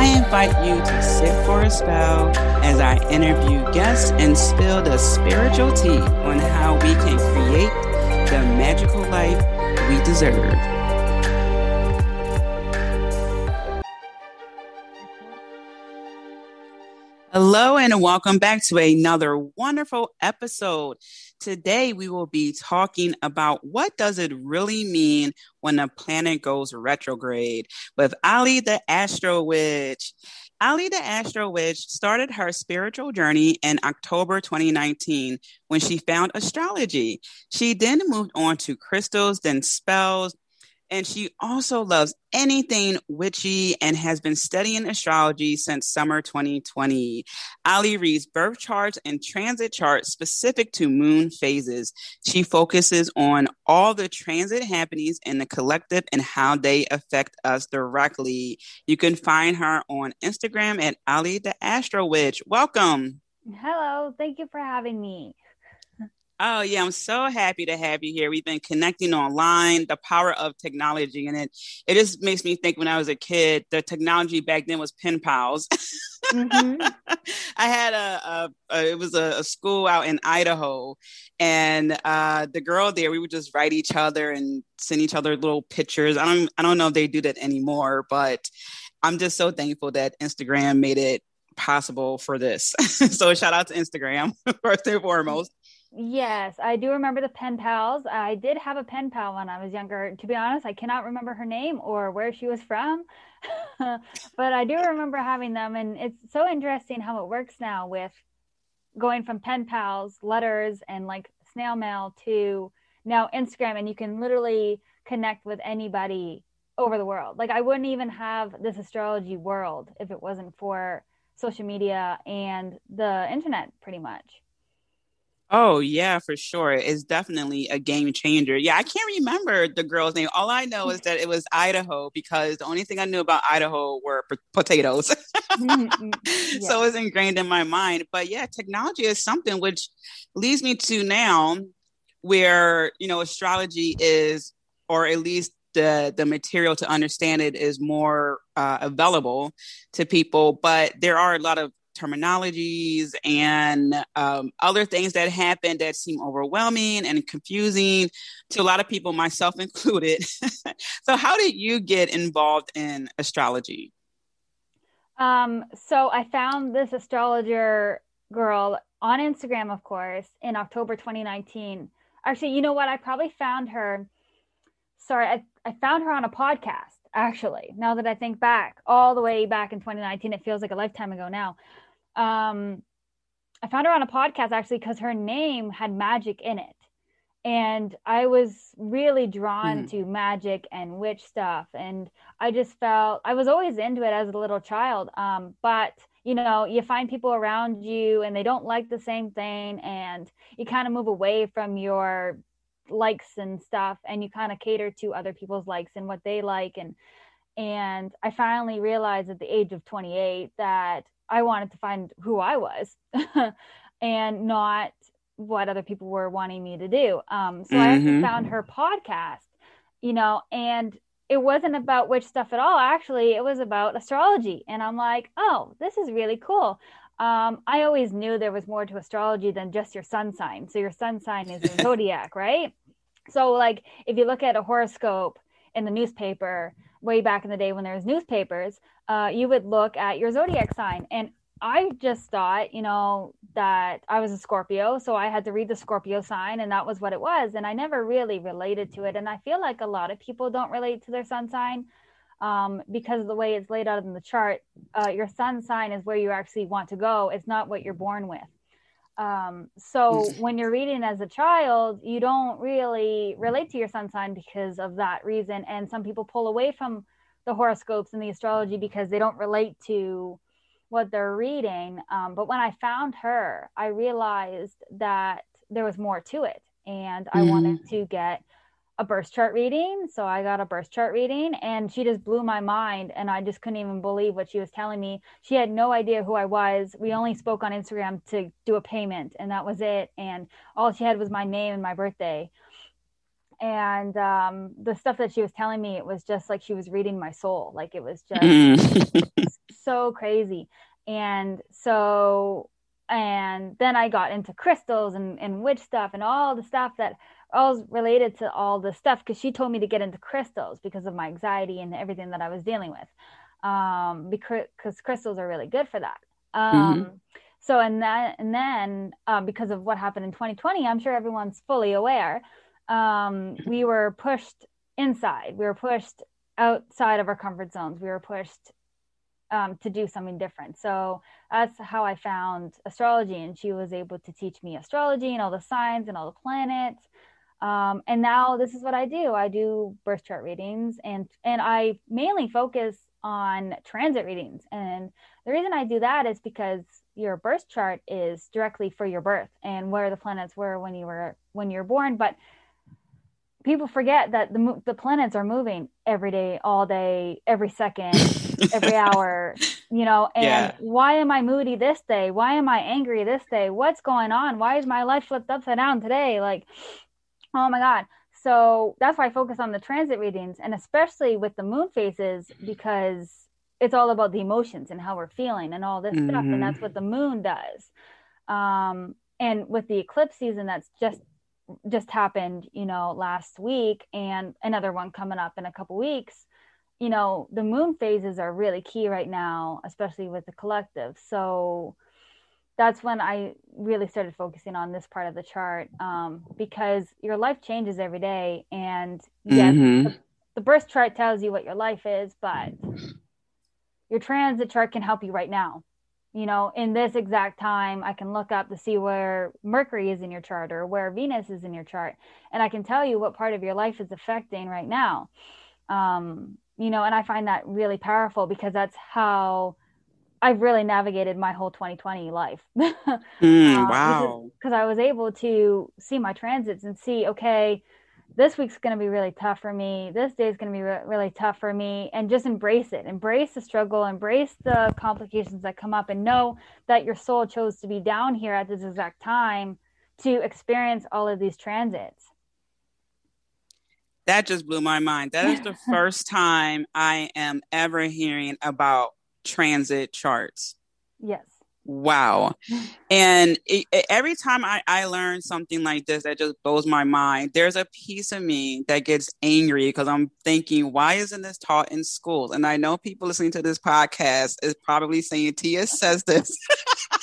I invite you to sit for a spell as I interview guests and spill the spiritual tea on how we can create the magical life we deserve. Hello, and welcome back to another wonderful episode. Today, we will be talking about what does it really mean when a planet goes retrograde with Ally the Astro Witch. Ally the Astro Witch started her spiritual journey in October 2019 when she found astrology. She then moved on to crystals, then spells, and she also loves anything witchy and has been studying astrology since summer 2020. Ally reads birth charts and transit charts specific to moon phases. She focuses on all the transit happenings in the collective and how they affect us directly. You can find her on Instagram at Ally the Astro Witch. Welcome. Hello, thank you for having me. Oh yeah, I'm so happy to have you here. We've been connecting online, the power of technology, and it it just makes me think when I was a kid, the technology back then was pen pals. Mm-hmm. I had a, a, a, it was a, a, school out in Idaho, and uh, the girl there, we would just write each other and send each other little pictures. I don't I don't know if they do that anymore, but I'm just so thankful that Instagram made it possible for this. so shout out to Instagram first and foremost. Yes, I do remember the pen pals. I did have a pen pal when I was younger. To be honest, I cannot remember her name or where she was from, but I do remember having them. And it's so interesting how it works now with going from pen pals, letters, and like snail mail to now Instagram. And you can literally connect with anybody over the world. Like, I wouldn't even have this astrology world if it wasn't for social media and the internet, pretty much. Oh yeah, for sure. It's definitely a game changer. Yeah, I can't remember the girl's name. All I know is that it was Idaho because the only thing I knew about Idaho were p- potatoes. Mm-hmm. yeah. So it's ingrained in my mind. But yeah, technology is something which leads me to now where, you know, astrology is or at least the the material to understand it is more uh, available to people but there are a lot of terminologies and um, other things that happen that seem overwhelming and confusing to a lot of people, myself included. so, how did you get involved in astrology? Um, so, I found this astrologer girl on Instagram, of course, in October 2019. Actually, you know what? I probably found her. Sorry, I, I found her on a podcast actually now that i think back all the way back in 2019 it feels like a lifetime ago now um, I found her on a podcast actually because her name had magic in it. And I was really drawn mm. to magic and witch stuff. And I just felt I was always into it as a little child. Um, but, you know, you find people around you and they don't like the same thing. And you kind of move away from your likes and stuff and you kind of cater to other people's likes and what they like. And, and I finally realized at the age of 28 that I wanted to find who I was and not what other people were wanting me to do. Um, so mm-hmm. I actually found her podcast, you know, and it wasn't about witch stuff at all. Actually, it was about astrology. And I'm like, oh, this is really cool. Um, I always knew there was more to astrology than just your sun sign. So your sun sign is your zodiac, right? So, like, if you look at a horoscope in the newspaper, way back in the day when there was newspapers, uh, you would look at your zodiac sign. And I just thought, you know, that I was a Scorpio, so I had to read the Scorpio sign, and that was what it was. And I never really related to it. And I feel like a lot of people don't relate to their sun sign um, because of the way it's laid out in the chart. Uh, your sun sign is where you actually want to go. It's not what you're born with. Um, so mm. when you're reading as a child, you don't really relate to your sun sign because of that reason. And some people pull away from the horoscopes and the astrology because they don't relate to what they're reading. Um, but when I found her, I realized that there was more to it. And I mm-hmm. wanted to get a birth chart reading. So I got a birth chart reading and she just blew my mind. And I just couldn't even believe what she was telling me. She had no idea who I was. We only spoke on Instagram to do a payment and that was it. And all she had was my name and my birthday. And um, the stuff that she was telling me, it was just like she was reading my soul. Like it was just so crazy. And so, and then I got into crystals and, and witch stuff and all the stuff that all related to all the stuff because she told me to get into crystals because of my anxiety and everything that I was dealing with. Um, because crystals are really good for that. Um, mm-hmm. so and then and then uh, because of what happened in 2020, I'm sure everyone's fully aware. Um, we were pushed inside. We were pushed outside of our comfort zones. We were pushed um, to do something different. So that's how I found astrology, and she was able to teach me astrology and all the signs and all the planets um, and now this is what I do. I do birth chart readings and and I mainly focus on transit readings. And the reason I do that is because your birth chart is directly for your birth and where the planets were when you were when you're born. But people forget that the the planets are moving every day, all day, every second, every hour. You know, and yeah. why am I moody this day? Why am I angry this day? What's going on? Why is my life flipped upside down today? Like Oh my God. So that's why I focus on the transit readings and especially with the moon phases because it's all about the emotions and how we're feeling and all this mm-hmm. stuff. And that's what the moon does. Um, and with the eclipse season that's just just happened, you know, last week and another one coming up in a couple weeks, you know, the moon phases are really key right now, especially with the collective. So that's when I really started focusing on this part of the chart um, because your life changes every day. And yes, mm-hmm. the, the birth chart tells you what your life is, but your transit chart can help you right now. You know, in this exact time, I can look up to see where Mercury is in your chart or where Venus is in your chart, and I can tell you what part of your life is affecting right now. Um, you know, and I find that really powerful because that's how I've really navigated my whole 2020 life. mm, um, wow. Because I was able to see my transits and see, okay, this week's going to be really tough for me. This day is going to be re- really tough for me. And just embrace it. Embrace the struggle. Embrace the complications that come up and know that your soul chose to be down here at this exact time to experience all of these transits. That just blew my mind. That is the first time I am ever hearing about transit charts. Yes. Wow. And it, it, every time I, I learn something like this that just blows my mind, there's a piece of me that gets angry because I'm thinking, why isn't this taught in schools? And I know people listening to this podcast is probably saying, Tia says this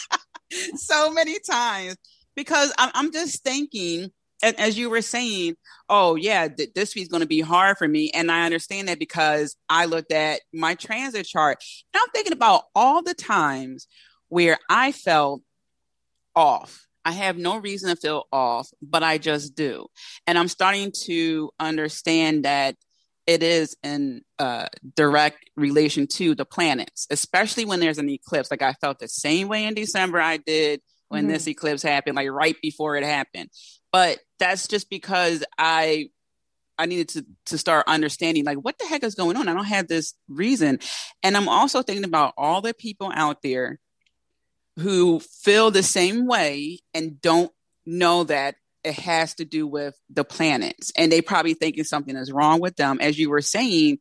so many times because I'm, I'm just thinking, and as you were saying, oh yeah, th- this week's going to be hard for me, and I understand that because I looked at my transit chart. And I'm thinking about all the times where I felt off. I have no reason to feel off, but I just do, and I'm starting to understand that it is in uh, direct relation to the planets, especially when there's an eclipse. Like I felt the same way in December I did when mm-hmm. this eclipse happened, like right before it happened but that's just because I I needed to to start understanding like what the heck is going on. I don't have this reason, and I'm also thinking about all the people out there who feel the same way and don't know that it has to do with the planets, and they probably thinking something is wrong with them. As you were saying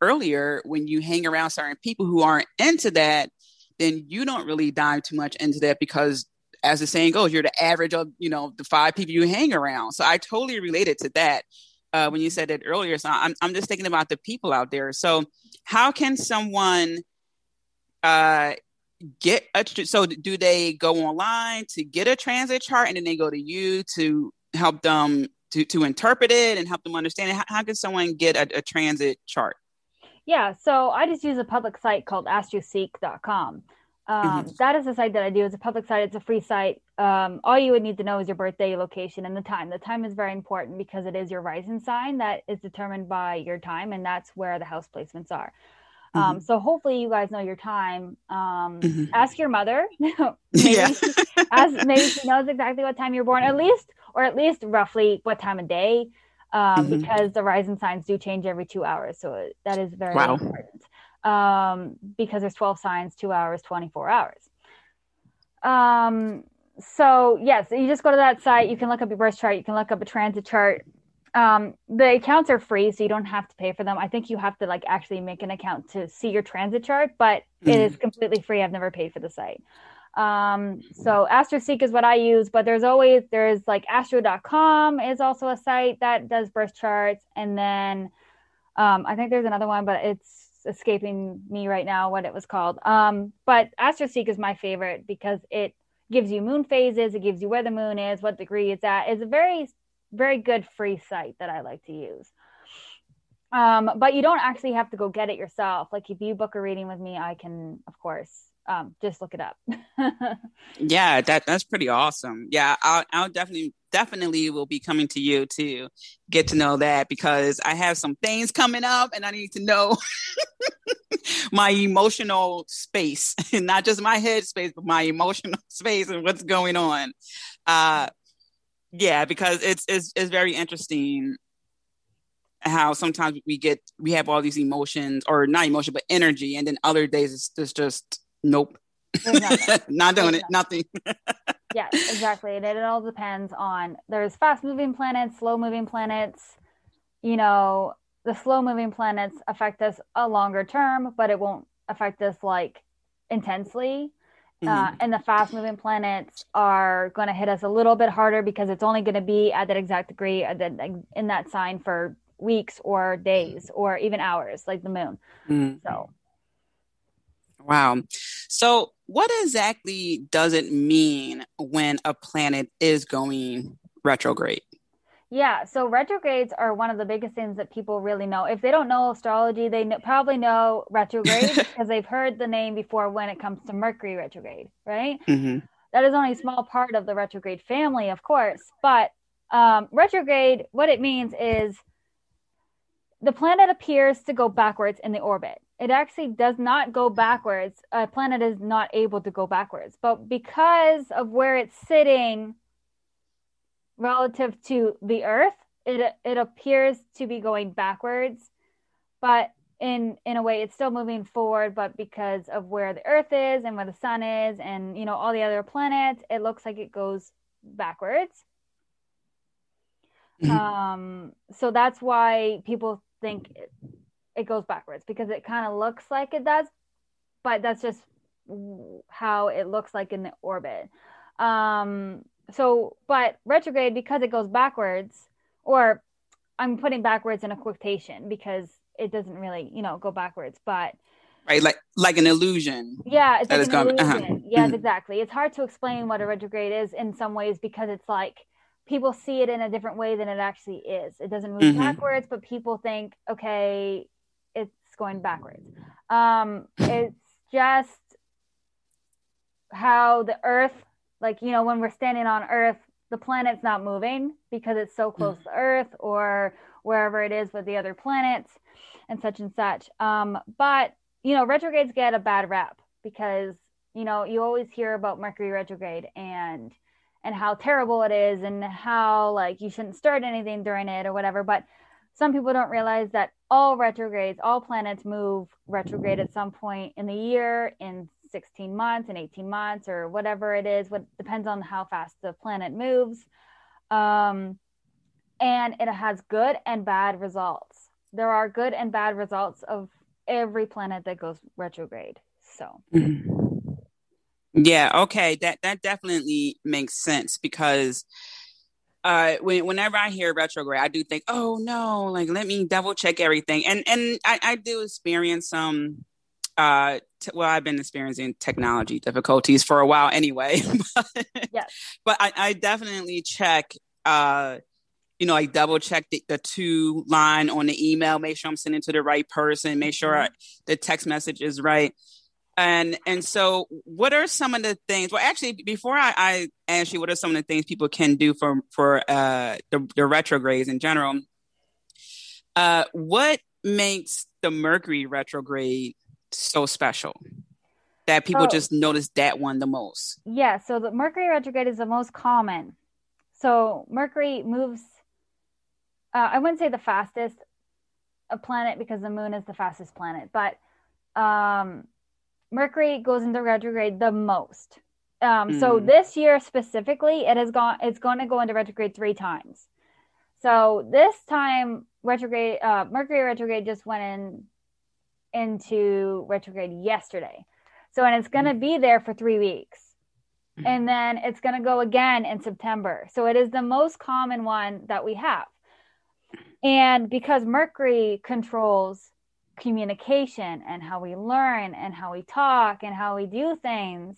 earlier, when you hang around certain people who aren't into that, then you don't really dive too much into that because as the saying goes, you're the average of, you know, the five people you hang around. So I totally related to that uh, when you said it earlier. So I'm, I'm just thinking about the people out there. So how can someone uh, get a, so do they go online to get a transit chart and then they go to you to help them to, to interpret it and help them understand it? How, how can someone get a, a transit chart? Yeah, so I just use a public site called astroseek.com. Um, mm-hmm. that is a site that I do. It's a public site. It's a free site. Um, all you would need to know is your birthday, location, and the time. The time is very important because it is your rising sign that is determined by your time, and that's where the house placements are. Um, mm-hmm. So hopefully you guys know your time. Um, mm-hmm. Ask your mother. maybe, yeah. ask, maybe she knows exactly what time you're born, at least, or at least roughly what time of day, um, mm-hmm. because the rising signs do change every two hours. So that is very wow. important. Um, because there's 12 signs, two hours, 24 hours. Um, so yes, you just go to that site. You can look up your birth chart. You can look up a transit chart um, the accounts are free, so you don't have to pay for them. I think you have to like actually make an account to see your transit chart, but mm-hmm. it is mm. completely free. I've never paid for the site. Um, so AstroSeek is what I use, but there's always there's like astro.com is also a site that does birth charts, and then um, I think there's another one, but it's escaping me right now what it was called. Um, but AstroSeek is my favorite because it gives you moon phases, it gives you where the moon is, what degree it's at. It's a very very good free site that I like to use. Um, but you don't actually have to go get it yourself. Like if you book a reading with me, I can, of course, um, just look it up. yeah, that that's pretty awesome. Yeah, I'll, I'll definitely definitely will be coming to you to get to know that because I have some things coming up and I need to know my emotional space, not just my head space, but my emotional space and what's going on. Uh, yeah, because it's it's it's very interesting how sometimes we get we have all these emotions or not emotion but energy, and then other days it's, it's just nope, not doing it, nothing. yes, exactly, and it all depends on there's fast moving planets, slow moving planets. You know, the slow moving planets affect us a longer term, but it won't affect us like intensely. Uh, mm-hmm. Uh, and the fast moving planets are going to hit us a little bit harder because it's only going to be at that exact degree in that sign for weeks or days or even hours, like the moon. Mm-hmm. So, wow. So, what exactly does it mean when a planet is going retrograde? Yeah, so retrogrades are one of the biggest things that people really know. If they don't know astrology, they know, probably know retrograde because they've heard the name before when it comes to Mercury retrograde, right? Mm-hmm. That is only a small part of the retrograde family, of course. But um, retrograde, what it means is the planet appears to go backwards in the orbit. It actually does not go backwards. A planet is not able to go backwards. But because of where it's sitting, relative to the earth it it appears to be going backwards but in in a way it's still moving forward but because of where the earth is and where the sun is and you know all the other planets it looks like it goes backwards mm-hmm. um so that's why people think it, goes backwards because it kind of looks like it does but that's just how it looks like in the orbit um so but retrograde because it goes backwards or i'm putting backwards in a quotation because it doesn't really you know go backwards but right like like an illusion yeah it's like an illusion. Uh-huh. yes mm-hmm. exactly it's hard to explain what a retrograde is in some ways because it's like people see it in a different way than it actually is it doesn't move mm-hmm. backwards but people think okay going backwards. Um it's just how the earth like you know when we're standing on earth the planet's not moving because it's so hmm. close to earth or wherever it is with the other planets and such and such. Um, but you know retrogrades get a bad rap because you know you always hear about mercury retrograde and and how terrible it is and how like you shouldn't start anything during it or whatever. But some people don't realize that all retrogrades all planets move retrograde at some point in the year in 16 months and 18 months or whatever it is. What depends on how fast the planet moves. Um, and it has good and bad results. There are good and bad results of every planet that goes retrograde so. Yeah okay that that definitely makes sense because uh, when, whenever I hear retrograde, I do think, oh no, like let me double check everything, and and I, I do experience some uh, t- well, I've been experiencing technology difficulties for a while anyway. but, yes. but I, I definitely check, uh, you know, I double check the, the two line on the email, make sure I'm sending to the right person, make sure mm-hmm. I, the text message is right. And and so, what are some of the things? Well, actually, before I, I ask you, what are some of the things people can do for for uh, the, the retrogrades in general? Uh, what makes the Mercury retrograde so special that people oh. just notice that one the most? Yeah, so the Mercury retrograde is the most common. So Mercury moves, uh, I wouldn't say the fastest a planet because the moon is the fastest planet, but um, Mercury goes into retrograde the most. Um, mm. So this year specifically, it has gone. It's going to go into retrograde three times. So this time, retrograde uh, Mercury retrograde just went in into retrograde yesterday. So and it's going to be there for three weeks, mm. and then it's going to go again in September. So it is the most common one that we have, and because Mercury controls communication and how we learn and how we talk and how we do things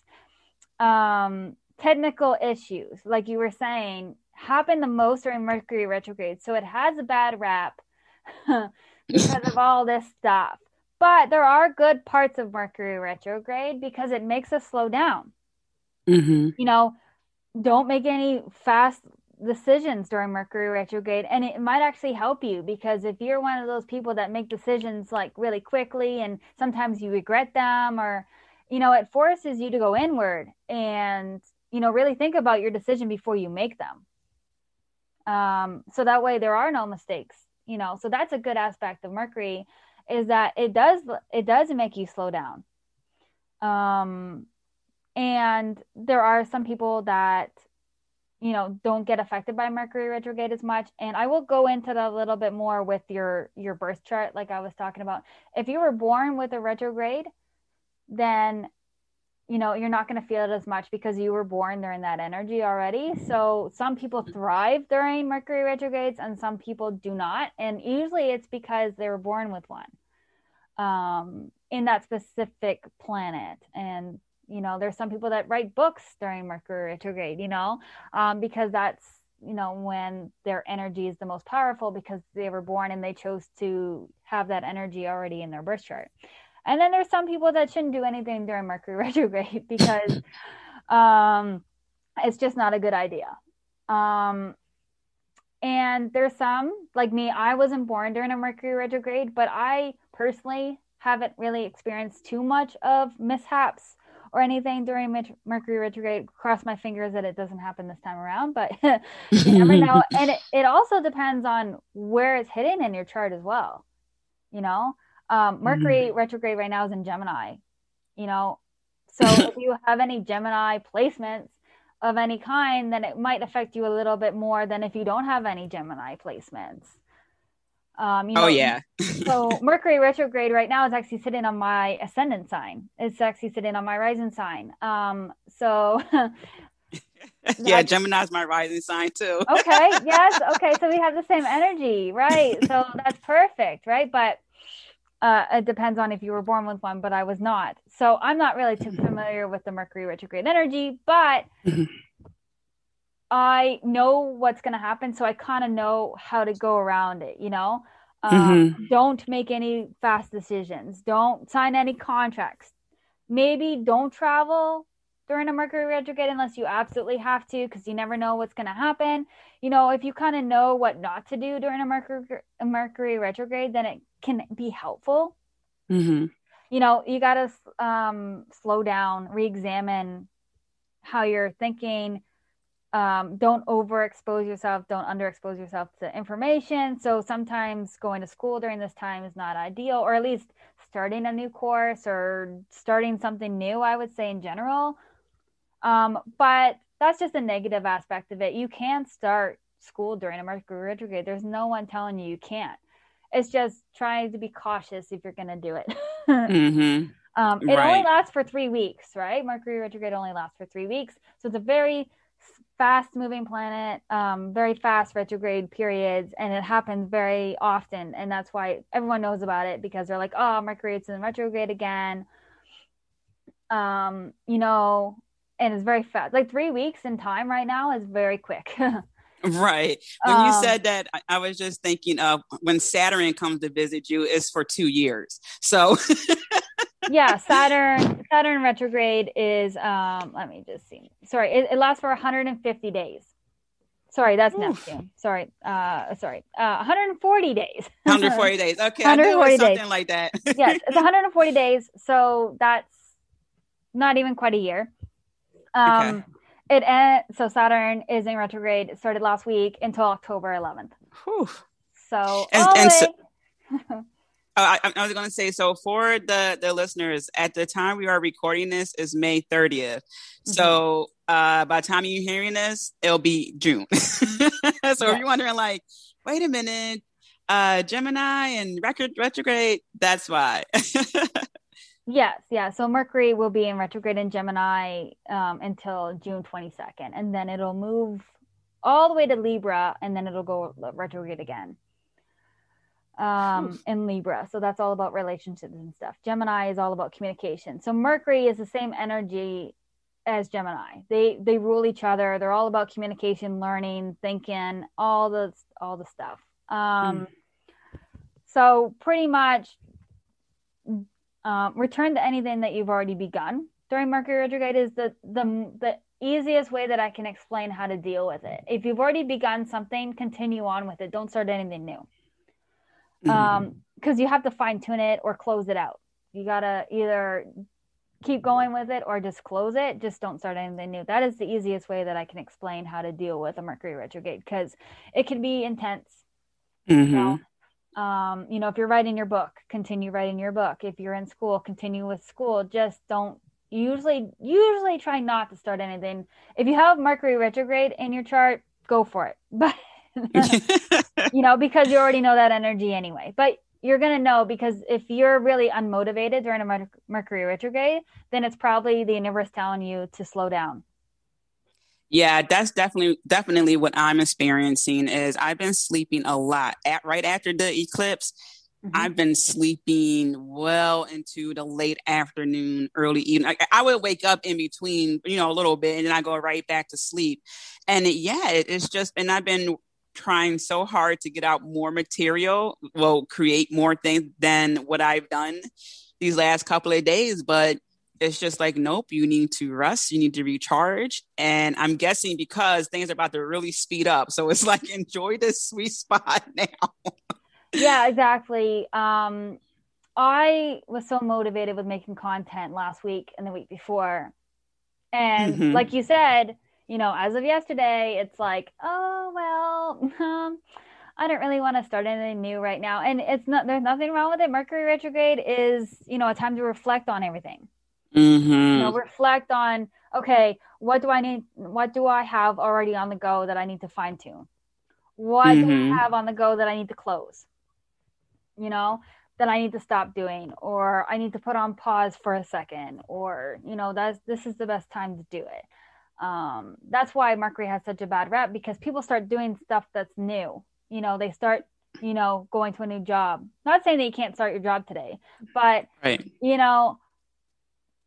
um, technical issues, like you were saying, happen the most during Mercury retrograde. So it has a bad rap because of all this stuff. But there are good parts of Mercury retrograde because it makes us slow down. Mm-hmm. You know, don't make any fast decisions during Mercury retrograde. And it might actually help you because if you're one of those people that make decisions like really quickly and sometimes you regret them or you know, it forces you to go inward and, you know, really think about your decision before you make them. Um, so that way there are no mistakes, you know. So that's a good aspect of Mercury is that it does it does make you slow down. Um, and there are some people that you know don't get affected by mercury retrograde as much. And i will go into that a little bit more with your your birth chart like i was talking about. If you were born with a retrograde then you know you're not going to feel it as much because you were born during that energy already. So some people thrive during mercury retrogrades and some people do not. And usually it's because they were born with one um, in that specific planet. And you know there's some people that write books during mercury retrograde you know um, because that's you know when their energy is the most powerful because they were born and they chose to have that energy already in their birth chart and then there's some people that shouldn't do anything during Mercury retrograde because um, it's just not a good idea. Um, and there's some, like me, I wasn't born during a Mercury retrograde, but I personally haven't really experienced too much of mishaps or anything during Mercury retrograde. Cross my fingers that it doesn't happen this time around, but you never know. And it, it also depends on where it's hidden in your chart as well. You know, um, Mercury mm-hmm. retrograde right now is in Gemini, you know. So if you have any Gemini placements of any kind, then it might affect you a little bit more than if you don't have any Gemini placements. Um, you oh, know, oh yeah. so Mercury retrograde right now is actually sitting on my ascendant sign. It's actually sitting on my rising sign. Um, so yeah, Gemini's my rising sign too. okay. Yes. Okay. So we have the same energy, right? So that's perfect, right? But uh, it depends on if you were born with one, but I was not. So I'm not really too familiar with the Mercury retrograde energy, but I know what's going to happen. So I kind of know how to go around it, you know? Um, mm-hmm. Don't make any fast decisions. Don't sign any contracts. Maybe don't travel during a Mercury retrograde unless you absolutely have to, because you never know what's going to happen. You know, if you kind of know what not to do during a Mercury, a Mercury retrograde, then it can be helpful. Mm-hmm. You know, you got to um, slow down, re examine how you're thinking. Um, don't overexpose yourself, don't underexpose yourself to information. So sometimes going to school during this time is not ideal, or at least starting a new course or starting something new, I would say in general. Um, but that's just a negative aspect of it. You can start school during a Mercury retrograde. There's no one telling you you can't it's just trying to be cautious if you're going to do it. mm-hmm. um, it right. only lasts for three weeks, right? Mercury retrograde only lasts for three weeks. So it's a very fast moving planet, um, very fast retrograde periods, and it happens very often. And that's why everyone knows about it because they're like, oh, Mercury is in retrograde again. Um, you know, and it's very fast. Like three weeks in time right now is very quick. Right. When um, you said that, I, I, was just thinking of when Saturn comes to visit you is for two years. So yeah, Saturn Saturn retrograde is um let me just see. Sorry, it, it lasts for 150 days. Sorry, that's Oof. Neptune. Sorry, uh, sorry, uh, 140 days. 140 days. Okay, 140 days. something like that. yes, it's 140 days. So that's not even quite a year. Um, okay. It end, so Saturn is in retrograde. It started last week until October 11th. Whew. So, and, and so, I, I, was going to say so for the the listeners at the time we are recording this is May 30th. Mm-hmm. So uh, by the time you're hearing this, it'll be June. so yeah. if you're wondering, like, wait a minute, uh, Gemini and record retrograde, that's why. Yes, yeah. So Mercury will be in retrograde in Gemini um, until June 22nd, and then it'll move all the way to Libra, and then it'll go retrograde again um, in Libra. So that's all about relationships and stuff. Gemini is all about communication. So Mercury is the same energy as Gemini. They they rule each other. They're all about communication, learning, thinking, all the all the stuff. Um, mm. So pretty much um, return to anything that you've already begun during Mercury retrograde is the, the the easiest way that I can explain how to deal with it. If you've already begun something, continue on with it. Don't start anything new. Mm-hmm. Um, because you have to fine tune it or close it out. You gotta either keep going with it or just close it. Just don't start anything new. That is the easiest way that I can explain how to deal with a Mercury retrograde because it can be intense. Mm-hmm. You know? um, you know if you're writing your book continue writing your book if you're in school continue with school just don't usually usually try not to start anything if you have mercury retrograde in your chart go for it but you know because you already know that energy anyway but you're going to know because if you're really unmotivated during a mercury retrograde then it's probably the universe telling you to slow down yeah, that's definitely definitely what I'm experiencing is I've been sleeping a lot. At right after the eclipse, mm-hmm. I've been sleeping well into the late afternoon, early evening. I, I, would wake up in between, you know, a little bit, and then I go right back to sleep. And it, yeah, it, it's just, and I've been trying so hard to get out more material, well, create more things than what I've done these last couple of days, but it's just like nope you need to rest you need to recharge. And i'm guessing because things are about to really speed up so it's like enjoy this sweet spot now. Yeah exactly. Um i was so motivated with making content last week and the week before. And mm-hmm. like you said you know as of yesterday it's like oh well um, I don't really want to start anything new right now. And it's not, there's nothing wrong with it. Mercury retrograde is, you know, a time to reflect on everything. Mm-hmm. You know, reflect on okay, what do I need? What do I have already on the go that I need to fine tune? What mm-hmm. do I mm-hmm. have on the go that I need to close? You know, that I need to stop doing, or I need to put on pause for a second, or you know, that's this is the best time to do it. Um, that's why Mercury has such a bad rep because people start doing stuff that's new. You know, they start you know going to a new job. Not saying that you can't start your job today, but right. you know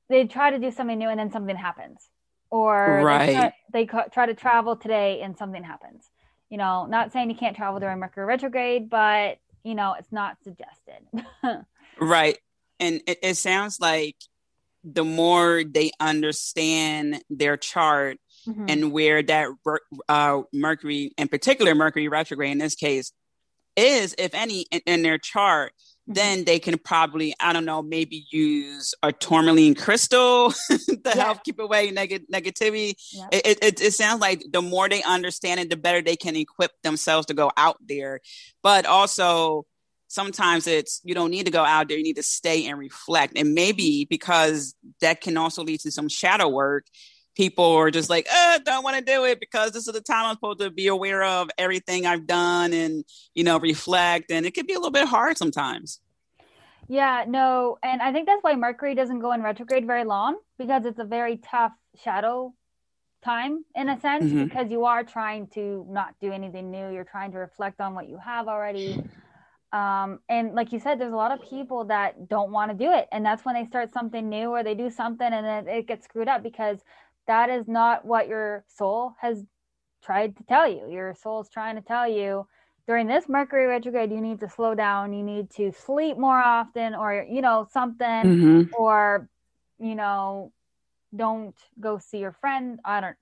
they try to do something new and then something happens or right. they, try, they try to travel today and something happens you know not saying you can't travel during mercury retrograde but you know it's not suggested right and it, it, sounds like the more they understand their chart mm-hmm. and where that uh, mercury in particular mercury retrograde in this case is if any in, in their chart Mm-hmm. then they can probably, I don't know, maybe use a tourmaline crystal to yeah. help keep away neg- negativity. Yeah. It, it, it sounds like the more they understand it, the better they can equip themselves to go out there. But also, sometimes it's you don't need to go out there, you need to stay and reflect. And maybe because that can also lead to some shadow work people are just like, uh, don't want to do it because this is the time I'm supposed to be aware of everything I've done and, you know, reflect. And it can be a little bit hard sometimes. Yeah, no. And I think that's why Mercury doesn't go in retrograde very long because it's a very tough shadow time in a sense mm-hmm. because you are trying to not do anything new. You're trying to reflect on what you have already. Um, and like you said, there's a lot of people that don't want to do it. And that's when they start something new or they do something and then it gets screwed up because that is not what your soul has tried to tell you. Your soul is trying to tell you during this Mercury retrograde, you need to slow down, you need to sleep more often, or, you know, something, mm-hmm. or, you know, don't go see your friend. I don't,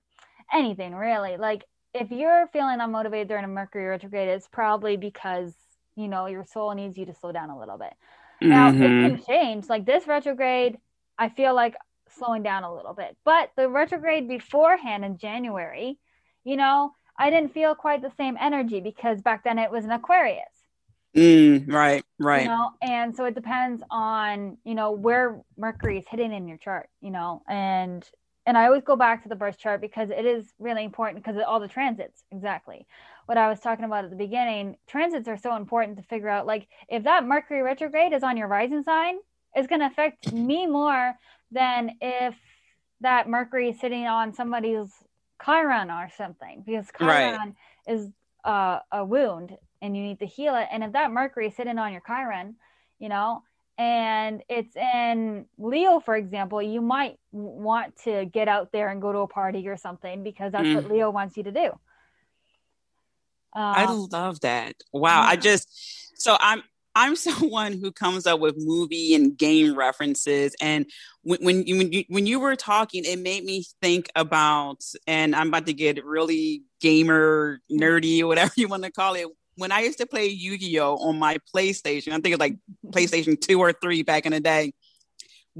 anything really. Like, if you're feeling unmotivated during a Mercury retrograde, it's probably because you know your soul needs you to slow down a little bit. Now mm-hmm. it can change. Like this retrograde, I feel like slowing down a little bit. But the retrograde beforehand in January, you know, I didn't feel quite the same energy because back then it was an Aquarius. Mm, right, right. You know, and so it depends on, you know, where Mercury is hitting in your chart, you know, and and I always go back to the birth chart because it is really important because of all the transits. Exactly. What I was talking about at the beginning, transits are so important to figure out like if that Mercury retrograde is on your rising sign, it's going to affect me more than if that Mercury is sitting on somebody's Chiron or something because Chiron right. is uh, a wound and you need to heal it. And if that Mercury is sitting on your Chiron, you know, and it's in Leo, for example, you might want to get out there and go to a party or something because that's mm. what Leo wants you to do. Um, I love that. Wow. Yeah. I just, so I'm, I'm someone who comes up with movie and game references, and when when you, when you when you were talking, it made me think about, and I'm about to get really gamer nerdy or whatever you want to call it. When I used to play Yu Gi Oh on my PlayStation, I think it's like PlayStation two or three back in the day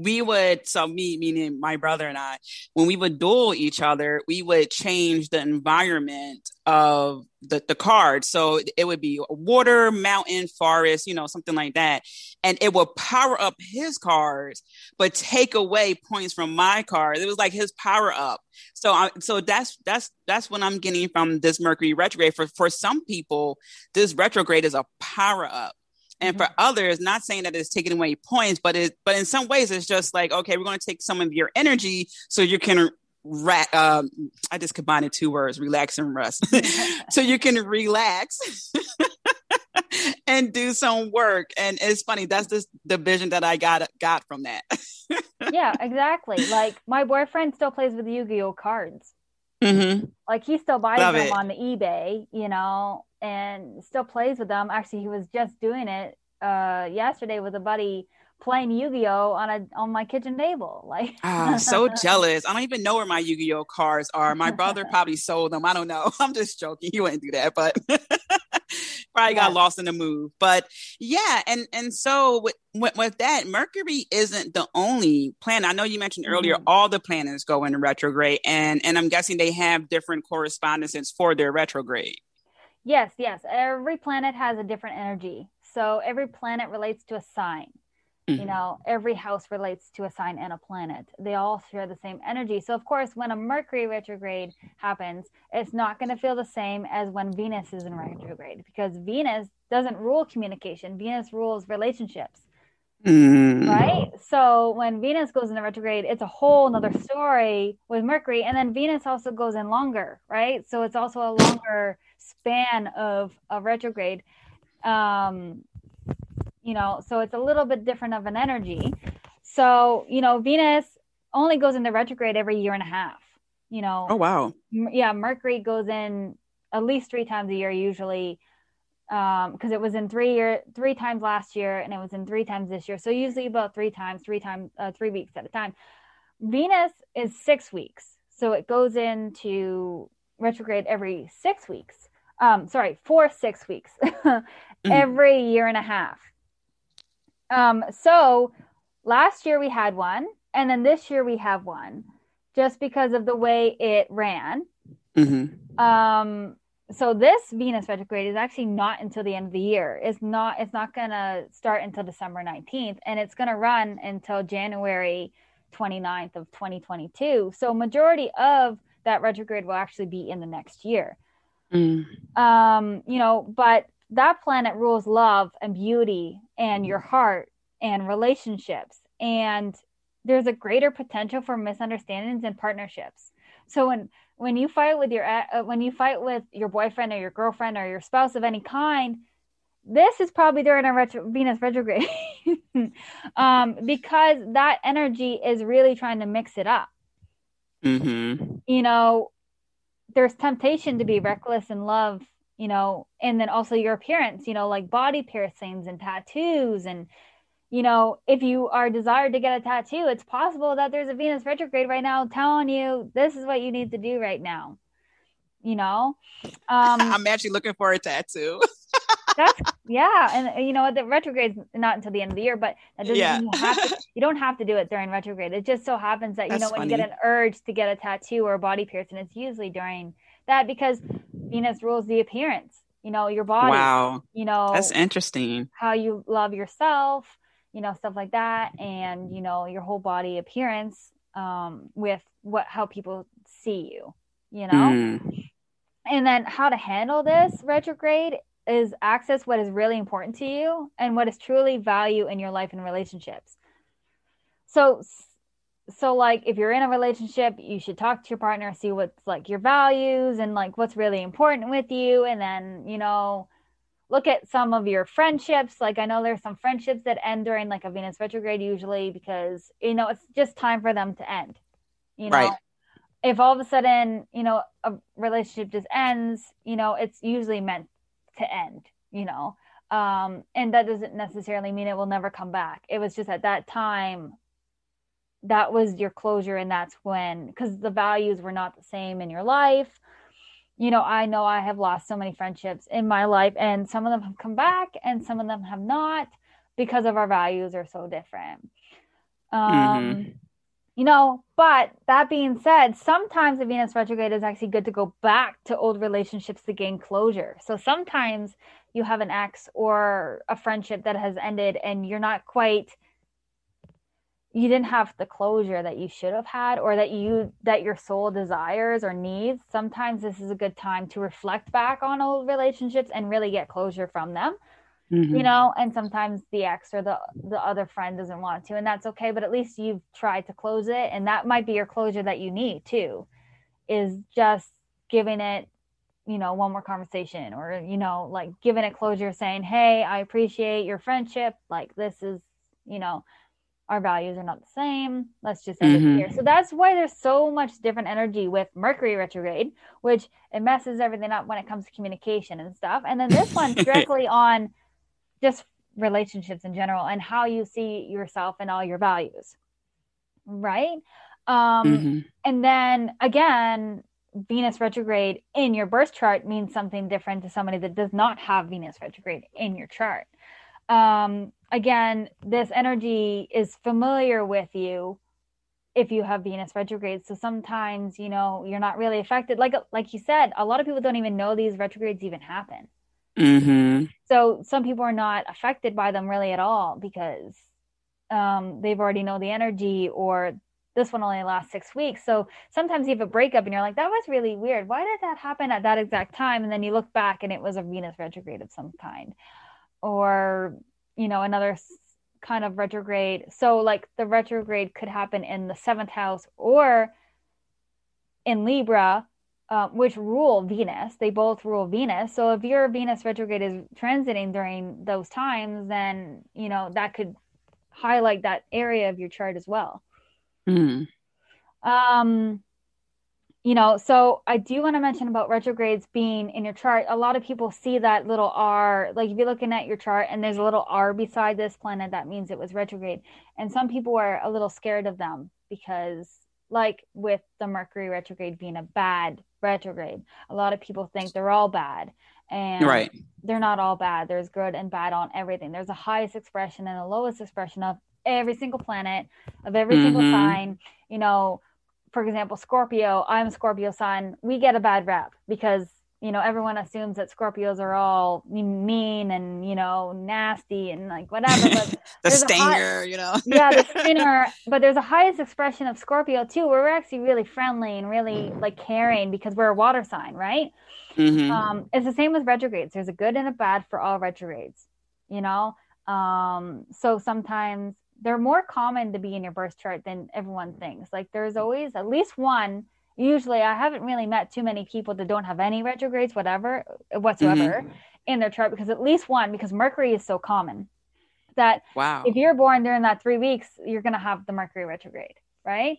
we would so me meaning my brother and i when we would duel each other we would change the environment of the, the card so it would be water mountain forest you know something like that. And it would power up his cards but take away points from my cards. It was like his power up. So I, so that's that's that's what i'm getting from this mercury retrograde. For for some people this retrograde is a power up and mm-hmm. for others not saying that it's taking away points but it but in some ways it's just like okay we're going to take some of your energy so you can ra- um, i just combined two words relax and rest. So you can relax and do some work. And it's funny that's just the vision that i got got from that. Yeah exactly. Like my boyfriend still plays with yu-gi-oh cards mm-hmm. like he still buys Love them it. on the ebay you know and still plays with them. Actually, he was just doing it uh, yesterday with a buddy playing Yu-Gi-Oh on a on my kitchen table. Like, ah, so jealous. I don't even know where my Yu-Gi-Oh cards are. My brother probably sold them. I don't know. I'm just joking. He wouldn't do that, but probably got lost in the move. But yeah, and and so with, with, with that, Mercury isn't the only planet. I know you mentioned earlier mm-hmm. all the planets go into retrograde, and and I'm guessing they have different correspondences for their retrograde. Yes, yes. Every planet has a different energy. So every planet relates to a sign. Mm-hmm. You know, every house relates to a sign and a planet. They all share the same energy. So, of course, when a Mercury retrograde happens, it's not going to feel the same as when Venus is in retrograde because Venus doesn't rule communication, Venus rules relationships. Mm. Right? So when Venus goes into retrograde, it's a whole another story with Mercury. And then Venus also goes in longer, right? So it's also a longer span of a retrograde. Um, you know, so it's a little bit different of an energy. So, you know, Venus only goes into retrograde every year and a half. You know. Oh wow. M- yeah, Mercury goes in at least three times a year usually because um, it was in three year three times last year and it was in three times this year so usually about three times three times uh, three weeks at a time venus is six weeks so it goes into retrograde every six weeks um, sorry four six weeks mm-hmm. every year and a half um, so last year we had one and then this year we have one just because of the way it ran mm-hmm. um, so this Venus retrograde is actually not until the end of the year. It's not it's not going to start until December 19th and it's going to run until January 29th of 2022. So majority of that retrograde will actually be in the next year. Mm. Um, you know, but that planet rules love and beauty and your heart and relationships and there's a greater potential for misunderstandings and partnerships. So when when you fight with your uh, when you fight with your boyfriend or your girlfriend or your spouse of any kind this is probably during a retro- venus retrograde um, because that energy is really trying to mix it up mm-hmm. you know there's temptation to be reckless in love you know and then also your appearance you know like body piercings and tattoos and you know, if you are desired to get a tattoo, it's possible that there's a Venus retrograde right now telling you this is what you need to do right now. you know um i'm actually looking for a tattoo that's yeah and you know the retrograde is not until the end of the year but that doesn't yeah. mean you, have to, you don't have to do it during retrograde it just so happens that you know when funny. you get an urge to get a tattoo or a body piercing it's usually during that because venus rules the appearance you know your body wow. you know that's interesting. how you love yourself you know stuff like that and you know your whole body appearance um with what how people see you you know? Mm. and then how to handle this retrograde is access what is really important to you and what is truly value in your life and relationships. So so like if you're in a relationship you should talk to your partner see what's like your values and like what's really important with you and then you know look at some of your friendships. Like i know there's some friendships that end during like a venus retrograde usually because you know it's just time for them to end you know? Right. if all of a sudden you know a relationship just ends you know it's usually meant to end you know? Um and that doesn't necessarily mean it will never come back. It was just at that time that was your closure and that's when because the values were not the same in your life. You know i know i have lost so many friendships in my life and some of them have come back and some of them have not because of our values are so different. Um mm-hmm. you know but that being said sometimes the venus retrograde is actually good to go back to old relationships to gain closure. So sometimes you have an ex or a friendship that has ended and you're not quite you didn't have the closure that you should have had or that you that your soul desires or needs sometimes this is a good time to reflect back on old relationships and really get closure from them mm-hmm. you know and sometimes the ex or the the other friend doesn't want to and that's okay but at least you've tried to close it and that might be your closure that you need too is just giving it you know one more conversation or you know like giving it closure saying hey i appreciate your friendship like this is you know our values are not the same. Let's just end mm-hmm. it here. So that's why there's so much different energy with Mercury retrograde, which it messes everything up when it comes to communication and stuff. And then this one directly on just relationships in general and how you see yourself and all your values. Right? Um mm-hmm. and then again, Venus retrograde in your birth chart means something different to somebody that does not have Venus retrograde in your chart. Um again, this energy is familiar with you if you have Venus retrograde. So sometimes, you know, you're not really affected. Like like you said, a lot of people don't even know these retrogrades even happen. Mm-hmm. So some people are not affected by them really at all because um, they've already know the energy or this one only lasts six weeks. So sometimes you have a breakup and you're like, that was really weird. Why did that happen at that exact time? And then you look back and it was a Venus retrograde of some kind. Or you know another kind of retrograde. So like the retrograde could happen in the seventh house or in libra uh, which rule venus. They both rule venus. So if your venus retrograde is transiting during those times then you know that could highlight that area of your chart as well. Mm. um you know, so I do want to mention about retrogrades being in your chart. A lot of people see that little R, like if you're looking at your chart and there's a little R beside this planet, that means it was retrograde. And some people are a little scared of them because, like with the Mercury retrograde being a bad retrograde, a lot of people think they're all bad. And right. they're not all bad. There's good and bad on everything. There's a highest expression and a lowest expression of every single planet, of every mm-hmm. single sign. You know, for example, Scorpio, I'm Scorpio sign, we get a bad rap because, you know, everyone assumes that Scorpios are all mean and, you know, nasty and like whatever. But the stinger, high, you know. yeah, the stinger. But there's a highest expression of Scorpio too, where we're actually really friendly and really like caring because we're a water sign, right? Mm-hmm. Um, it's the same with retrogrades. There's a good and a bad for all retrogrades, you know? Um, so sometimes they're more common to be in your birth chart than everyone thinks. Like there's always at least one. Usually, I haven't really met too many people that don't have any retrogrades, whatever whatsoever, mm-hmm. in their chart because at least one because Mercury is so common that wow. if you're born during that three weeks, you're gonna have the Mercury retrograde, right?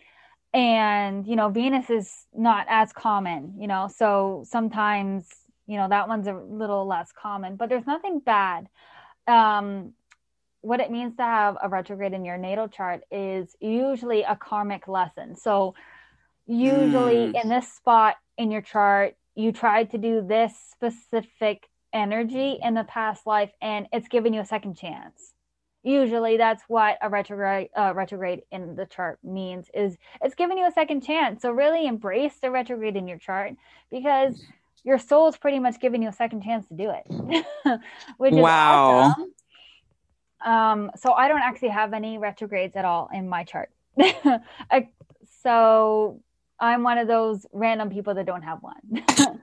And you know, Venus is not as common, you know, so sometimes you know that one's a little less common, but there's nothing bad. Um, what it means to have a retrograde in your natal chart is usually a karmic lesson. So, usually mm. in this spot in your chart, you tried to do this specific energy in the past life and it's giving you a second chance usually that's what a retrograde uh, retrograde in the chart means is it's giving you a second chance so really embrace the retrograde in your chart because your soul is pretty much giving you a second chance to do it which is wow awesome. Um so i don't actually have any retrogrades at all in my chart I, so i'm one of those random people that don't have one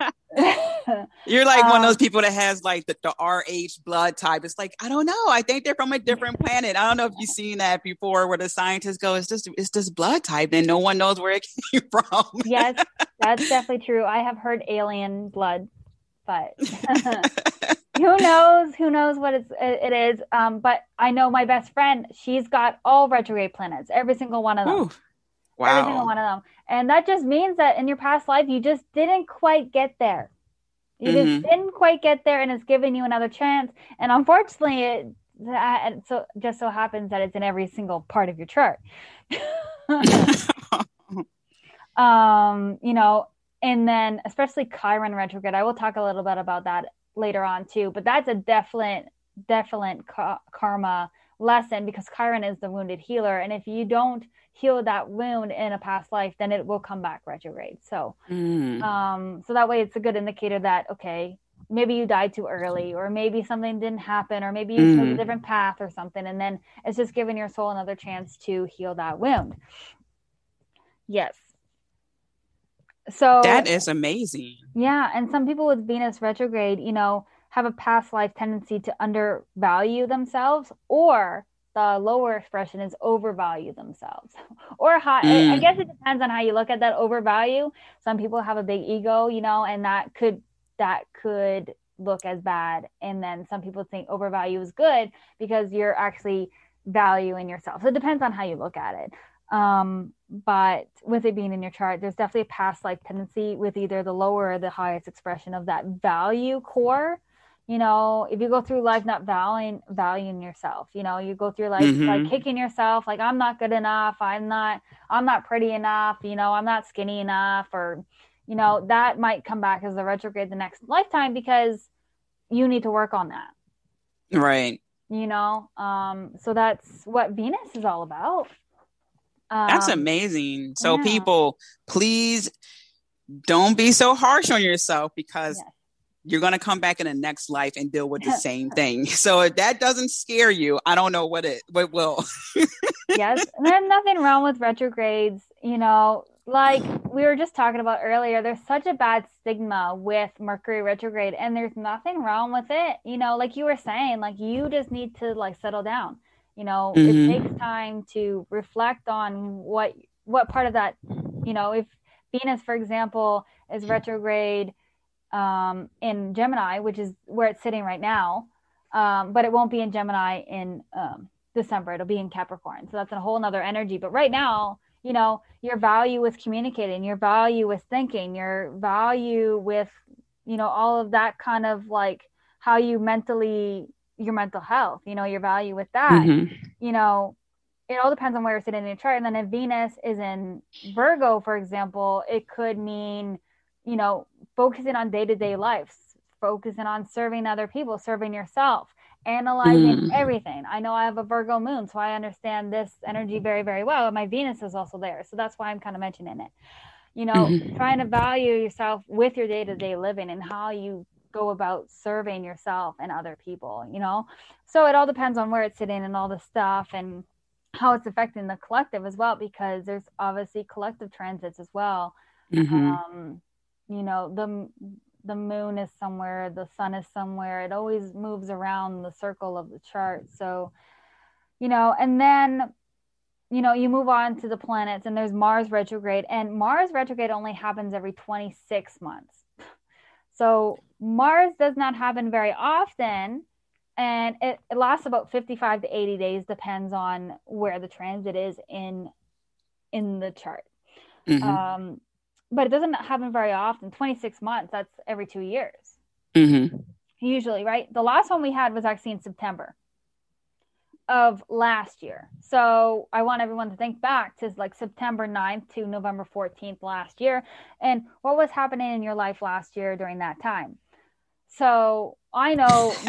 You're like um, one of those um, people that has like the, the RH blood type. It's like, I don't know. I think they're from a different planet. I don't know if you've seen that before where the scientists go, it's just it's this blood type and no one knows where it came from. yes, that's definitely true. I have heard alien blood, but who knows? Who knows what it's, it is? Um, but I know my best friend, she's got all retrograde planets, every single one of them. Ooh. Wow. Every single one of them. And that just means that in your past life, you just didn't quite get there. You mm-hmm. just didn't quite get there, and it's giving you another chance. And unfortunately, it that, so just so happens that it's in every single part of your chart. um, you know, and then especially Chiron retrograde. I will talk a little bit about that later on too. But that's a definite, definite ka- karma lesson because Chiron is the wounded healer, and if you don't heal that wound in a past life, then it will come back retrograde. So, mm. um, so that way it's a good indicator that okay, maybe you died too early, or maybe something didn't happen, or maybe you mm. chose a mm. different path or something, and then it's just giving your soul another chance to heal that wound. Yes. So that is amazing. Yeah, and some people with Venus retrograde, you know, have a past life tendency to undervalue themselves or the lower expression is overvalue themselves. Or high mm. I, guess it depends on how you look at that overvalue. Some people have a big ego you know and that could that could look as bad. And then some people think overvalue is good because you're actually valuing yourself. So it depends on how you look at it um, but with it being in your chart there's definitely a past life tendency with either the lower or the highest expression of that value core. You know if you go through life not valuing valuing yourself you know you go through life mm-hmm. like kicking yourself like i'm not good enough. I'm not i'm not pretty enough. You know i'm not skinny enough or you know that might come back as a retrograde the next lifetime because you need to work on that. Right. You know um so that's what venus is all about um, that's amazing so yeah. people please don't be so harsh on yourself because yes you're going to come back in the next life and deal with the same thing. So if that doesn't scare you, I don't know what it what will. yes, there's nothing wrong with retrogrades. You know, like we were just talking about earlier, there's such a bad stigma with Mercury retrograde, and there's nothing wrong with it. You know, like you were saying, like you just need to like settle down. You know, mm-hmm. it takes time to reflect on what what part of that. You know, if Venus, for example, is retrograde um, in Gemini, which is where it's sitting right now. Um, but it won't be in Gemini in um, December. It'll be in Capricorn. So that's a whole nother energy. But right now, you know, your value with communicating, your value with thinking, your value with, you know, all of that kind of like how you mentally, your mental health, you know, your value with that, mm-hmm. you know, it all depends on where you're sitting in your chart. And then if Venus is in Virgo, for example, it could mean, you know, focusing on day to day life, focusing on serving other people, serving yourself, analyzing mm. everything. I know I have a Virgo moon, so I understand this energy very, very well. And my Venus is also there. So that's why I'm kind of mentioning it. You know, mm-hmm. trying to value yourself with your day to day living and how you go about serving yourself and other people, you know? So it all depends on where it's sitting and all the stuff and how it's affecting the collective as well, because there's obviously collective transits as well. Mm-hmm. Um, you know the the moon is somewhere the sun is somewhere it always moves around the circle of the chart so you know and then you know you move on to the planets and there's mars retrograde and mars retrograde only happens every 26 months so mars does not happen very often and it, it lasts about 55 to 80 days depends on where the transit is in in the chart. Mm-hmm. um but it doesn't happen very often. 26 months that's every two years. Mm-hmm. usually right? The last one we had was actually in september of last year. So I want everyone to think back to like September 9th to November 14th last year and what was happening in your life last year during that time. So I know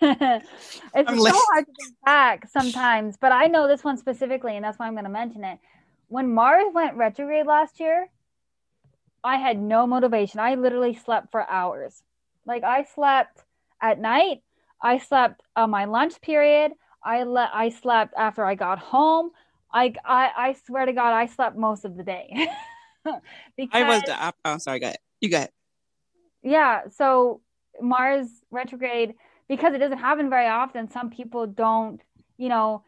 it's I'm so hard to think back sometimes, but I know this one specifically, and that's why I'm going to mention it. When Mars went retrograde last year, I had no motivation. I literally slept for hours. Like I slept at night. I slept on my lunch period. I let I slept after I got home. I I, I swear to God, I slept most of the day. because, I was. The, oh, sorry. Go. You got it. Yeah. So Mars retrograde because it doesn't happen very often. Some people don't, you know,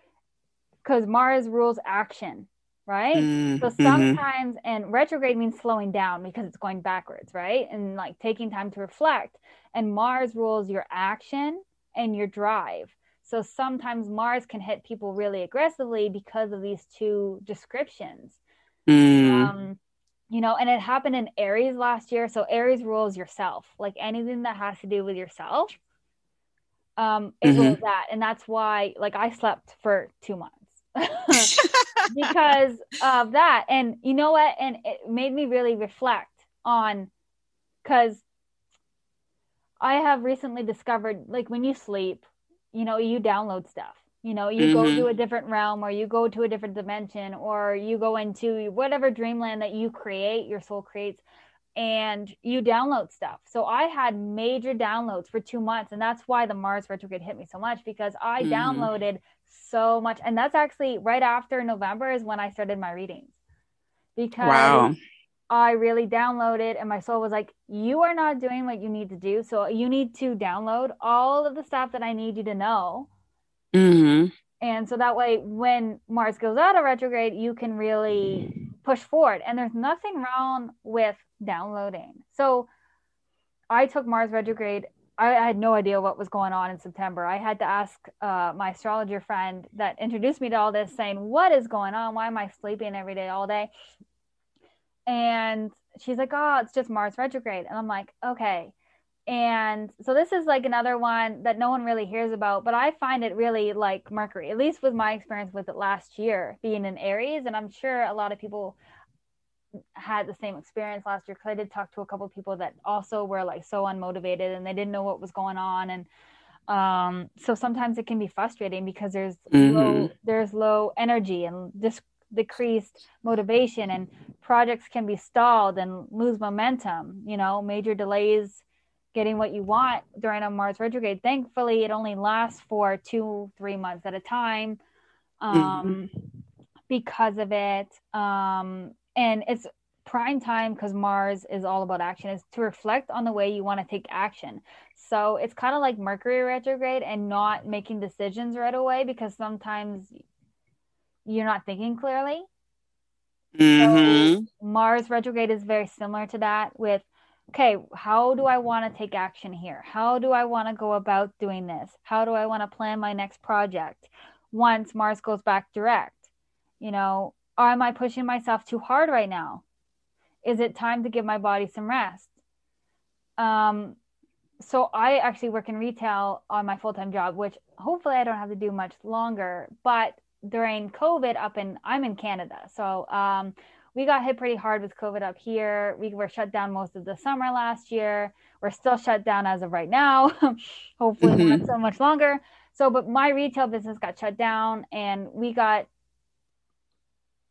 because Mars rules action, right? Mm, so mm-hmm. sometimes, mm-hmm. and retrograde means slowing down because it's going backwards, right? And like taking time to reflect. And Mars rules your action and your drive. So sometimes Mars can hit people really aggressively because of these two descriptions. Mm. Um, you know, and it happened in Aries last year. So Aries rules yourself, like anything that has to do with yourself. Um, it mm-hmm. rules that, and that's why, like, I slept for two months because of that. And you know what? And it made me really reflect on, because I have recently discovered, like, when you sleep, you know, you download stuff. You know, you mm-hmm. go to mm-hmm. a different realm or you go to a different dimension or you go into whatever dreamland that you create, your soul creates, and you download stuff. So I had major downloads for two months. And that's why the Mars retrograde hit me so much because I mm-hmm. downloaded so much. And that's actually right after November is when I started my readings. Because wow. I really downloaded, and my soul was like, You are not doing what you need to do. So you need to download all of the stuff that I need you to know. Mm-hmm. And so that way, when Mars goes out of retrograde, you can really push forward. And there's nothing wrong with downloading. So I took Mars retrograde. I, I had no idea what was going on in September. I had to ask uh, my astrologer friend that introduced me to all this, saying, What is going on? Why am I sleeping every day, all day? And she's like, oh, it's just Mars retrograde. And I'm like, okay. And so this is like another one that no one really hears about, but I find it really like Mercury, at least with my experience with it last year being in Aries. And I'm sure a lot of people had the same experience last year because I did talk to a couple of people that also were like so unmotivated and they didn't know what was going on. And um, so sometimes it can be frustrating because there's mm-hmm. low, there's low energy and this decreased motivation and projects can be stalled and lose momentum you know major delays getting what you want during a mars retrograde. Thankfully it only lasts for two three months at a time um, mm-hmm. because of it. Um, and it's prime time because mars is all about action. Is to reflect on the way you want to take action. So it's kind of like mercury retrograde and not making decisions right away because sometimes you're not thinking clearly. Mm-hmm. So Mars retrograde is very similar to that with okay, how do I want to take action here? How do I want to go about doing this? How do I want to plan my next project once Mars goes back direct? You know, or am I pushing myself too hard right now? Is it time to give my body some rest? Um, so I actually work in retail on my full-time job, which hopefully I don't have to do much longer, but during COVID up in I'm in Canada. So um, we got hit pretty hard with COVID up here. We were shut down most of the summer last year. We're still shut down as of right now. Hopefully mm-hmm. not so much longer. So, but my retail business got shut down, and we got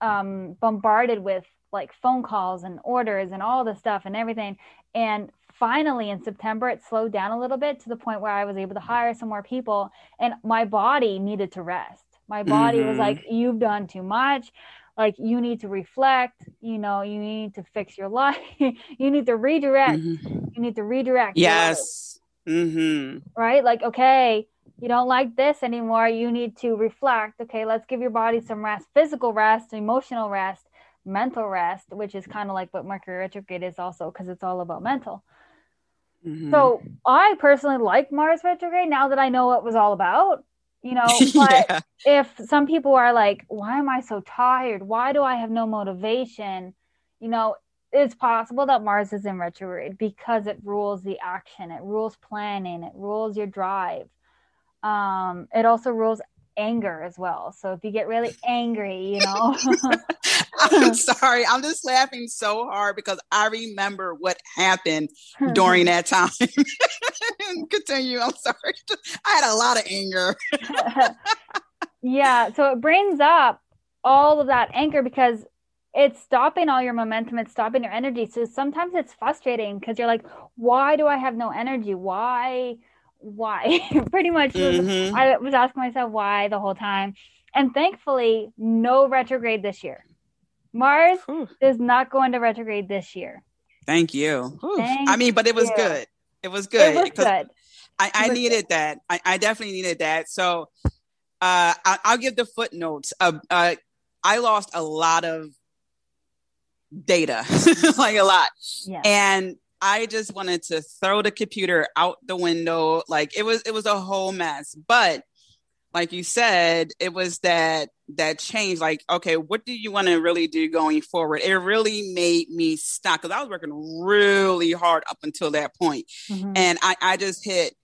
um, bombarded with like phone calls and orders and all the stuff and everything. And finally in September, it slowed down a little bit to the point where I was able to hire some more people, and my body needed to rest my body mm-hmm. was like, you've done too much. Like you need to reflect, you know, you need to fix your life. you need to redirect. Mm-hmm. You need to redirect. Yes. Mm-hmm. Right? Like, okay, you don't like this anymore. You need to reflect. Okay, let's give your body some rest, physical rest, emotional rest, mental rest, which is kind of like what Mercury retrograde is also because it's all about mental. Mm-hmm. So I personally like Mars retrograde now that I know what it was all about you know but yeah. if some people are like why am i so tired why do i have no motivation you know it's possible that mars is in retrograde because it rules the action it rules planning it rules your drive um, it also rules anger as well. So if you get really angry, you know. I'm sorry. I'm just laughing so hard because I remember what happened during that time. Continue. I'm sorry. I had a lot of anger. yeah. So it brings up all of that anger because it's stopping all your momentum it's stopping your energy so sometimes it's frustrating because you're like why do i have no energy why why pretty much mm-hmm. i was asking myself why the whole time and thankfully no retrograde this year mars Whew. is not going to retrograde this year thank you thank i mean but it was you. good it was good it was good i, I needed good. that I, I, definitely needed that so uh, I, will give the footnotes. Uh, uh, I lost a lot of data, like a lot. Yeah. And I just wanted to throw the computer out the window. Like it was, it was a whole mess. But like you said, it was that that change. Like, okay, what do you want to really do going forward? It really made me stop because I was working really hard up until that point. Mm-hmm. and I, I just hit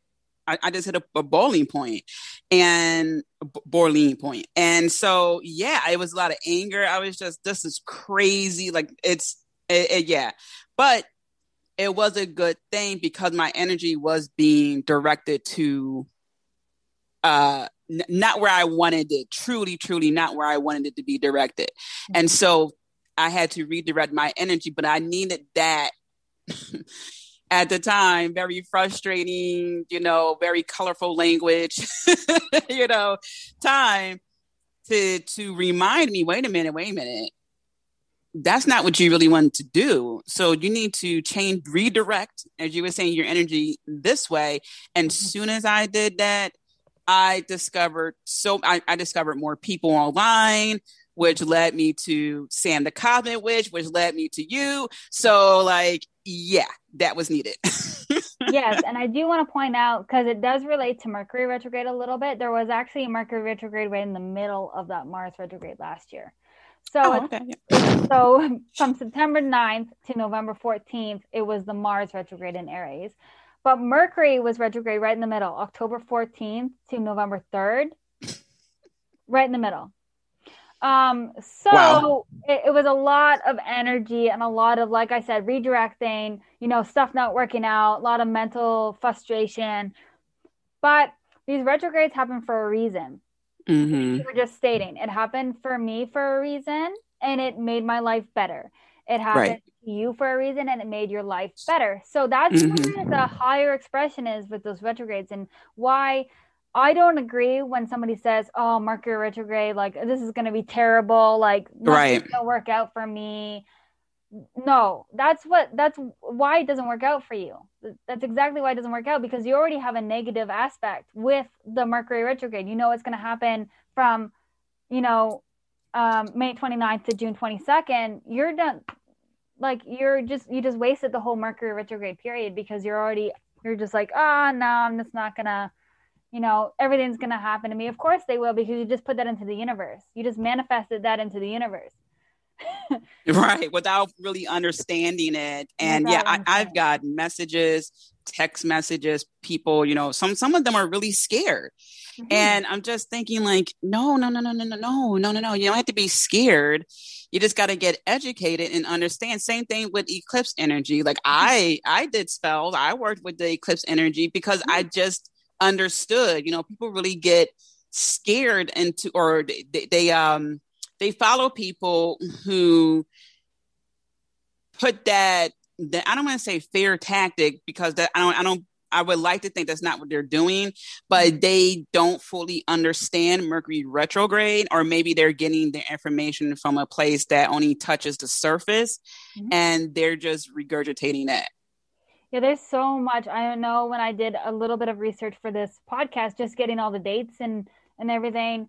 I, I just hit a, a, boiling point and b- boiling point. And so, yeah, it was a lot of anger. I was just, this is crazy. Like it's, it, it, yeah, but it was a good thing because my energy was being directed to, uh, n- not where I wanted it, truly, truly not where I wanted it to be directed. Mm-hmm. And so I had to redirect my energy, but I needed that at the time very frustrating you know very colorful language you know time to to remind me wait a minute wait a minute that's not what you really want to do so you need to change redirect as you were saying your energy this way and as mm-hmm. soon as i did that i discovered so I, I discovered more people online which led me to Sam the Cosmic Witch, which led me to you. So, like, yeah, that was needed. yes, and I do want to point out because it does relate to Mercury retrograde a little bit. There was actually a Mercury retrograde right in the middle of that Mars retrograde last year. So, oh, okay. so from September 9th to November 14th, it was the Mars retrograde in Aries. But Mercury was retrograde right in the middle, October 14th to November 3rd, right in the middle. Um, so wow. it, it, was a lot of energy and a lot of, like I said, redirecting, you know, stuff not working out, a lot of mental frustration. But these retrogrades happen for a reason. Mm-hmm. You were just stating it happened for me for a reason and it made my life better. It happened right. to you for a reason and it made your life better. So that's mm-hmm. where the higher expression is with those retrogrades and why I don't agree when somebody says, "Oh, Mercury retrograde, like this is going to be terrible, like right, going to work out for me." No, that's what that's why it doesn't work out for you. That's exactly why it doesn't work out because you already have a negative aspect with the Mercury retrograde. You know what's going to happen from, you know, um, May 29th to June 22nd. You're done. Like you're just you just wasted the whole Mercury retrograde period because you're already you're just like, ah, oh, no, I'm just not gonna you know, everything's going to happen to me. Of course they will because you just put that into the universe. You just manifested that into the universe. right. Without really understanding it. And yeah, I, I've got messages, text messages, people, you know, some, some of them are really scared. Mm-hmm. And I'm just thinking like, no, no, no, no, no, no, no, no, no, no. You don't have to be scared. You just got to get educated and understand. Same thing with eclipse energy. Like mm-hmm. I, I did spells. I worked with the eclipse energy because mm-hmm. I just understood. You know, people really get scared into or they, they um they follow people who put that that I don't want to say fair tactic because that I don't I don't I would like to think that's not what they're doing, but mm-hmm. they don't fully understand Mercury retrograde, or maybe they're getting the information from a place that only touches the surface mm-hmm. and they're just regurgitating that. Yeah, there's so much. I don't know when I did a little bit of research for this podcast, just getting all the dates and and everything.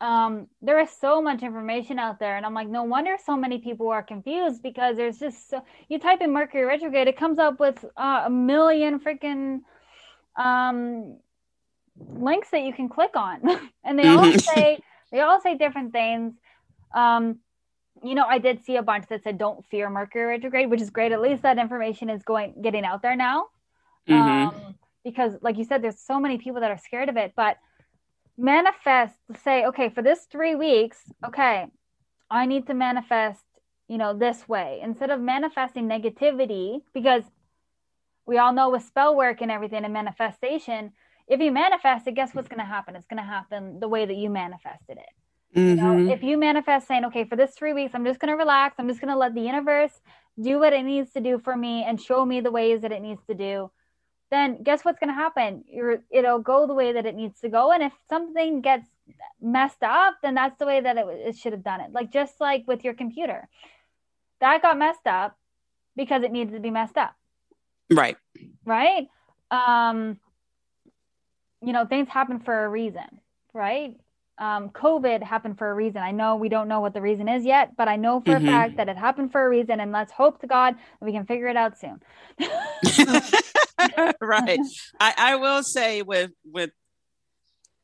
Um, there is so much information out there, and I'm like, no wonder so many people are confused because there's just so. You type in Mercury retrograde, it comes up with uh, a million freaking um links that you can click on, and they all mm-hmm. say they all say different things. Um, you know, I did see a bunch that said don't fear Mercury retrograde, which is great. At least that information is going getting out there now. Mm-hmm. Um, because like you said, there's so many people that are scared of it. But manifest to say okay for this three weeks okay i need to manifest you know this way instead of manifesting negativity because we all know with spell work and everything and manifestation if you manifest it guess what's going to happen it's going to happen the way that you manifested it mm-hmm. you know, mm-hmm. if you manifest saying okay for this three weeks i'm just going to relax i'm just going to let the universe do what it needs to do for me and show me the ways that it needs to do then guess what's going to happen? You're, it'll go the way that it needs to go. And if something gets messed up, then that's the way that it, it should have done it. Like just like with your computer, that got messed up because it needed to be messed up. Right. Right. Um, you know, things happen for a reason, right? Um, COVID happened for a reason. I know we don't know what the reason is yet, but I know for mm-hmm. a fact that it happened for a reason. And let's hope to God that we can figure it out soon. right. I, I will say with with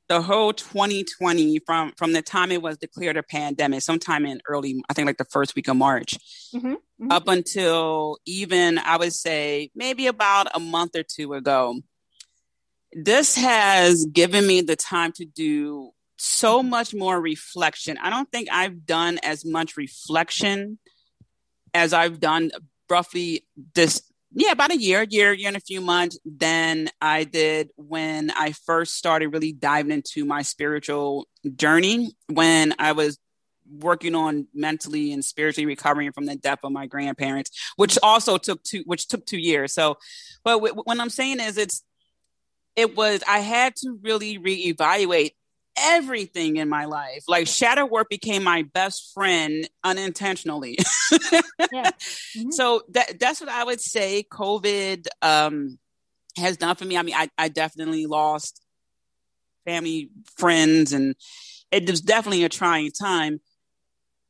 the whole 2020 from from the time it was declared a pandemic sometime in early i think like the first week of march mm-hmm, mm-hmm. up until even i would say maybe about a month or two ago this has given me the time to do so much more reflection. I don't think I've done as much reflection as I've done roughly this yeah, about a year, year, year and a few months than I did when I first started really diving into my spiritual journey when I was working on mentally and spiritually recovering from the death of my grandparents, which also took two, which took two years. So, but w- what I'm saying is it's, it was, I had to really reevaluate everything in my life. Like shadow work became my best friend unintentionally. yeah. mm-hmm. So that that's what I would say COVID um, has done for me. I mean, I, I definitely lost family, friends, and it was definitely a trying time.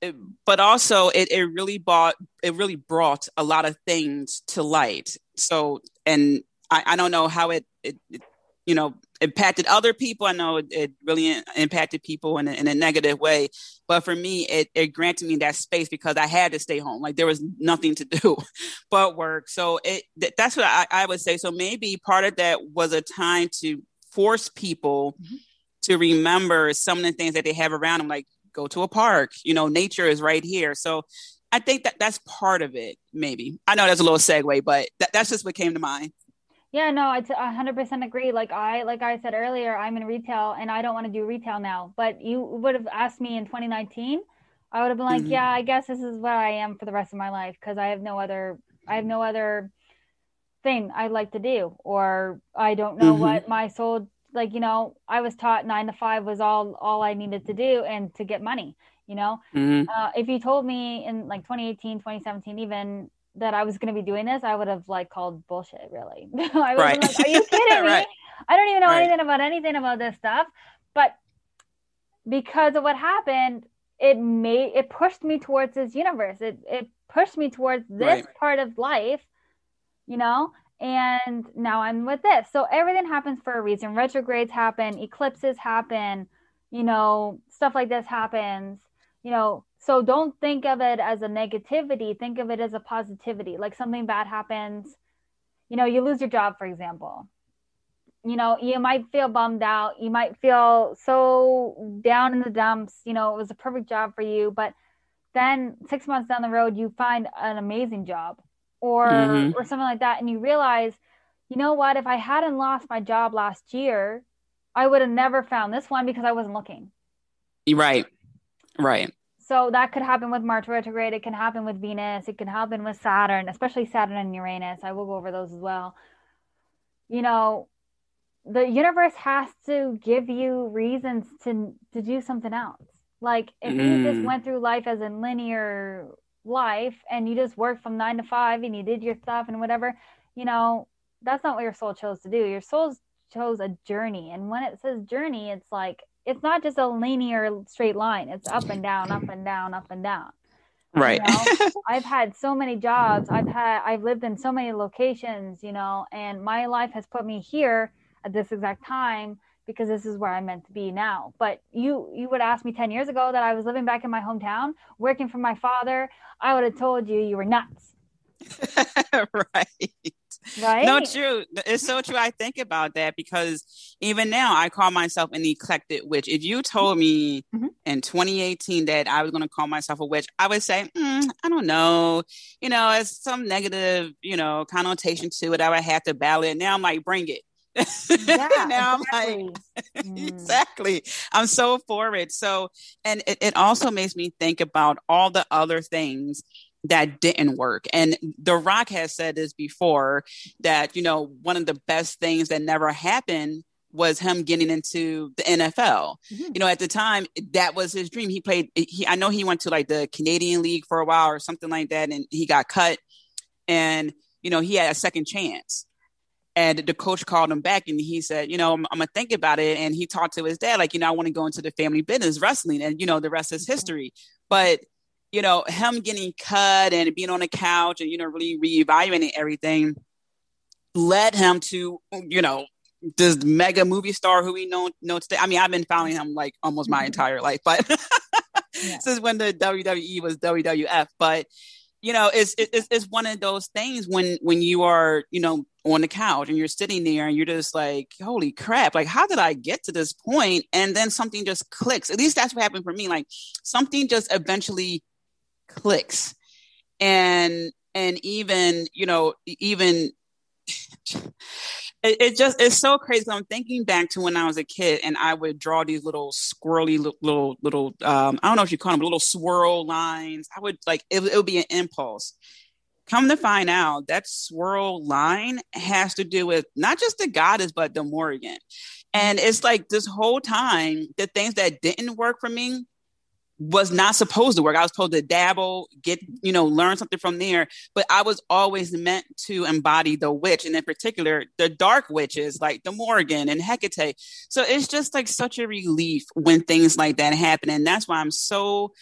It, but also it, it really brought it really brought a lot of things to light. So and I, I don't know how it, it, it you know impacted other people. I know it, it really impacted people in a, in a, negative way, but for me, it, it, granted me that space because I had to stay home. Like there was nothing to do but work. So it that's what I, I, would say. So maybe part of that was a time to force people mm-hmm. to remember some of the things that they have around them, like go to a park. You know, nature is right here. So. I think that that's part of it, maybe. I know that's a little segue, but that, that's just what came to mind. Yeah, no, I 100% agree. Like I like I said earlier, I'm in retail and I don't want to do retail now. But you would have asked me in 2019, I would have been like, mm-hmm. yeah, I guess this is what I am for the rest of my life because I have no other I have no other thing I'd like to do or I don't know mm-hmm. what my soul like, you know, I was taught 9 to 5 was all all I needed to do and to get money, you know. Mm-hmm. Uh, if you told me in like 2018, 2017 even that I was going to be doing this, I would have like called bullshit. Really, I was right. like, "Are you kidding right. me? I don't even know right. anything about anything about this stuff." But because of what happened, it made it pushed me towards this universe. It it pushed me towards this part of life, you know. And now I'm with this. So everything happens for a reason. Retrogrades happen, eclipses happen, you know, stuff like this happens. You know, so don't think of it as a negativity. Think of it as a positivity. Like something bad happens, you know, you lose your job, for example. You know, you might feel bummed out. You might feel so down in the dumps. You know, it was a perfect job for you, but then six months down the road, you find an amazing job or mm-hmm. or something like that, and you realize, you know what? If I hadn't lost my job last year, I would have never found this one because I wasn't looking. Right. Right. So that could happen with Mars retrograde. It can happen with Venus. It can happen with Saturn, especially Saturn and Uranus. I will go over those as well. You know, the universe has to give you reasons to to do something else. Like if mm. you just mm. went through life as a linear life and you just worked from nine to five and you did your stuff and whatever, you know, that's not what your soul chose to do. Your soul chose a journey. And when it says journey, it's like it's not just a linear straight line. It's up and down, up and down, up and down. Right. You know? I've had so many jobs. I've had I've lived in so many locations, you know, and my life has put me here at this exact time because this is where I'm meant to be now. But you you would ask me 10 years ago that I was living back in my hometown, working for my father, I would have told you you were nuts. right. Right? No, true. It's so true. I think about that because even now I call myself an eclectic witch. If you told me mm-hmm. in 2018 that I was going to call myself a witch, I would say, mm, I don't know. You know, it's some negative, you know, connotation to it. I would have to battle it. Now I'm like, bring it. Yeah, now exactly. I'm like, mm. exactly. I'm so for it. So, and it, it also makes me think about all the other things that didn't work. And The Rock has said this before that, you know, one of the best things that never happened was him getting into the NFL. Mm-hmm. You know, at the time, that was his dream. He played, he, I know he went to like the Canadian League for a while or something like that, and he got cut. And, you know, he had a second chance. And the coach called him back and he said, you know, I'm, I'm going to think about it. And he talked to his dad, like, you know, I want to go into the family business, wrestling. And, you know, the rest is mm-hmm. history. But you know, him getting cut and being on the couch and, you know, really reevaluating everything led him to, you know, this mega movie star who we know, know today. I mean, I've been following him like almost my mm-hmm. entire life, but yeah. since when the WWE was WWF. But, you know, it's, it's, it's one of those things when, when you are, you know, on the couch and you're sitting there and you're just like, holy crap, like, how did I get to this point? And then something just clicks. At least that's what happened for me. Like, something just eventually clicks. And and even you know even it, it, just it's so crazy. I'm thinking back to when i was a kid and i would draw these little squirrely little little um, i don't know if you call them little swirl lines. I would like it, it would be an impulse. Come to find out that swirl line has to do with not just the goddess but the Morrigan. And it's like this whole time the things that didn't work for me was not supposed to work. I was supposed to dabble, get, you know, learn something from there. But I was always meant to embody the witch, and in particular, the dark witches like the Morrigan and Hecate. So it's just like such a relief when things like that happen. And that's why I'm so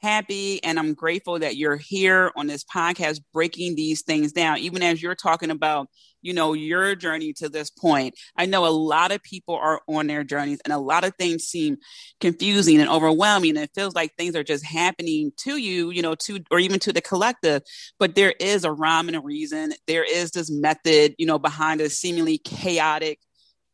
happy and I'm grateful that you're here on this podcast breaking these things down, even as you're talking about you know your journey to this point i know a lot of people are on their journeys and a lot of things seem confusing and overwhelming and it feels like things are just happening to you you know to or even to the collective. But there is a rhyme and a reason. There is this method you know behind a seemingly chaotic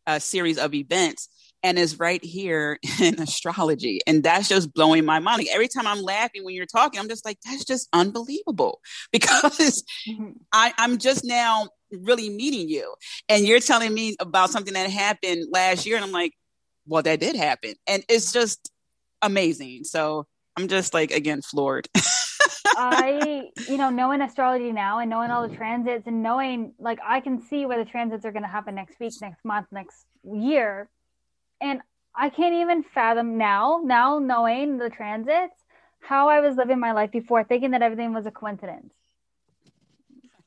uh, series of events and is right here in astrology. And that's just blowing my mind. Like every time I'm laughing when you're talking, I'm just like, that's just unbelievable because mm-hmm. I, I'm just now really meeting you. And you're telling me about something that happened last year. And I'm like, well, that did happen. And it's just amazing. So I'm just like, again, floored. I, you know, knowing astrology now and knowing all the transits and knowing, like, I can see where the transits are going to happen next week, next month, next year. And I can't even fathom now, now knowing the transits, how I was living my life before, thinking that everything was a coincidence.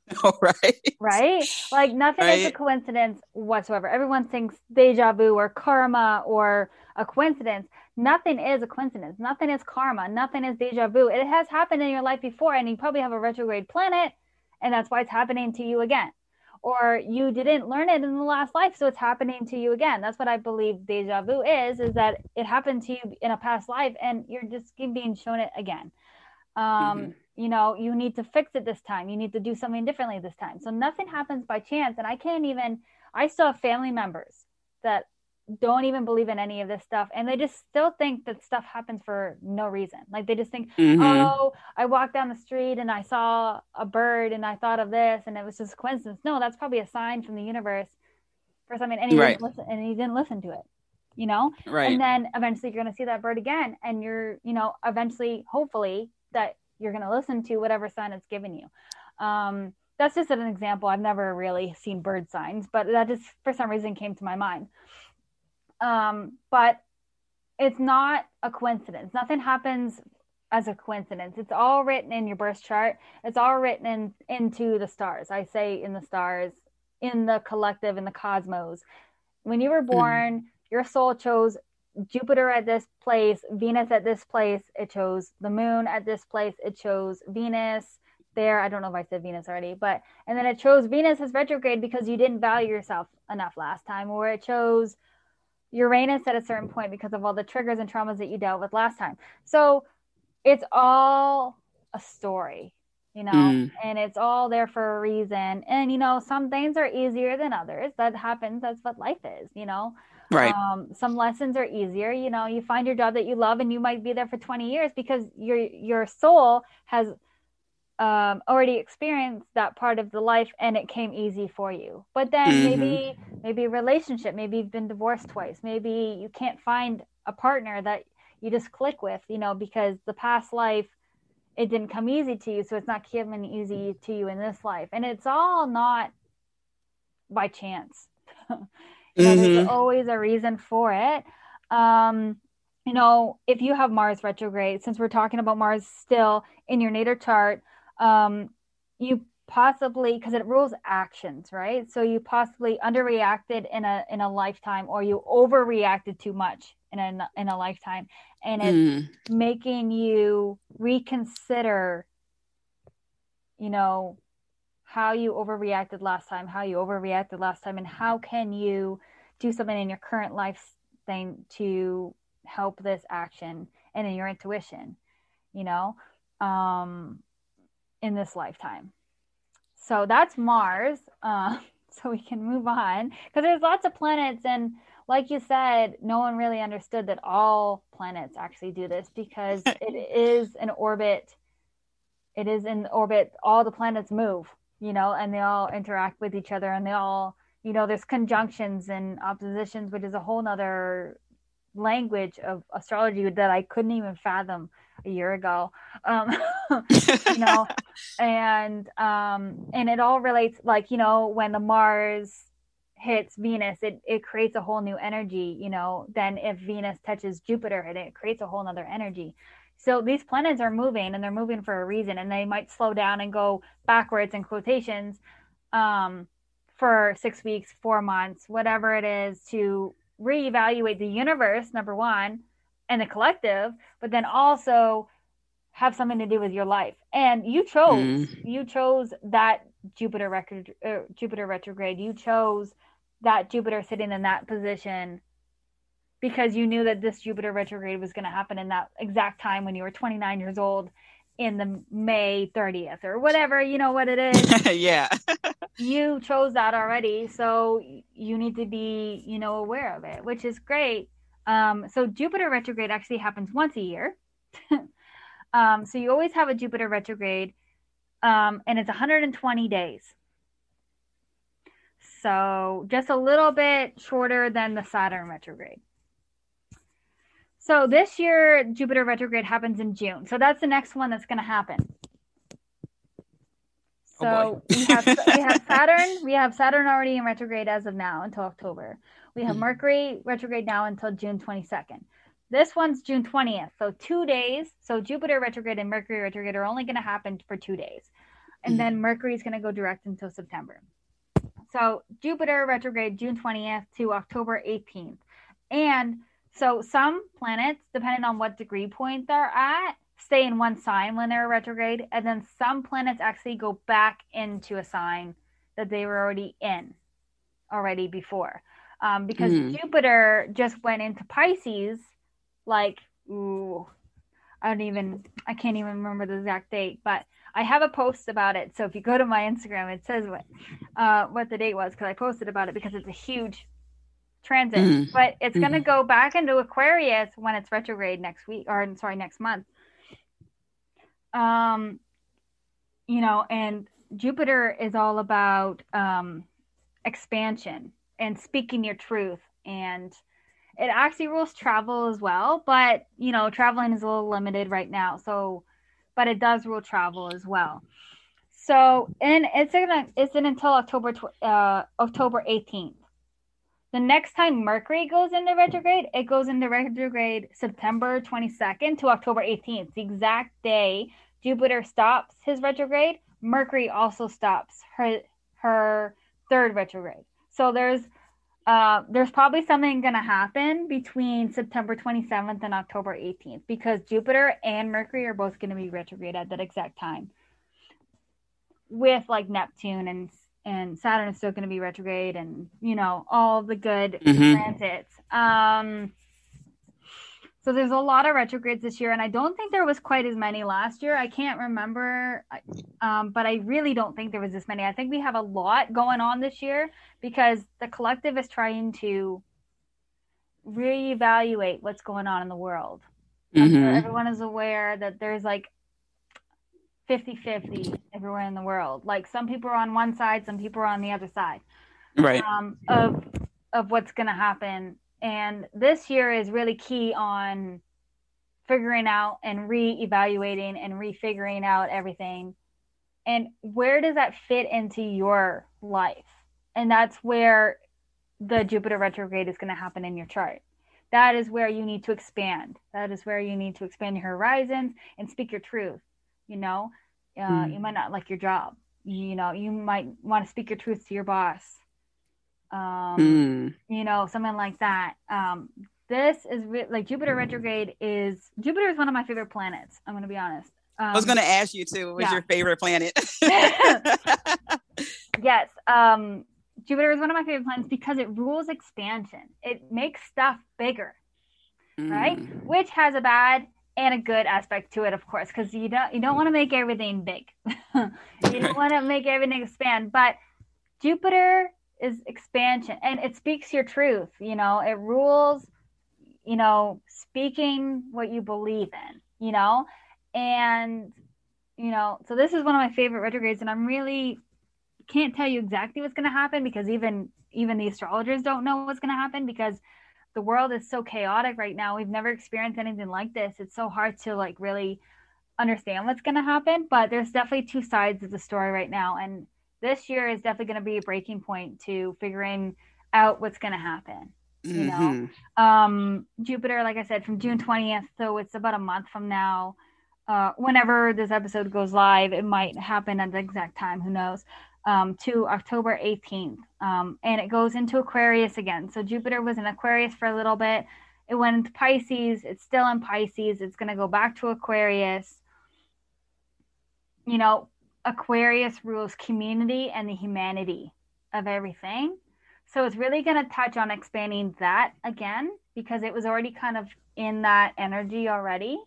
All right. Right? Like nothing right. is a coincidence whatsoever. Everyone thinks deja vu or karma or a coincidence. Nothing is a coincidence. Nothing is karma. Nothing is deja vu. It has happened in your life before, and you probably have a retrograde planet, and that's why it's happening to you again. Or you didn't learn it in the last life, so it's happening to you again. That's what I believe deja vu is, is that it happened to you in a past life and you're just being shown it again. Um, mm-hmm you know you need to fix it this time you need to do something differently this time so nothing happens by chance and i can't even i still have family members that don't even believe in any of this stuff and they just still think that stuff happens for no reason like they just think mm-hmm. oh i walked down the street and i saw a bird and i thought of this and it was just coincidence no that's probably a sign from the universe for something and he right. didn't listen and he didn't listen to it you know right and then eventually you're going to see that bird again and you're you know eventually hopefully that you're going to listen to whatever sign it's given you. Um, that's just an example. I've never really seen bird signs, but that just for some reason came to my mind. Um, but it's not a coincidence. Nothing happens as a coincidence. It's all written in your birth chart. It's all written in, into the stars. I say in the stars, in the collective, in the cosmos. When you were mm-hmm. born, mm. your soul chose Jupiter at this place, Venus at this place, it chose the moon at this place, it chose Venus there. I don't know if I said Venus already, but and then it chose Venus as retrograde because you didn't value yourself enough last time, or it chose Uranus at a certain point because of all the triggers and traumas that you dealt with last time. So it's all a story, you know, mm. and it's all there for a reason. And, you know, some things are easier than others. That happens. That's what life is, you know. Right. Um, some lessons are easier. You know, you find your job that you love and you might be there for 20 years because your your soul has um, already experienced that part of the life and it came easy for you. But then mm-hmm. maybe maybe a relationship, maybe you've been divorced twice, maybe you can't find a partner that you just click with, you know, because the past life it didn't come easy to you, so it's not coming easy to you in this life. And it's all not by chance. you know, mm-hmm. There's always a reason for it. Um, you know, if you have Mars retrograde, since we're talking about Mars still in your natal chart, um, you possibly because it rules actions, right? So you possibly underreacted in a in a lifetime, or you overreacted too much in a in a lifetime, and it's mm. making you reconsider, you know, how you overreacted last time, how you overreacted last time, and how can you do something in your current life thing to help this action and in your intuition, you know, um, in this lifetime. So that's Mars. Uh, so we can move on because there's lots of planets and like you said, no one really understood that all planets actually do this because it is an orbit. It is in orbit. All the planets move, you know, and they all interact with each other and they all, you know, there's conjunctions and oppositions, which is a whole nother language of astrology that I couldn't even fathom a year ago. Um, you know, and um, and it all relates like, you know, when the Mars hits Venus, it, it creates a whole new energy, you know, then if Venus touches Jupiter, it, it creates a whole nother energy. So these planets are moving and they're moving for a reason and they might slow down and go backwards in quotations um, for six weeks, four months, whatever it is to reevaluate the universe, number one, and the collective, but then also have something to do with your life. And you chose, mm. you chose that Jupiter record, uh, Jupiter retrograde. You chose that Jupiter sitting in that position because you knew that this Jupiter retrograde was going to happen in that exact time when you were 29 years old in the May 30th or whatever, you know what it is. yeah. you chose that already, so you need to be, you know, aware of it, which is great. Um, so Jupiter retrograde actually happens once a year. um, so you always have a Jupiter retrograde, um, and it's 120 days. So just a little bit shorter than the Saturn retrograde. So this year, Jupiter retrograde happens in June. So that's the next one that's going to happen. Oh, so oh we have we have Saturn. We have Saturn already in retrograde as of now until October. We have. Mercury retrograde now until June 22nd. This one's June 20th. So two days. So Jupiter retrograde and Mercury retrograde are only going to happen for two days. And mm-hmm. then Mercury is going to go direct until September. So Jupiter retrograde June 20th to October 18th. And so some planets, depending on what degree point they're at, stay in one sign when they're retrograde. And then some planets actually go back into a sign that they were already in already before. Um, because mm. Jupiter just went into Pisces like, ooh, I don't even, I can't even remember the exact date, but I have a post about it. So if you go to my Instagram, it says what uh, what the date was because I posted about it because it's a huge transit. Mm-hmm. But it's mm-hmm. going to go back into Aquarius when it's retrograde next week, or sorry, next month. Um, you know, and Jupiter is all about um, expansion and speaking your truth and it actually rules travel as well but you know traveling is a little limited right now so but it does rule travel as well. So, and it's gonna it's in until October uh, October 18th. The next time Mercury goes into retrograde, it goes into retrograde September 22nd to October 18th. The exact day Jupiter stops his retrograde, Mercury also stops her her third retrograde. So there's uh, there's probably something going to happen between September 27th and October 18th because Jupiter and Mercury are both going to be retrograde at that exact time. With like Neptune and and Saturn is still going to be retrograde, and you know all the good mm-hmm. transits. Um, So there's a lot of retrogrades this year, and I don't think there was quite as many last year. I can't remember, um, but I really don't think there was this many. I think we have a lot going on this year because the collective is trying to reevaluate what's going on in the world. Mm-hmm. Sure everyone is aware that there's like 50-50 everywhere in the world. Like some people are on one side, some people are on the other side. Right. Um, of of what's going to happen and this year is really key on figuring out and re-evaluating and refiguring out everything. And where does that fit into your life? And that's where the jupiter retrograde is going to happen in your chart. That is where you need to expand. That is where you need to expand your horizons and speak your truth you know? Uh, mm. you might not like your job. You know you might want to speak your truth to your boss um, mm. you know, something like that. Um, this is re- like Jupiter retrograde is Jupiter is one of my favorite planets. I'm going to be honest. Um, I was going to ask you too. What's yeah. your favorite planet? yes, um, Jupiter is one of my favorite planets because it rules expansion. It makes stuff bigger, mm. right? Which has a bad and a good aspect to it, of course, because you don't you don't want to make everything big. you don't want to make everything expand, but Jupiter is expansion and it speaks your truth you know it rules you know speaking what you believe in you know? And you know so this is one of my favorite retrogrades and i'm really can't tell you exactly what's going to happen because even even the astrologers don't know what's going to happen because the world is so chaotic right now. We've never experienced anything like this. It's so hard to like really understand what's going to happen but there's definitely two sides of the story right now and this year is definitely going to be a breaking point to figuring out what's going to happen you know? Mm-hmm. um jupiter like i said from june 20th so it's about a month from now. Uh whenever this episode goes live it might happen at the exact time who knows? Um to october 18th um and it goes into aquarius again. So jupiter was in aquarius for a little bit. It went into pisces. It's still in pisces. It's going to go back to aquarius. You know Aquarius rules community and the humanity of everything. So it's really going to touch on expanding that again because it was already kind of in that energy already.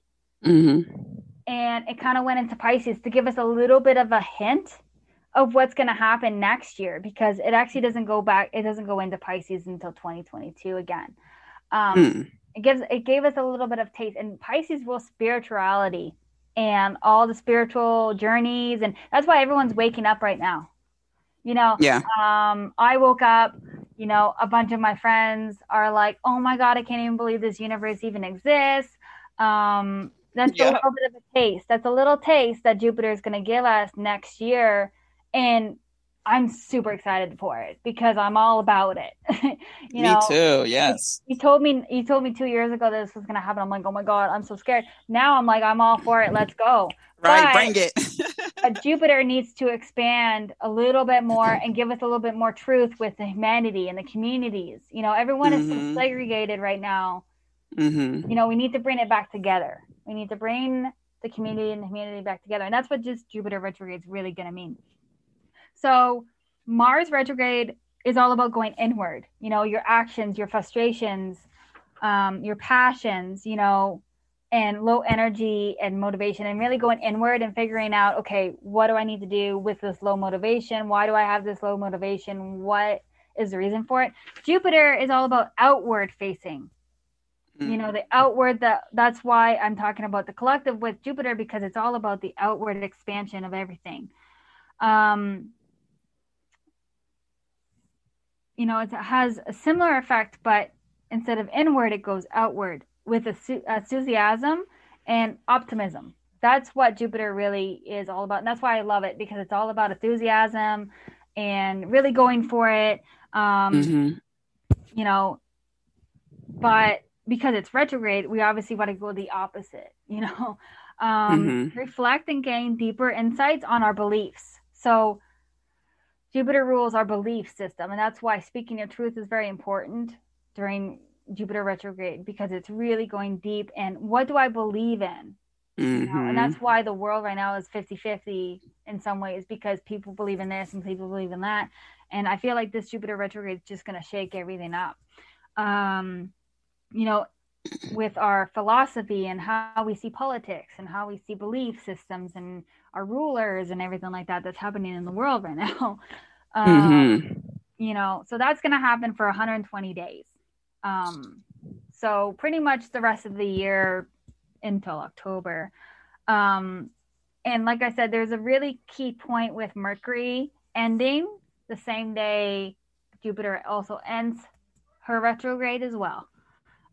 Mm-hmm. And it kind of went into Pisces to give us a little bit of a hint of what's going to happen next year because it actually doesn't go back, it doesn't go into Pisces until 2022 again. Um, mm. It gives it gave us a little bit of taste, and Pisces rules spirituality and all the spiritual journeys and that's why everyone's waking up right now. You know yeah. um i woke up you know a bunch of my friends are like oh my god i can't even believe this universe even exists. Um that's yeah. a little bit of a taste. That's a little taste that jupiter is going to give us next year and I'm super excited for it because I'm all about it. you me know, too. Yes. You, told me you told me two years ago this was gonna happen. I'm like, oh my god, I'm so scared. Now I'm like, I'm all for it. Let's go. Right, but bring it. Jupiter needs to expand a little bit more and give us a little bit more truth with the humanity and the communities. You know, everyone mm-hmm. is so mm-hmm. segregated right now. Mm-hmm. You know, we need to bring it back together. We need to bring the community and the humanity back together, and that's what just Jupiter retrograde is really going to mean. So Mars retrograde is all about going inward, you know, your actions, your frustrations, um, your passions, you know, and low energy and motivation, and really going inward and figuring out, okay, what do I need to do with this low motivation? Why do I have this low motivation? What is the reason for it? Jupiter is all about outward facing. You know, the outward that that's why I'm talking about the collective with Jupiter because it's all about the outward expansion of everything. Um, you know, it has a similar effect, but instead of inward, it goes outward with enthusiasm and optimism. That's what Jupiter really is all about. And that's why I love it because it's all about enthusiasm and really going for it. Um, mm-hmm. You know, but because it's retrograde, we obviously want to go the opposite, you know, um, mm-hmm. reflect and gain deeper insights on our beliefs. So, Jupiter rules our belief system, and that's why speaking your truth is very important during Jupiter retrograde because it's really going deep. And what do I believe in? Mm-hmm. You know? And that's mm-hmm. why the world right now is 50 50 in some ways because people believe in this and people believe in that. And I feel like this Jupiter retrograde is just going to shake everything up. Um, you know, with our philosophy and how we see politics and how we see belief systems and our rulers and everything like that that's happening in the world right now. Um, mm-hmm. You know, so that's going to happen for 120 days. Um, so pretty much the rest of the year until October. Um, and like I said, there's a really key point with Mercury ending the same day Jupiter also ends her retrograde as well.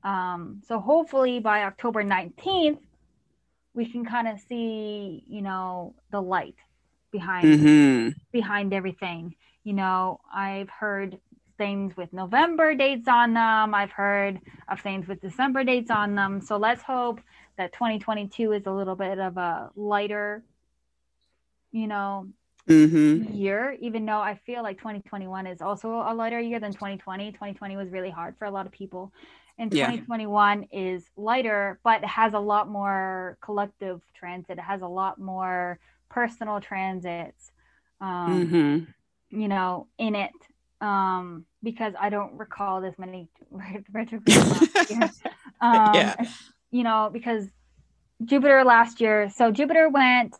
Um, so hopefully by October 19th, we can kind of see, you know, the light behind mm-hmm. behind everything. You know, I've heard things with November dates on them. I've heard of things with December dates on them. So let's hope that 2022 is a little bit of a lighter, you know, mm-hmm. year, even though I feel like 2021 is also a lighter year than 2020. 2020 was really hard for a lot of people. And 2021 yeah. is lighter, but has a lot more collective transit. It has a lot more personal transits, um, mm-hmm. you know, in it. Um, because I don't recall this many retrogrades. Um, yeah. You know, because Jupiter last year, so Jupiter went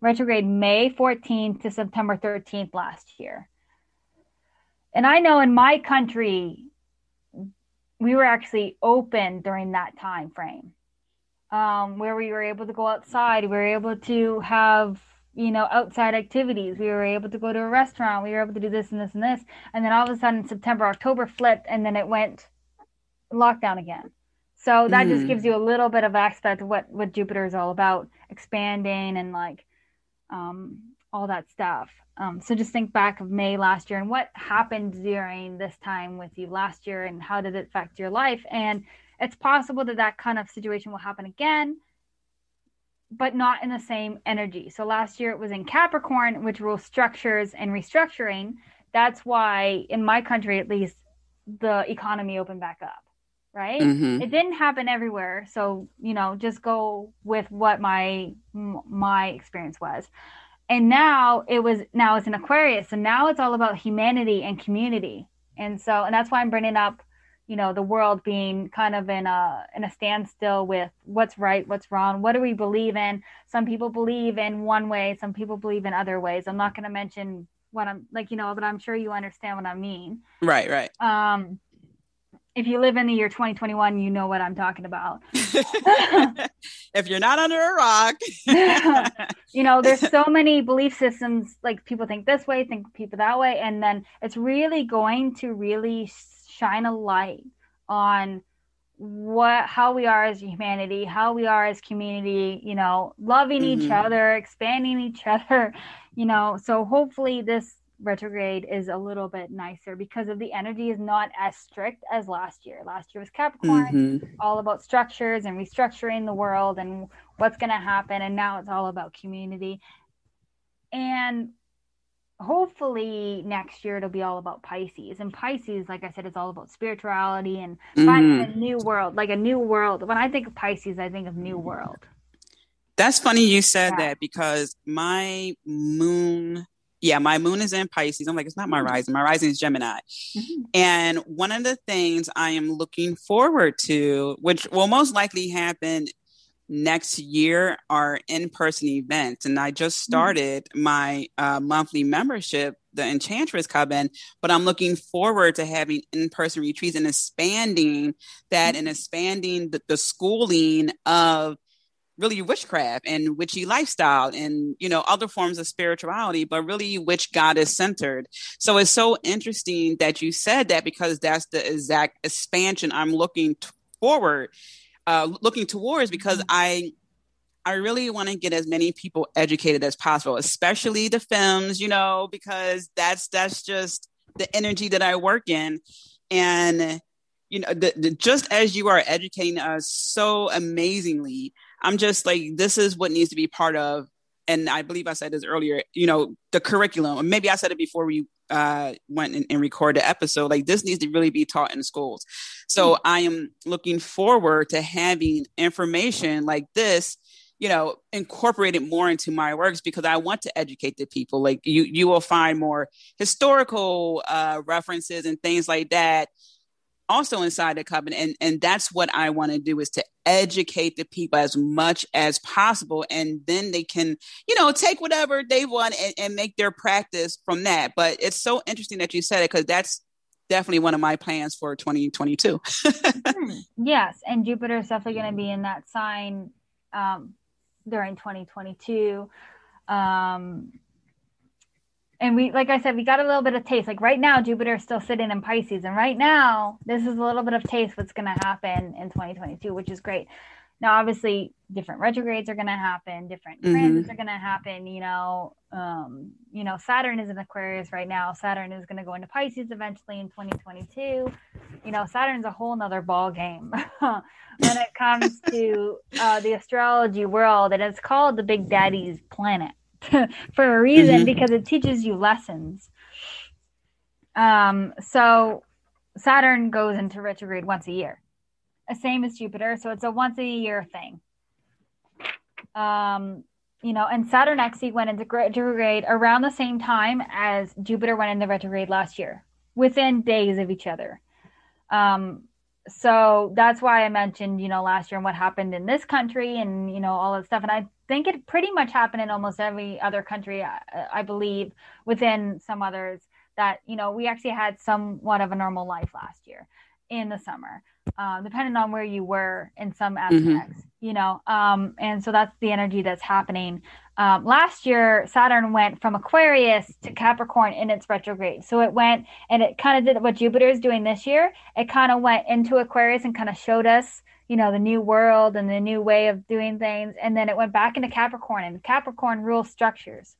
retrograde May 14th to September 13th last year. And I know in my country, we were actually open during that time frame um, where we were able to go outside. We were able to have, you know, outside activities. We were able to go to a restaurant. We were able to do this and this and this. And then all of a sudden, September, October flipped, and then it went lockdown again. So that mm. just gives you a little bit of aspect of what what Jupiter is all about, expanding and like um, all that stuff. Um, so just think back of May last year and what happened during this time with you last year and how did it affect your life? And it's possible that that kind of situation will happen again, but not in the same energy. So last year it was in Capricorn, which rules structures and restructuring. That's why, in my country at least, the economy opened back up right mm-hmm. it didn't happen everywhere so you know just go with what my my experience was and now it was now it's an aquarius so now it's all about humanity and community. And so and that's why i'm bringing up you know the world being kind of in a in a standstill with what's right what's wrong what do we believe in? Some people believe in one way some people believe in other ways. I'm not going to mention what i'm like you know but i'm sure you understand what i mean. Right right. Um if you live in the year 2021, you know what I'm talking about. if you're not under a rock, you know, there's so many belief systems. Like people think this way, think people that way, and then it's really going to really shine a light on what how we are as humanity how we are as community you know loving mm-hmm. each other expanding each other you know so hopefully this retrograde is a little bit nicer because of the energy is not as strict as last year. Last year was Capricorn, mm-hmm. all about structures and restructuring the world and what's going to happen. And now it's all about community. And hopefully next year it'll be all about Pisces. And Pisces, like I said, is all about spirituality and mm-hmm. finding a new world, like a new world. When I think of Pisces, I think of new world. That's funny you said yeah. that because my moon yeah, my moon is in Pisces. I'm like, it's not my mm-hmm. rising. My rising is Gemini. Mm-hmm. And one of the things I am looking forward to, which will most likely happen next year, are in person events. And I just mm-hmm. started mm-hmm. my uh, monthly membership, the Enchantress Coven, but I'm looking forward to having in person retreats and expanding that mm-hmm. and expanding the, the schooling of really witchcraft and witchy lifestyle and you know other forms of spirituality but really which god is centered so it's so interesting that you said that because that's the exact expansion i'm looking t- forward uh looking towards because mm-hmm. i I really want to get as many people educated as possible, especially the femmes, you know, because that's that's just the energy that I work in. And you know, the, the, just as you are educating us so amazingly, I'm just like, this is what needs to be part of. And I believe I said this earlier, you know, the curriculum, or maybe I said it before we uh, went and, and recorded the episode. Like this needs to really be taught in schools. So mm-hmm. I am looking forward to having information like this you know incorporated more into my works because i want to educate the people like you you will find more historical uh references and things like that also inside the covenant and and that's what i want to do is to educate the people as much as possible and then they can you know take whatever they want and, and make their practice from that. But it's so interesting that you said it because that's definitely one of my plans for 2022 hmm. yes and jupiter is definitely going to be in that sign um, during 2022 um, and we like i said we got a little bit of taste. Like right now jupiter is still sitting in pisces. And right now this is a little bit of taste what's going to happen in 2022 which is great. Now obviously different retrogrades are going to happen different mm-hmm. are going to happen you know um you know saturn is in aquarius right now. Saturn is going to go into pisces eventually in 2022 you know saturn's a whole nother ball game when it comes to uh, the astrology world and it's called the big daddy's planet for a reason mm-hmm. because it teaches you lessons. Um, so Saturn goes into retrograde once a year, the same as Jupiter. So it's a once a year thing. Um, you know, and Saturn actually went into retrograde around the same time as Jupiter went into retrograde last year, within days of each other. Um, so that's why I mentioned, you know, last year and what happened in this country and, you know, all that stuff. And I think it pretty much happened in almost every other country, I, I believe, within some others that, you know, we actually had somewhat of a normal life last year in the summer, uh, depending on where you were in some mm-hmm. aspects, mm-hmm. you know. Um, and so that's the energy that's happening. Um, last year, Saturn went from Aquarius to Capricorn in its retrograde. So it went and it kind of did what Jupiter is doing this year. It kind of went into Aquarius and kind of showed us, you know, the new world and the new way of doing things. And then it went back into Capricorn, and Capricorn rules structures.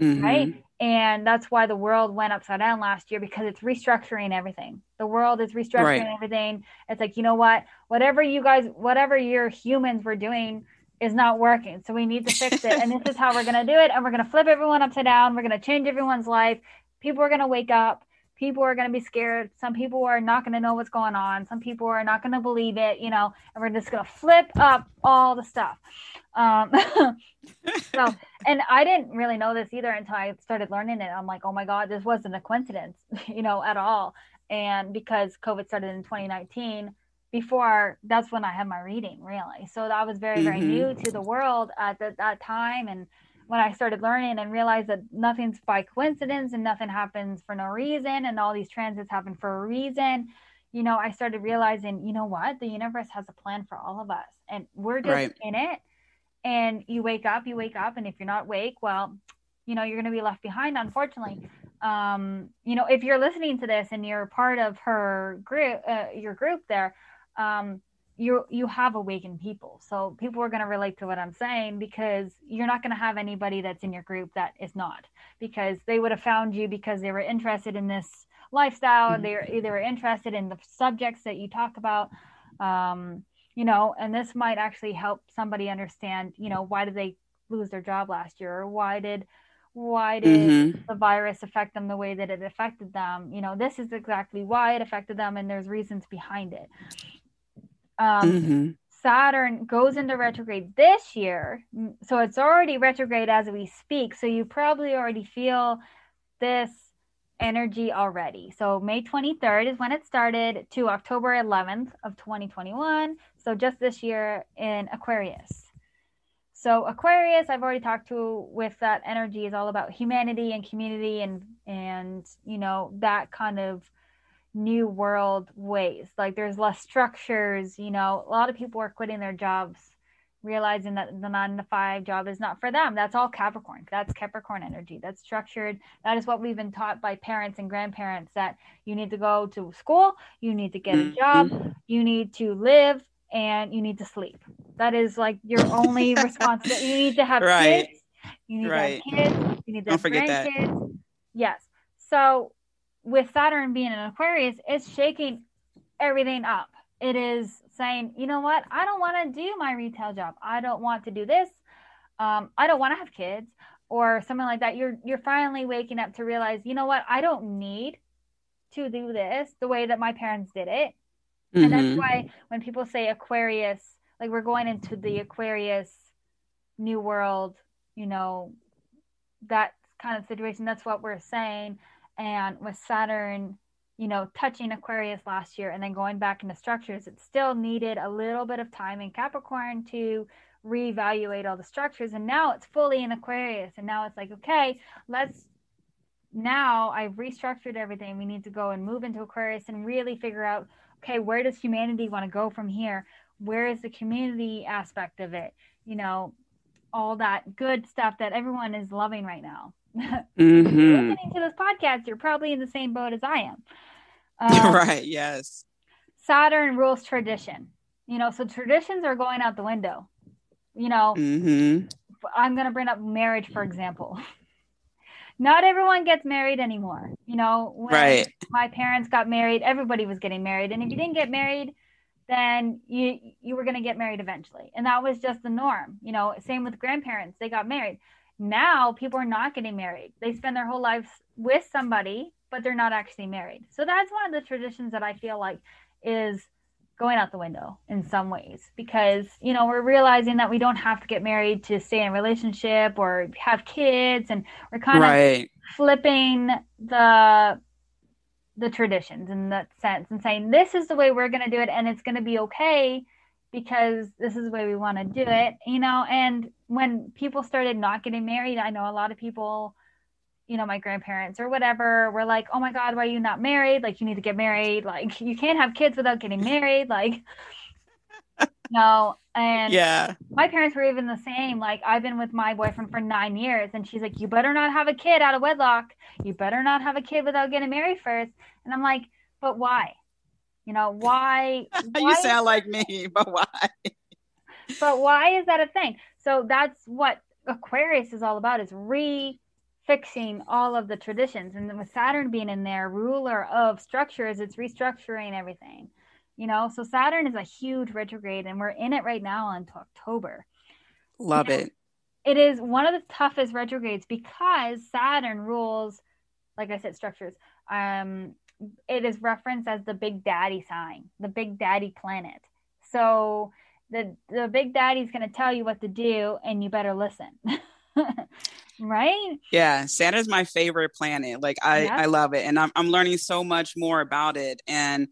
Mm-hmm. Right. And that's why the world went upside down last year because it's restructuring everything. The world is restructuring right. everything. It's like, you know what? Whatever you guys, whatever your humans were doing, is not working. So we need to fix it. and this is how we're going to do it. And we're going to flip everyone upside down. We're going to change everyone's life. People are going to wake up. People are going to be scared. Some people are not going to know what's going on. Some people are not going to believe it, you know, and we're just going to flip up all the stuff. Um, so, and I didn't really know this either until I started learning it. I'm like, oh my God, this wasn't a coincidence, you know, at all. And because COVID started in 2019, before that's when I had my reading really. So that was very, very mm-hmm. new to the world at the, that time. And when I started learning and realized that nothing's by coincidence and nothing happens for no reason and all these transits happen for a reason, you know, I started realizing, you know what, the universe has a plan for all of us and we're just right. in it. And you wake up, you wake up, and if you're not awake, well, you know, you're going to be left behind, unfortunately. Um, you know, if you're listening to this and you're part of her group, uh, your group there, um, you you have awakened people. So people are going to relate to what I'm saying because you're not going to have anybody that's in your group that is not because they would have found you because they were interested in this lifestyle. Mm-hmm. They were they were interested in the subjects that you talk about. Um, you know, and this might actually help somebody understand. You know, why did they lose their job last year, or why did why did mm-hmm. the virus affect them the way that it affected them you know this is exactly why it affected them and there's reasons behind it um, mm-hmm. Saturn goes into retrograde this year. So it's already retrograde as we speak. So you probably already feel this energy already. So May 23rd is when it started to October 11th of 2021. So just this year in Aquarius. So Aquarius, I've already talked to with that energy is all about humanity and community and and you know that kind of new world ways. Like there's less structures, you know, a lot of people are quitting their jobs, realizing that the nine to five job is not for them. That's all Capricorn. That's Capricorn energy. That's structured. That is what we've been taught by parents and grandparents that you need to go to school, you need to get a job, mm-hmm. you need to live, and you need to sleep. That is like your only responsibility. You need to have right. kids. You need right. to have kids. You need to Don't have grandkids. Yes. So with Saturn being in Aquarius, it's shaking everything up. It is saying, you know what? I don't want to do my retail job. I don't want to do this. Um, I don't want to have kids or something like that. You're you're finally waking up to realize, you know what? I don't need to do this the way that my parents did it. Mm-hmm. And that's mm-hmm. why when people say Aquarius, like we're going into the Aquarius new world, you know, that kind of situation. That's what we're saying and with Saturn you know, touching Aquarius last year and then going back into structures, it still needed a little bit of time in Capricorn to reevaluate all the structures. And now it's fully in Aquarius. And now it's like, okay, let's now I've restructured everything. We need to go and move into Aquarius and really figure out, okay, where does humanity want to go from here? Where is the community aspect of it? You know, all that good stuff that everyone is loving right now. Mm-hmm. listening to this podcast, you're probably in the same boat as I am. Um, right. Yes. Saturn rules tradition. You know, so traditions are going out the window. You know, mm-hmm. I'm going to bring up marriage, for example. Not everyone gets married anymore. You know, when right. my parents got married, everybody was getting married. And if you didn't get married, then you you were going to get married eventually. And that was just the norm. You know, same with grandparents. They got married. Now people are not getting married. They spend their whole lives with somebody but they're not actually married. So that's one of the traditions that I feel like is going out the window in some ways because you know we're realizing that we don't have to get married to stay in a relationship or have kids and we're kind right. of flipping the the traditions in that sense and saying this is the way we're going to do it and it's going to be okay because this is the way we want to do it you know and when people started not getting married i know a lot of people you know, my grandparents or whatever were like, oh my God, why are you not married? Like, you need to get married. Like, you can't have kids without getting married. Like, no. And yeah, my parents were even the same. Like, I've been with my boyfriend for nine years, and she's like, you better not have a kid out of wedlock. You better not have a kid without getting married first. And I'm like, but why? You know, why? why you sound like me, but why? but why is that a thing? So that's what Aquarius is all about is re fixing all of the traditions. And with Saturn being in there, ruler of structures, it's restructuring everything. You know, so Saturn is a huge retrograde, and we're in it right now until October. Love you know, it. It is one of the toughest retrogrades because Saturn rules, like I said, structures. Um, it is referenced as the Big Daddy sign, the Big Daddy planet. So the the Big Daddy's going to tell you what to do, and you better listen. right yeah saturn's my favorite planet like i yeah. i love it and i'm, I'm learning so much more about it and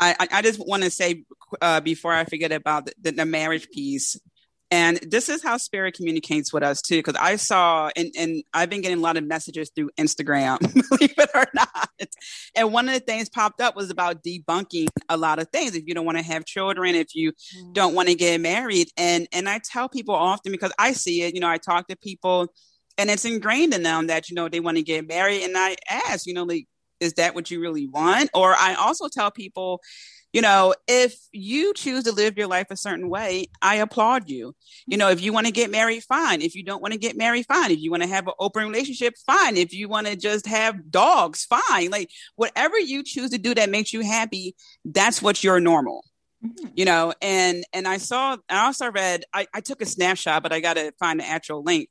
i i, just want to say uh, before i forget about the, the, marriage piece and this is how spirit communicates with us too because i saw and, and i've been getting a lot of messages through instagram believe it or not. And one of the things popped up was about debunking a lot of things. If you don't want to have children if you mm. don't want to get married and and i tell people often because i see it you know i talk to people and it's ingrained in them that you know they want to get married and i ask you know like is that what you really want? Or i also tell people you know if you choose to live your life a certain way i applaud you you know if you want to get married fine if you don't want to get married fine if you want to have an open relationship fine if you want to just have dogs fine like whatever you choose to do that makes you happy that's what your normal mm-hmm. you know and and i saw i also read I, I took a snapshot but i gotta find the actual link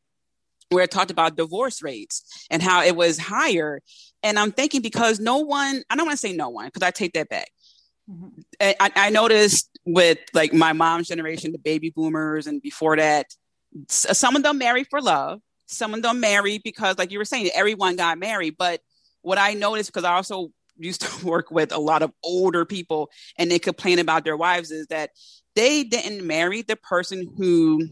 where it talked about divorce rates and how it was higher. And I'm thinking because no one, I don't want to say no one, because I take that back. Mm-hmm. I, I, noticed with like my mom's generation, the baby boomers, and before that, some of them married for love, some of them married because, like you were saying, everyone got married. But what I noticed, because I also used to work with a lot of older people and they complain about their wives, is that they didn't marry the person who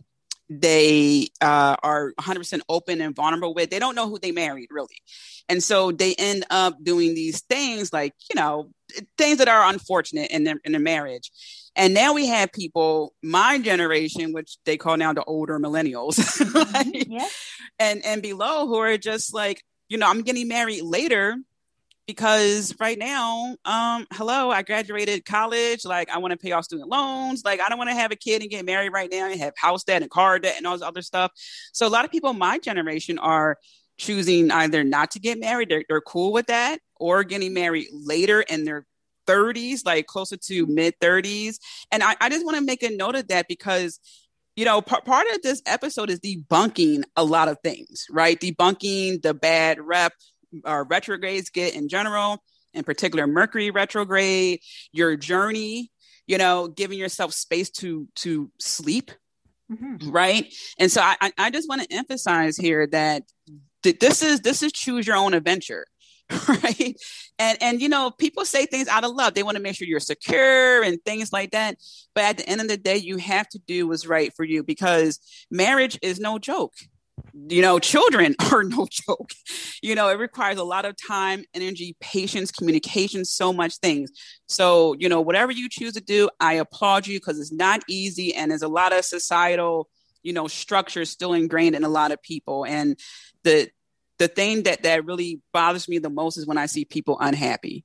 they uh, are 100% open and vulnerable with. They don't know who they married, really. And so they end up doing these things like, you know, things that are unfortunate in their, in their marriage. And now we have people, my generation, which they call now the older millennials, like, yeah. and, and below, who are just like, you know, I'm getting married later because right now, um, hello, I graduated college. Like, I want to pay off student loans. Like, I don't want to have a kid and get married right now and have house debt and car debt and all this other stuff. So, a lot of people my generation are choosing either not to get married, they're, they're cool with that, or getting married later in their 30s, like closer to mid 30s. And I, I just want to make a note of that because you know, p- part of this episode is debunking a lot of things, right? Debunking the bad rep uh, retrogrades get in general, in particular Mercury retrograde, your journey, you know, giving yourself space to to sleep, mm-hmm. right? And so I I just want to emphasize here that th- this is this is choose your own adventure right and and you know people say things out of love they want to make sure you're secure and things like that but at the end of the day you have to do what's right for you because marriage is no joke you know children are no joke. You know it requires a lot of time energy patience communication so much things. So you know whatever you choose to do i applaud you because it's not easy and there's a lot of societal you know structure still ingrained in a lot of people. And the the thing that that really bothers me the most is when i see people unhappy.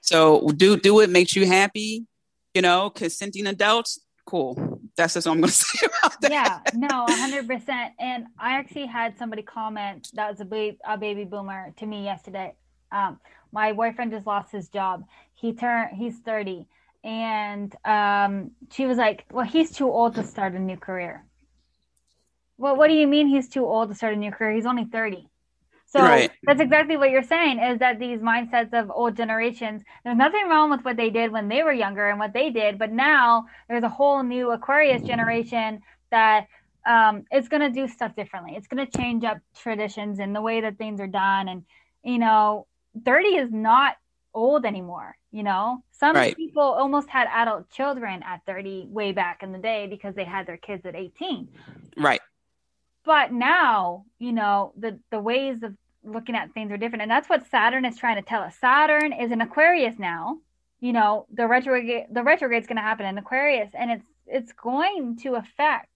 So do do what makes you happy you know consenting adults cool. That's just what i'm going to say about that. Yeah no 100% and i actually had somebody comment that was a, ba- a baby boomer to me yesterday. Um, my boyfriend just lost his job. He turned he's 30 and um, she was like well he's too old to start a new career. Well, what do you mean he's too old to start a new career? He's only 30. So right. that's exactly what you're saying is that these mindsets of old generations, there's nothing wrong with what they did when they were younger and what they did, but now there's a whole new Aquarius generation that um, it's going to do stuff differently. It's going to change up traditions and the way that things are done. And, you know, 30 is not old anymore. You know, some right. people almost had adult children at 30 way back in the day because they had their kids at 18. Right but now you know the the ways of looking at things are different. And that's what saturn is trying to tell us. Saturn is in aquarius now. You know the retrograde the retrograde is going to happen in aquarius and it's it's going to affect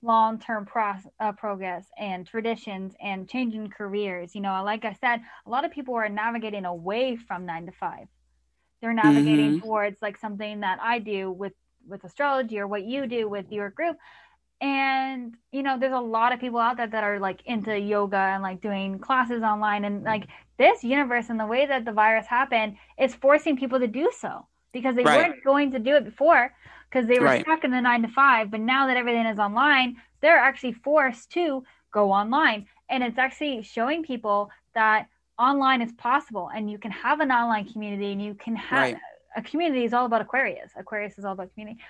long-term pro- uh, progress and traditions and changing careers. You know like i said a lot of people are navigating away from nine to five. They're navigating mm-hmm. towards like something that i do with with astrology or what you do with your group and you know there's a lot of people out there that are like into yoga and like doing classes online and like mm-hmm. this universe and the way that the virus happened is forcing people to do so because they right. weren't going to do it before because they were right. stuck in the nine to five but now that everything is online they're actually forced to go online and it's actually showing people that online is possible and you can have an online community and you can have right. a community is all about aquarius aquarius is all about community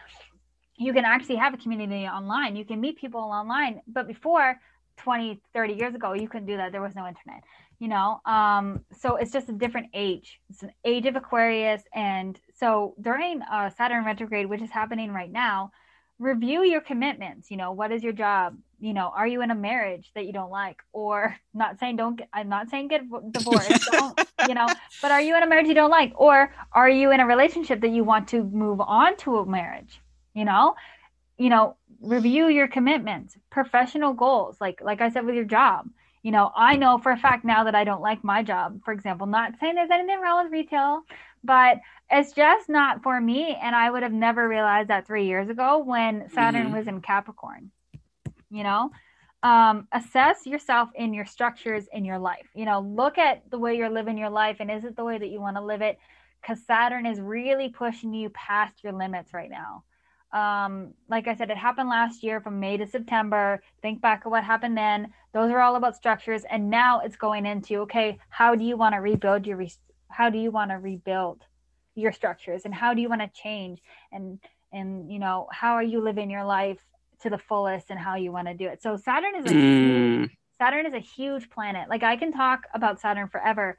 you can actually have a community online. You can meet people online. But before 20, 30 years ago, you couldn't do that. There was no internet, you know? Um, so it's just a different age. It's an age of Aquarius. And so during uh, Saturn retrograde, which is happening right now, review your commitments. You know, what is your job? You know, are you in a marriage that you don't like? Or not saying don't get, I'm not saying get divorced, don't, you know, but are you in a marriage you don't like? Or are you in a relationship that you want to move on to a marriage? You know? You know review your commitments professional goals like like i said with your job. You know i know for a fact now that i don't like my job for example not saying there's anything wrong with retail but it's just not for me and i would have never realized that three years ago when saturn mm-hmm. was in capricorn you know? Um, assess yourself in your structures in your life. You know look at the way you're living your life and is it the way that you want to live it? Because saturn is really pushing you past your limits right now um, like I said, it happened last year from May to September. Think back of what happened then. Those are all about structures, and now it's going into okay, how do you want to rebuild your re- how do you want to rebuild your structures, and how do you want to change, and and you know how are you living your life to the fullest, and how you want to do it. So Saturn is a mm. huge, Saturn is a huge planet. Like I can talk about Saturn forever.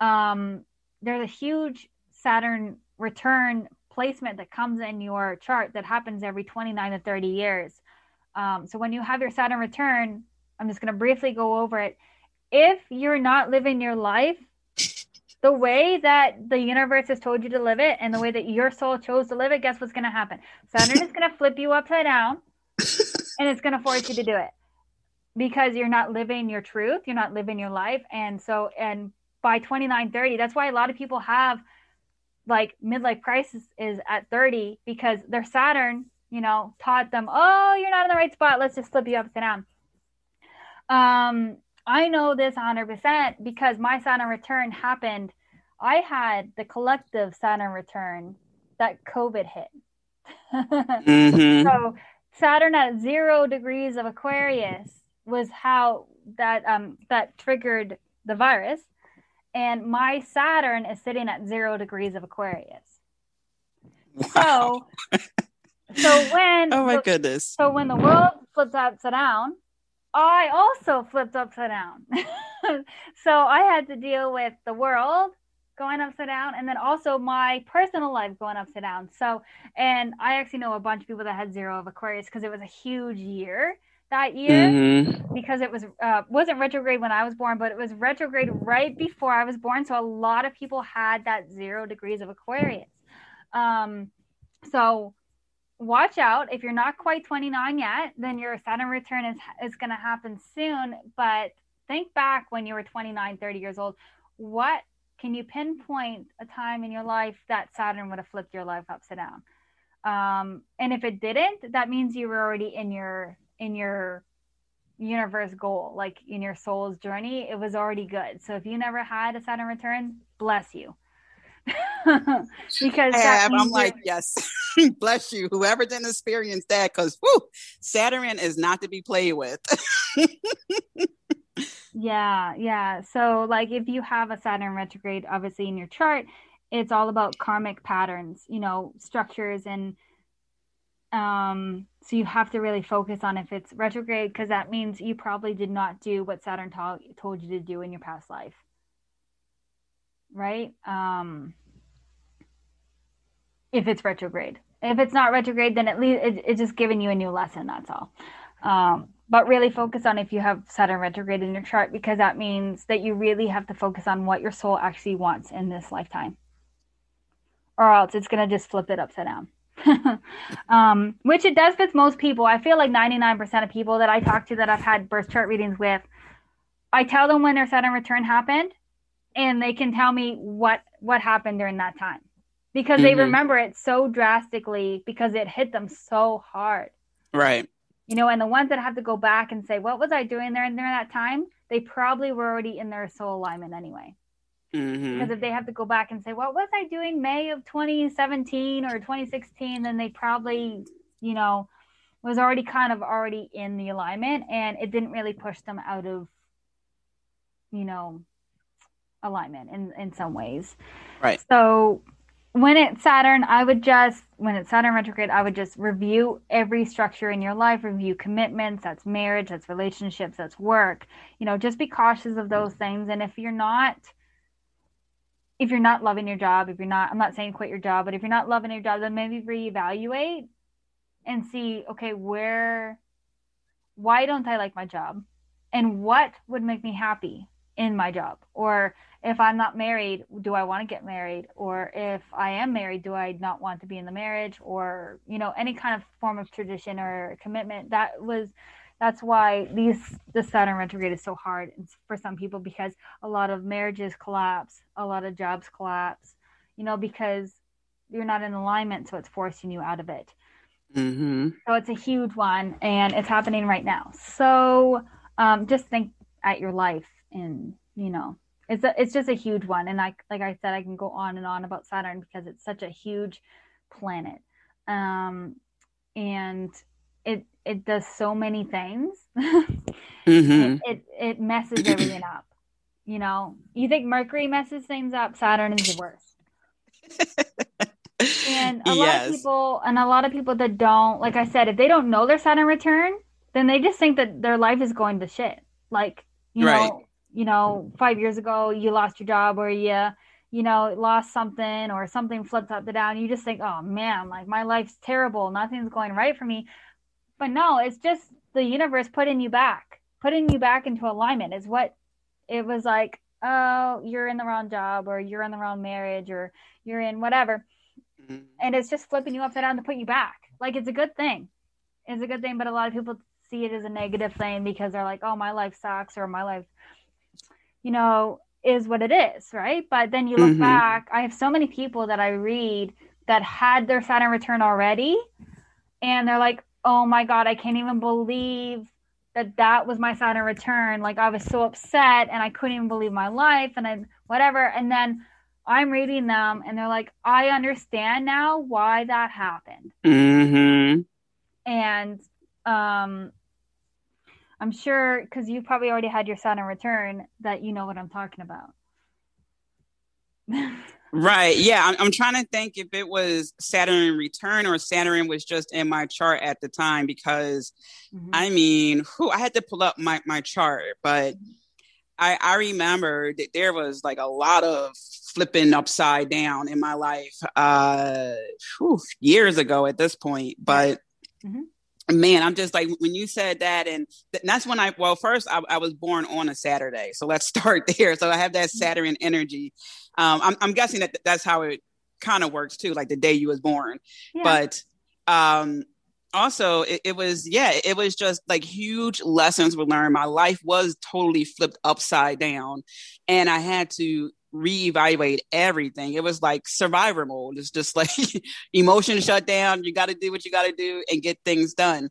Um, there's a huge Saturn return placement that comes in your chart that happens every 29 to 30 years. Um, so when you have your Saturn return, I'm just going to briefly go over it. If you're not living your life the way that the universe has told you to live it and the way that your soul chose to live it, guess what's going to happen? Saturn is going to flip you upside down and it's going to force you to do it because you're not living your truth, you're not living your life. And so, and by 29, 30, that's why a lot of people have like midlife crisis is at 30 because their Saturn, you know, taught them, oh, you're not in the right spot. Let's just flip you upside down. Um, I know this 100% because my Saturn return happened. I had the collective Saturn return that COVID hit. mm-hmm. So Saturn at zero degrees of Aquarius was how that um that triggered the virus and my Saturn is sitting at zero degrees of Aquarius. Wow. So, so when oh my goodness, so when the world flips upside down, I also flipped upside down. so I had to deal with the world going upside down and then also my personal life going upside down. So, and I actually know a bunch of people that had zero of Aquarius because it was a huge year that year mm-hmm. because it was uh, wasn't retrograde when I was born, but it was retrograde right before I was born. So a lot of people had that zero degrees of Aquarius. Um, so watch out if you're not quite 29 yet then your saturn return is is going to happen soon but think back when you were 29 30 years old what can you pinpoint a time in your life that saturn would have flipped your life upside down um, and if it didn't that means you were already in your in your universe goal like in your soul's journey it was already good. So if you never had a saturn return bless you. Because I'm like, yes, bless you, whoever didn't experience that, because Saturn is not to be played with. yeah, yeah. So, like, if you have a Saturn retrograde, obviously in your chart, it's all about karmic patterns, you know, structures, and um, so you have to really focus on if it's retrograde because that means you probably did not do what Saturn told you to do in your past life right? Um, if it's retrograde. If it's not retrograde, then at least it, it's just giving you a new lesson. That's all. Um, but really focus on if you have Saturn retrograde in your chart because that means that you really have to focus on what your soul actually wants in this lifetime, or else it's gonna just flip it upside down. um, which it does with most people. I feel like 99% of people that I talk to that I've had birth chart readings with, I tell them when their Saturn return happened, and they can tell me what what happened during that time because mm-hmm. they remember it so drastically because it hit them so hard. Right. You know, and the ones that have to go back and say, "What was I doing there during that time?" They probably were already in their soul alignment anyway. Mm-hmm. Because if they have to go back and say, "What was I doing May of 2017 or 2016?" then they probably, you know, was already kind of already in the alignment, and it didn't really push them out of, you know, alignment in in some ways. Right. So when it's Saturn, I would just when it's Saturn retrograde, I would just review every structure in your life, review commitments, that's marriage, that's relationships, that's work. You know, just be cautious of those things. And if you're not if you're not loving your job, if you're not I'm not saying quit your job, but if you're not loving your job, then maybe reevaluate and see, okay, where why don't I like my job? And what would make me happy in my job? Or if I'm not married, do I want to get married? Or if I am married, do I not want to be in the marriage? Or, you know, any kind of form of tradition or commitment. That was that's why these the Saturn retrograde is so hard for some people because a lot of marriages collapse, a lot of jobs collapse, you know, because you're not in alignment, so it's forcing you out of it. Mm-hmm. So it's a huge one, and it's happening right now. So um, just think at your life, and you know, it's a, it's just a huge one and like like i said i can go on and on about saturn because it's such a huge planet um and it it does so many things mm-hmm. it, it, it messes everything up you know you think mercury messes things up saturn is the worst and a yes. lot of people and a lot of people that don't like i said if they don't know their saturn return then they just think that their life is going to shit like you right. know you know, five years ago you lost your job or you, you know, lost something or something flipped up the down. You just think, oh man, like my life's terrible. Nothing's going right for me. But no, it's just the universe putting you back, putting you back into alignment is what it was like. Oh, you're in the wrong job or you're in the wrong marriage or you're in whatever. Mm-hmm. And it's just flipping you upside down to put you back. Like it's a good thing. It's a good thing. But a lot of people see it as a negative thing because they're like, oh, my life sucks or my life you know, is what it is, right? But then you look mm-hmm. back, I have so many people that I read that had their Saturn return already, and they're like, oh my God, I can't even believe that that was my Saturn return. Like, I was so upset and I couldn't even believe my life and I, whatever. And then I'm reading them and they're like, I understand now why that happened. Mm-hmm. And, um, I'm sure because you probably already had your Saturn return that you know what I'm talking about. right. Yeah. I'm, I'm trying to think if it was Saturn return or Saturn was just in my chart at the time because mm-hmm. I mean, who I had to pull up my, my chart, but I, I remember that there was like a lot of flipping upside down in my life uh whew, years ago at this point. But mm-hmm man i'm just like when you said that and th- that's when i well first I, I, was born on a saturday so let's start there so i have that mm-hmm. saturn energy um, I'm, I'm, guessing that that's how it kind of works too like the day you was born yeah. but um, also it, it, was yeah it was just like huge lessons were learned my life was totally flipped upside down and i had to reevaluate everything. It was like survivor mode. It's just like emotion shut down. You got to do what you got to do and get things done.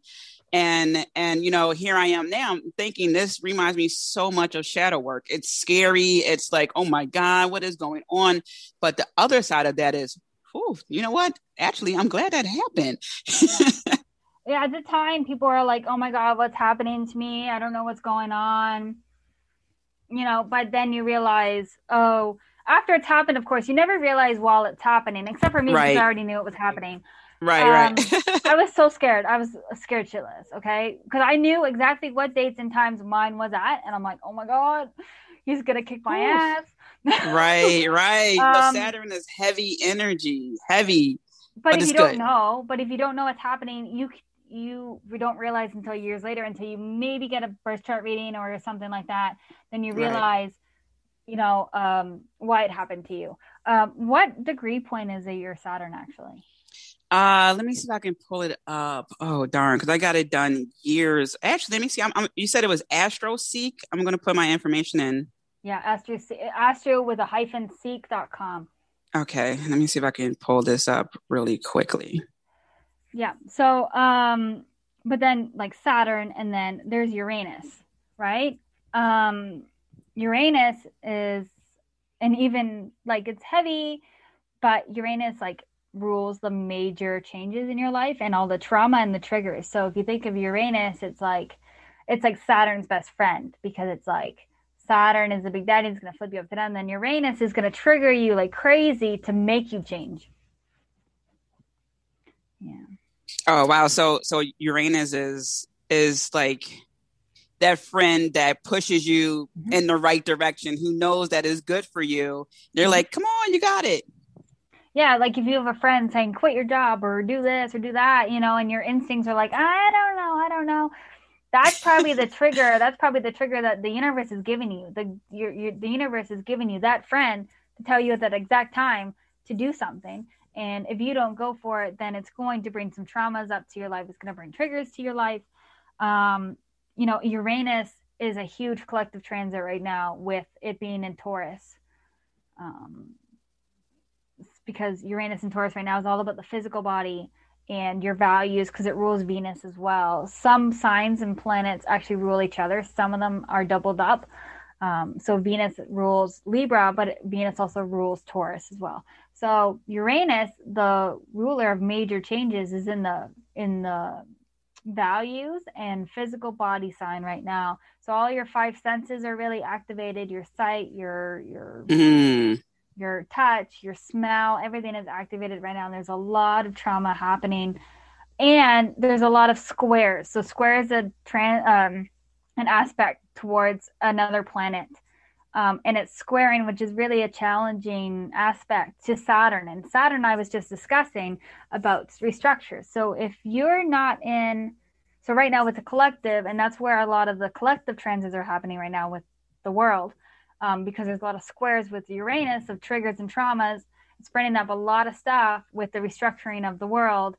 And and you know, here I am now thinking this reminds me so much of shadow work. It's scary. It's like, oh my God, what is going on? But the other side of that is, whew, you know what? Actually, I'm glad that happened. yeah, at the time people are like, oh my God, what's happening to me? I don't know what's going on you know, but then you realize, oh, after it's happened, of course, you never realize while it's happening, except for me right. because I already knew it was happening. Right, um, right. I was so scared. I was scared shitless, okay? Because I knew exactly what dates and times mine was at, and I'm like, oh my god, he's gonna kick my Oof. ass. right, right. um, Saturn is heavy energy, heavy. But, but if you don't know, but if you don't know what's happening, you you we don't realize until years later until you maybe get a birth chart reading or something like that then you realize right. you know um, why it happened to you. Um, what degree point is it your saturn actually? Uh let me see if i can pull it up. Oh darn because i got it done years actually let me see I'm, I'm, you said it was astro seek? I'm going to put my information in. Yeah astro astro with a hyphen seek seek.com okay let me see if i can pull this up really quickly yeah. So, um, but then like Saturn and then there's Uranus, right? Um, Uranus is, and even like it's heavy, but Uranus like rules the major changes in your life and all the trauma and the triggers. So if you think of Uranus, it's like, it's like Saturn's best friend because it's like Saturn is the big daddy, it's going to flip you up to down. Then Uranus is going to trigger you like crazy to make you change. Yeah. Oh wow! So so Uranus is is like that friend that pushes you mm-hmm. in the right direction, who knows that is good for you. They're mm-hmm. like, "Come on, you got it." Yeah, like if you have a friend saying, "Quit your job" or "Do this" or "Do that," you know, and your instincts are like, "I don't know, I don't know." That's probably the trigger. That's probably the trigger that the universe is giving you. The your, your the universe is giving you that friend to tell you at that exact time to do something and if you don't go for it, then it's going to bring some traumas up to your life. It's going to bring triggers to your life. Um, you know, Uranus is a huge collective transit right now with it being in Taurus. Um, because Uranus and Taurus right now is all about the physical body and your values because it rules Venus as well. Some signs and planets actually rule each other, some of them are doubled up. Um, so Venus rules Libra, but Venus also rules Taurus as well. So Uranus, the ruler of major changes, is in the in the values and physical body sign right now. So all your five senses are really activated. Your sight, your your mm. your touch, your smell, everything is activated right now. And there's a lot of trauma happening, and there's a lot of squares. So square is a trans um, an aspect towards another planet um, and it's squaring, which is really a challenging aspect to Saturn. And Saturn, I was just discussing about restructure. So if you're not in, so right now with the collective, and that's where a lot of the collective transits are happening right now with the world, um, because there's a lot of squares with Uranus of triggers and traumas. It's bringing up a lot of stuff with the restructuring of the world,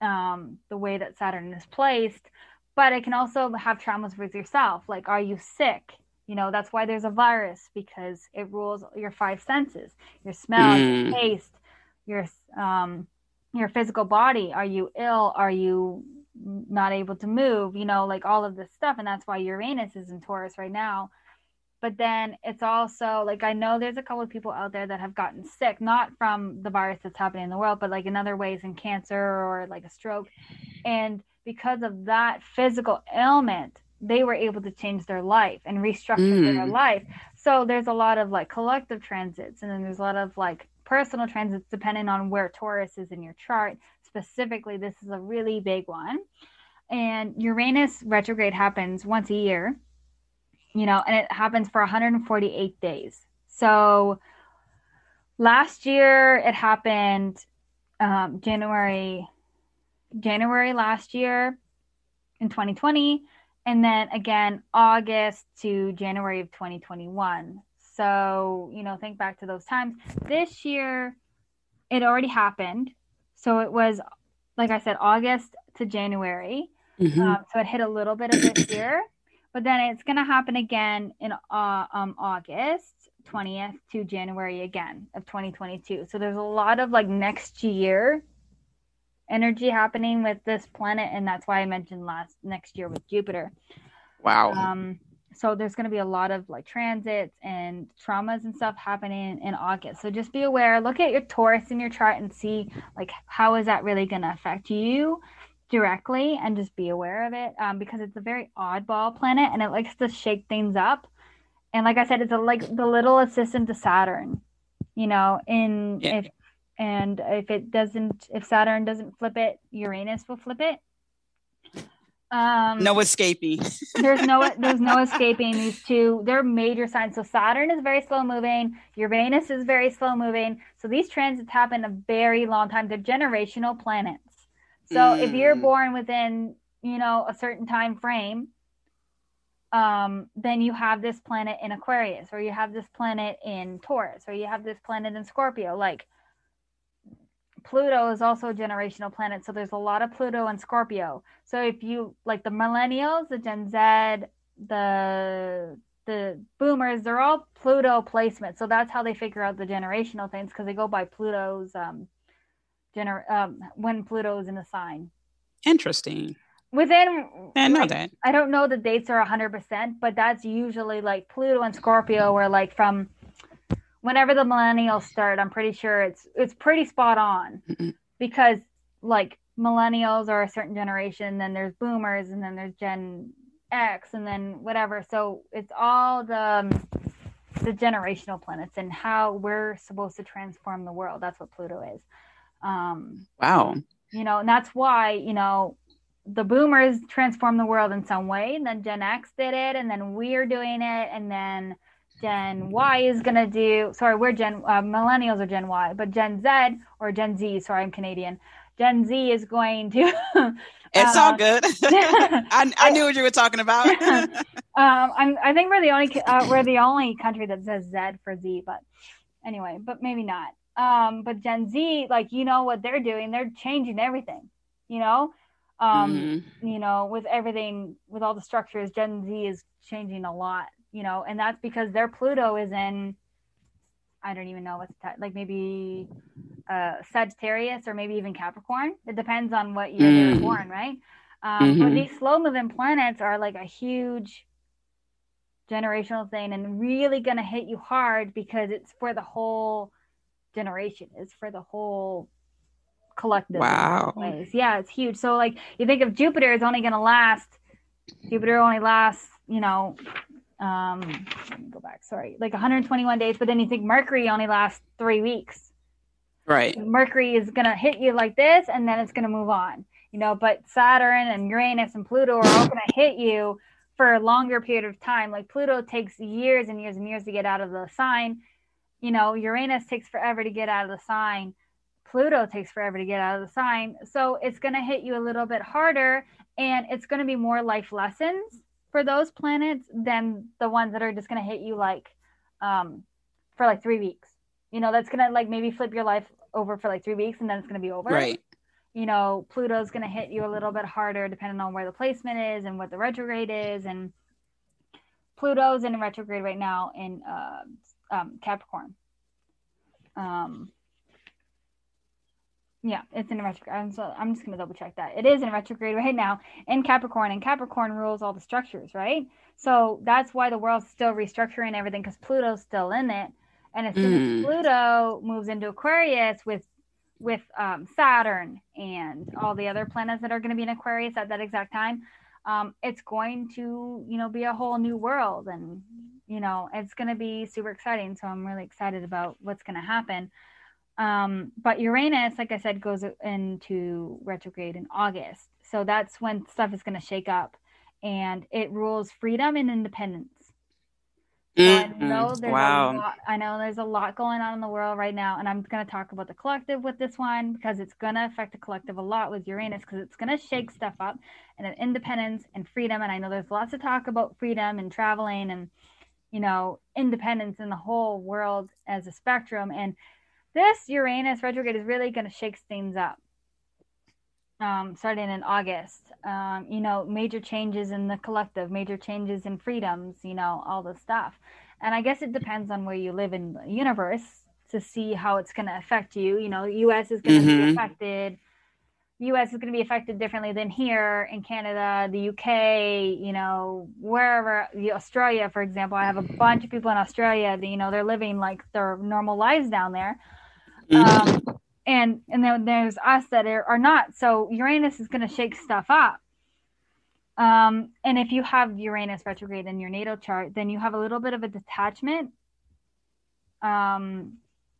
um, the way that Saturn is placed. But it can also have traumas with yourself. Like, are you sick? You know, that's why there's a virus because it rules your five senses your smell, mm. your taste, your, um, your physical body. Are you ill? Are you not able to move? You know, like all of this stuff. And that's why Uranus is in Taurus right now. But then it's also like I know there's a couple of people out there that have gotten sick, not from the virus that's happening in the world, but like in other ways in cancer or like a stroke. And because of that physical ailment, they were able to change their life and restructure mm. their life. so there's a lot of like collective transits, and then there's a lot of like personal transits depending on where Taurus is in your chart. Specifically, this is a really big one. And Uranus retrograde happens once a year, you know, and it happens for 148 days. So last year it happened um, January January last year in 2020 and then again August to January of 2021. So, you know, think back to those times. This year it already happened. So it was like I said August to January. Mm-hmm. Um, so it hit a little bit of this year, but then it's going to happen again in uh, um, August 20th to January again of 2022. So there's a lot of like next year energy happening with this planet, and that's why I mentioned last next year with Jupiter. Wow. Um, so there's going to be a lot of like transits and traumas and stuff happening in August. So just be aware. Look at your Taurus in your chart and see like how is that really going to affect you directly, and just be aware of it um, because it's a very oddball planet and it likes to shake things up and like I said, it's a, like the little assistant to Saturn, you know. In yeah. if and if it doesn't, if Saturn doesn't flip it, Uranus will flip it. Um, no escaping. there's no there's no escaping these two. They're major signs. So Saturn is very slow moving. Uranus is very slow moving. So these transits happen a very long time. They're generational planets. So mm. if you're mm. born within you know a certain time frame, um, then you have this planet in Aquarius, or you have this planet in Taurus, or you have this planet in Scorpio. Like Pluto is also a generational planet, so there's a lot of Pluto and Scorpio. So if you like the millennials, the Gen Z, the the boomers, they're all Pluto placements. So that's how they figure out the generational things because they go by Pluto's um, gener- um when Pluto's in a sign. Interesting within I know like, that. I don't know the dates are 100%, but that's usually like Pluto and Scorpio were like from whenever the millennials start, I'm pretty sure it's it's pretty spot on. Because like millennials are a certain generation, then there's boomers and then there's Gen X and then whatever. So it's all the um, the generational planets and how we're supposed to transform the world. That's what Pluto is. Um, wow. You know, and that's why, you know, the boomers transformed the world in some way and then gen x did it and then we're doing it and then gen y is going to do sorry we're gen uh, millennials are gen y but gen z or gen z sorry i'm canadian. Gen z is going to it's all good. I, I, knew what you were talking about. Um, I'm, i think we're the only uh, we're the only country that says z for z but anyway but maybe not um, but gen z like you know what they're doing they're changing everything you know um mm-hmm. you know with everything with all the structures gen z is changing a lot you know and that's because their pluto is in i don't even know what's t- like maybe uh sagittarius or maybe even capricorn it depends on what year mm. they're born right um mm-hmm. but these slow moving planets are like a huge generational thing and really going to hit you hard because it's for the whole generation is for the whole collective wow ways. Yeah, it's huge. So like you think of Jupiter is only going to last. Jupiter only lasts, you know, um, let me go back. Sorry, like 121 days. But then you think Mercury only lasts three weeks. Right. Mercury is going to hit you like this, and then it's going to move on. You know, but Saturn and Uranus and Pluto are all going to hit you for a longer period of time. Like Pluto takes years and years and years to get out of the sign. You know, Uranus takes forever to get out of the sign. Pluto takes forever to get out of the sign. So it's going to hit you a little bit harder and it's going to be more life lessons for those planets than the ones that are just going to hit you like um, for like three weeks. You know, that's going to like maybe flip your life over for like three weeks and then it's going to be over. Right. You know, Pluto's going to hit you a little bit harder depending on where the placement is and what the retrograde is. And Pluto's in retrograde right now in uh, um, Capricorn. Um, yeah, it's in retrograde. I'm, so, I'm just going to double check that. It is in retrograde right now in Capricorn, and Capricorn rules all the structures, right? So that's why the world's still restructuring everything because Pluto's still in it. And as soon mm. as Pluto moves into Aquarius with with um, Saturn and all the other planets that are going to be in Aquarius at that exact time, um, it's going to you know be a whole new world, and you know, it's going to be super exciting. So I'm really excited about what's going to happen. Um, but Uranus, like I said, goes into retrograde in August. So that's when stuff is going to shake up and it rules freedom and independence. Mm-hmm. I know there's wow. a lot, I know there's a lot going on in the world right now, and I'm going to talk about the collective with this one because it's going to affect the collective a lot with Uranus because it's going to shake stuff up and independence and freedom. And I know there's lots of talk about freedom and traveling and you know independence in the whole world as a spectrum. And this Uranus retrograde is really going to shake things up. Um, starting in August, um, you know, major changes in the collective, major changes in freedoms, you know, all this stuff. And I guess it depends on where you live in the universe to see how it's going to affect you. You know, U.S. is going to mm-hmm. be affected. U.S. is going to be affected differently than here in Canada, the UK, you know, wherever, Australia, for example. I have a bunch of people in Australia that, you know, they're living like their normal lives down there. Mm-hmm. Um, and and then there's us that are, are not. So Uranus is going to shake stuff up. Um, and if you have Uranus retrograde in your natal chart, then you have a little bit of a detachment um,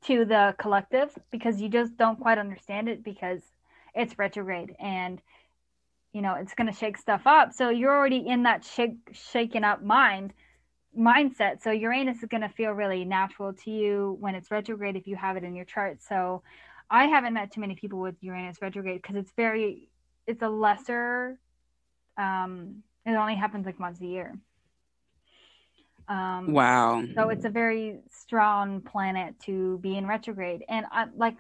to the collective because you just don't quite understand it because it's retrograde and you know it's going to shake stuff up. So you're already in that shake shaken up mind mindset. So Uranus is going to feel really natural to you when it's retrograde if you have it in your chart. So I haven't met too many people with Uranus retrograde because it's very, it's a lesser, um, it only happens like once a year. Um, wow. So it's a very strong planet to be in retrograde. And I, like,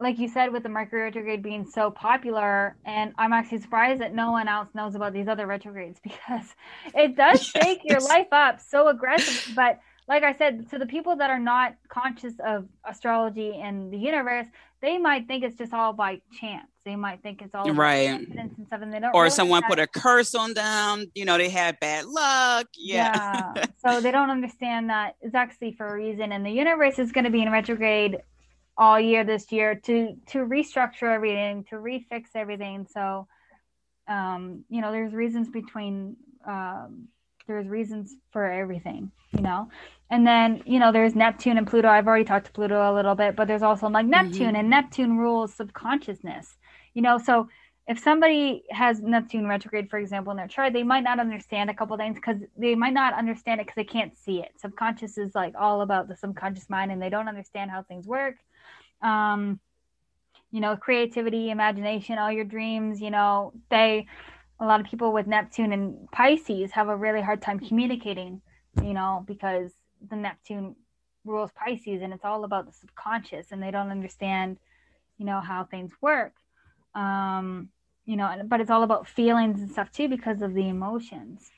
like you said, with the Mercury retrograde being so popular, and I'm actually surprised that no one else knows about these other retrogrades because it does shake your life up so aggressively. But like I said, to the people that are not conscious of astrology and the universe, they might think it's just all by chance. They might think it's all right. And stuff, and they don't or really someone put a curse on them. You know, they had bad luck. Yeah. yeah. so they don't understand that it's actually for a reason, and the universe is going to be in retrograde all year this year to to restructure everything, to refix everything. So, um, you know, there's reasons between. Um, there's reasons for everything, you know. And then, you know, there's Neptune and Pluto. I've already talked to Pluto a little bit, but there's also like Neptune, mm-hmm. and Neptune rules subconsciousness, you know. So if somebody has Neptune retrograde, for example, in their chart, they might not understand a couple things because they might not understand it because they can't see it. Subconscious is like all about the subconscious mind, and they don't understand how things work. Um, you know, creativity, imagination, all your dreams. You know, they a lot of people with Neptune and Pisces have a really hard time communicating. You know, because the Neptune rules Pisces and it's all about the subconscious and they don't understand, you know, how things work. Um, you know, but it's all about feelings and stuff too because of the emotions.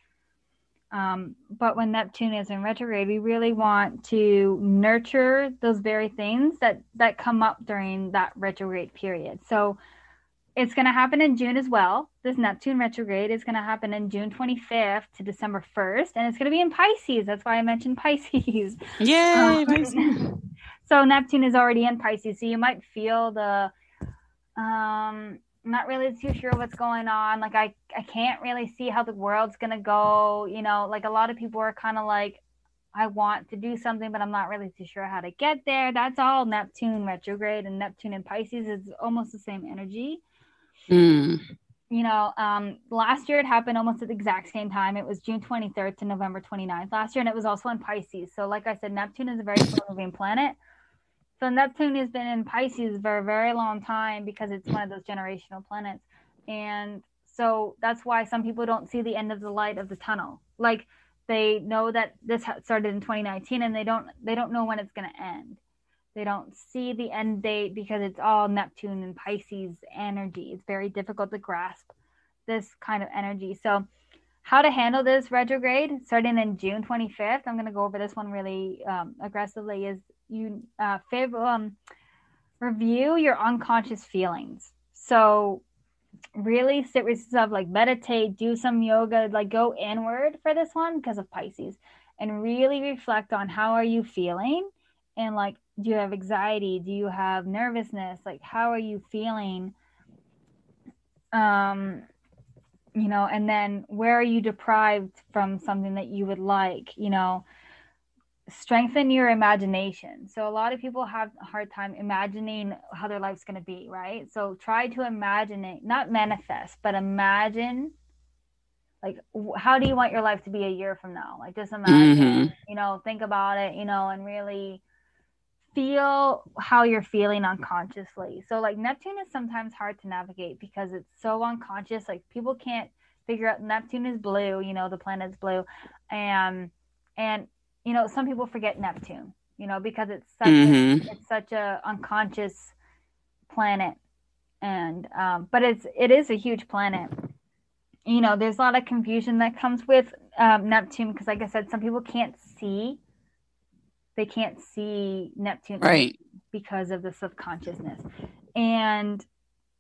Um, but when Neptune is in retrograde, we really want to nurture those very things that that come up during that retrograde period. So it's going to happen in June as well. This Neptune retrograde is going to happen in June 25th to December 1st, and it's going to be in Pisces. That's why I mentioned Pisces. Yay! Um, so Neptune is already in Pisces, so you might feel the um not really too sure what's going on. Like I I can't really see how the world's going to go, you know, like a lot of people are kind of like I want to do something, but I'm not really too sure how to get there. That's all Neptune retrograde and Neptune in Pisces is almost the same energy. Mm. You know, um, last year it happened almost at the exact same time. It was June 23rd to November 29th last year, and it was also in Pisces. So, like I said, Neptune is a very slow moving planet. So, Neptune has been in Pisces for a very long time because it's one of those generational planets. And so that's why some people don't see the end of the light of the tunnel. Like they know that this started in 2019 and they don't they don't know when it's going to end they don't see the end date because it's all Neptune and Pisces energy. It's very difficult to grasp this kind of energy. So, how to handle this retrograde starting in June 25th, I'm going to go over this one really um, aggressively, is you uh, favor, um, review your unconscious feelings. So, really sit with yourself, like meditate, do some yoga, like go inward for this one because of Pisces and really reflect on how are you feeling and like do you have anxiety? Do you have nervousness? Like how are you feeling? Um you know and then where are you deprived from something that you would like you know? Strengthen your imagination. So a lot of people have a hard time imagining how their life's going to be right? So try to imagine it not manifest but imagine like how do you want your life to be a year from now? Like just imagine mm-hmm. you know think about it you know and really feel how you're feeling unconsciously. So like Neptune is sometimes hard to navigate because it's so unconscious. Like people can't figure out Neptune is blue, you know, the planet's blue. And and you know, some people forget Neptune, you know, because it's such mm-hmm. a, it's such a unconscious planet. And um but it's it is a huge planet. You know, there's a lot of confusion that comes with um, Neptune because like I said, some people can't see they can't see Neptune right because of the subconsciousness. And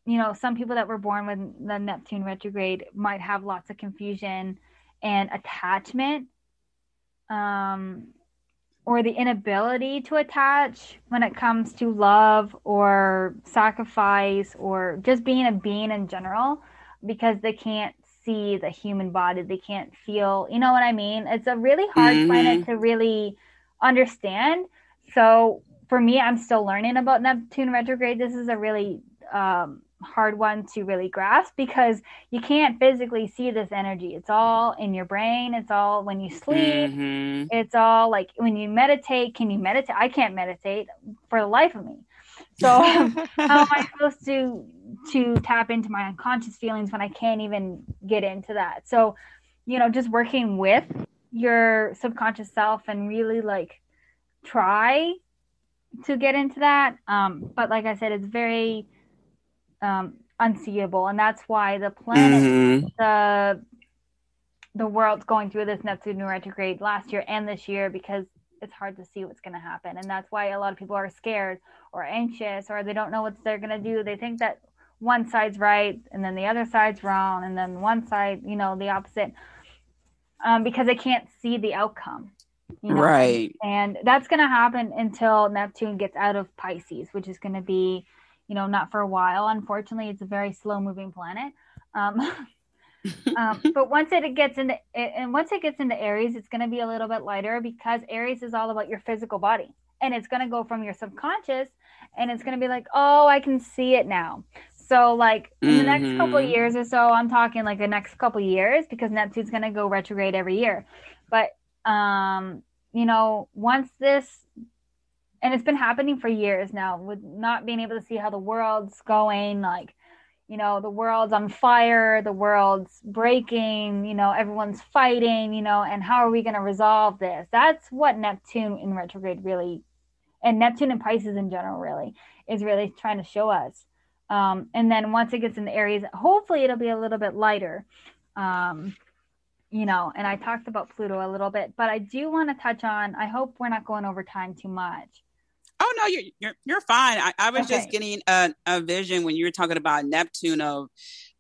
you know, some people that were born with the Neptune retrograde might have lots of confusion and attachment um or the inability to attach when it comes to love or sacrifice or just being a being in general because they can't see the human body they can't feel you know what i mean it's a really hard mm-hmm. planet to really understand. So for me, I'm still learning about Neptune retrograde. This is a really um, hard one to really grasp because you can't physically see this energy. It's all in your brain. It's all when you sleep. Mm-hmm. It's all like when you meditate. Can you meditate? I can't meditate for the life of me. So how am I supposed to to tap into my unconscious feelings when I can't even get into that? So, you know, just working with your subconscious self and really like try to get into that. Um, but like I said, it's very um, unseeable, and that's why the planet, mm-hmm. the the world's going through this Neptune retrograde last year and this year because it's hard to see what's going to happen, and that's why a lot of people are scared or anxious or they don't know what they're going to do. They think that one side's right and then the other side's wrong, and then one side, you know, the opposite um, because they can't see the outcome. You know? Right. And that's going to happen until Neptune gets out of Pisces, which is going to be, you know, not for a while. Unfortunately, it's a very slow moving planet. Um, um, but once it gets into and once it gets into Aries, it's going to be a little bit lighter because Aries is all about your physical body, and it's going to go from your subconscious, and it's going to be like, oh, I can see it now. So like in the next couple of mm-hmm. years or so, I'm talking like the next couple years because Neptune's gonna go retrograde every year. But um, you know, once this and it's been happening for years now with not being able to see how the world's going, like you know, the world's on fire, the world's breaking, you know, everyone's fighting, you know, and how are we going to resolve this? That's what Neptune in retrograde really, and Neptune and Pisces in general, really, is really trying to show us. Um, and then once it gets in the Aries, hopefully it'll be a little bit lighter. Um, you know, and I talked about Pluto a little bit, but I do want to touch on. I hope we're not going over time too much. Oh no, you're you're, you're fine. I, I was okay. just getting a, a vision when you were talking about Neptune of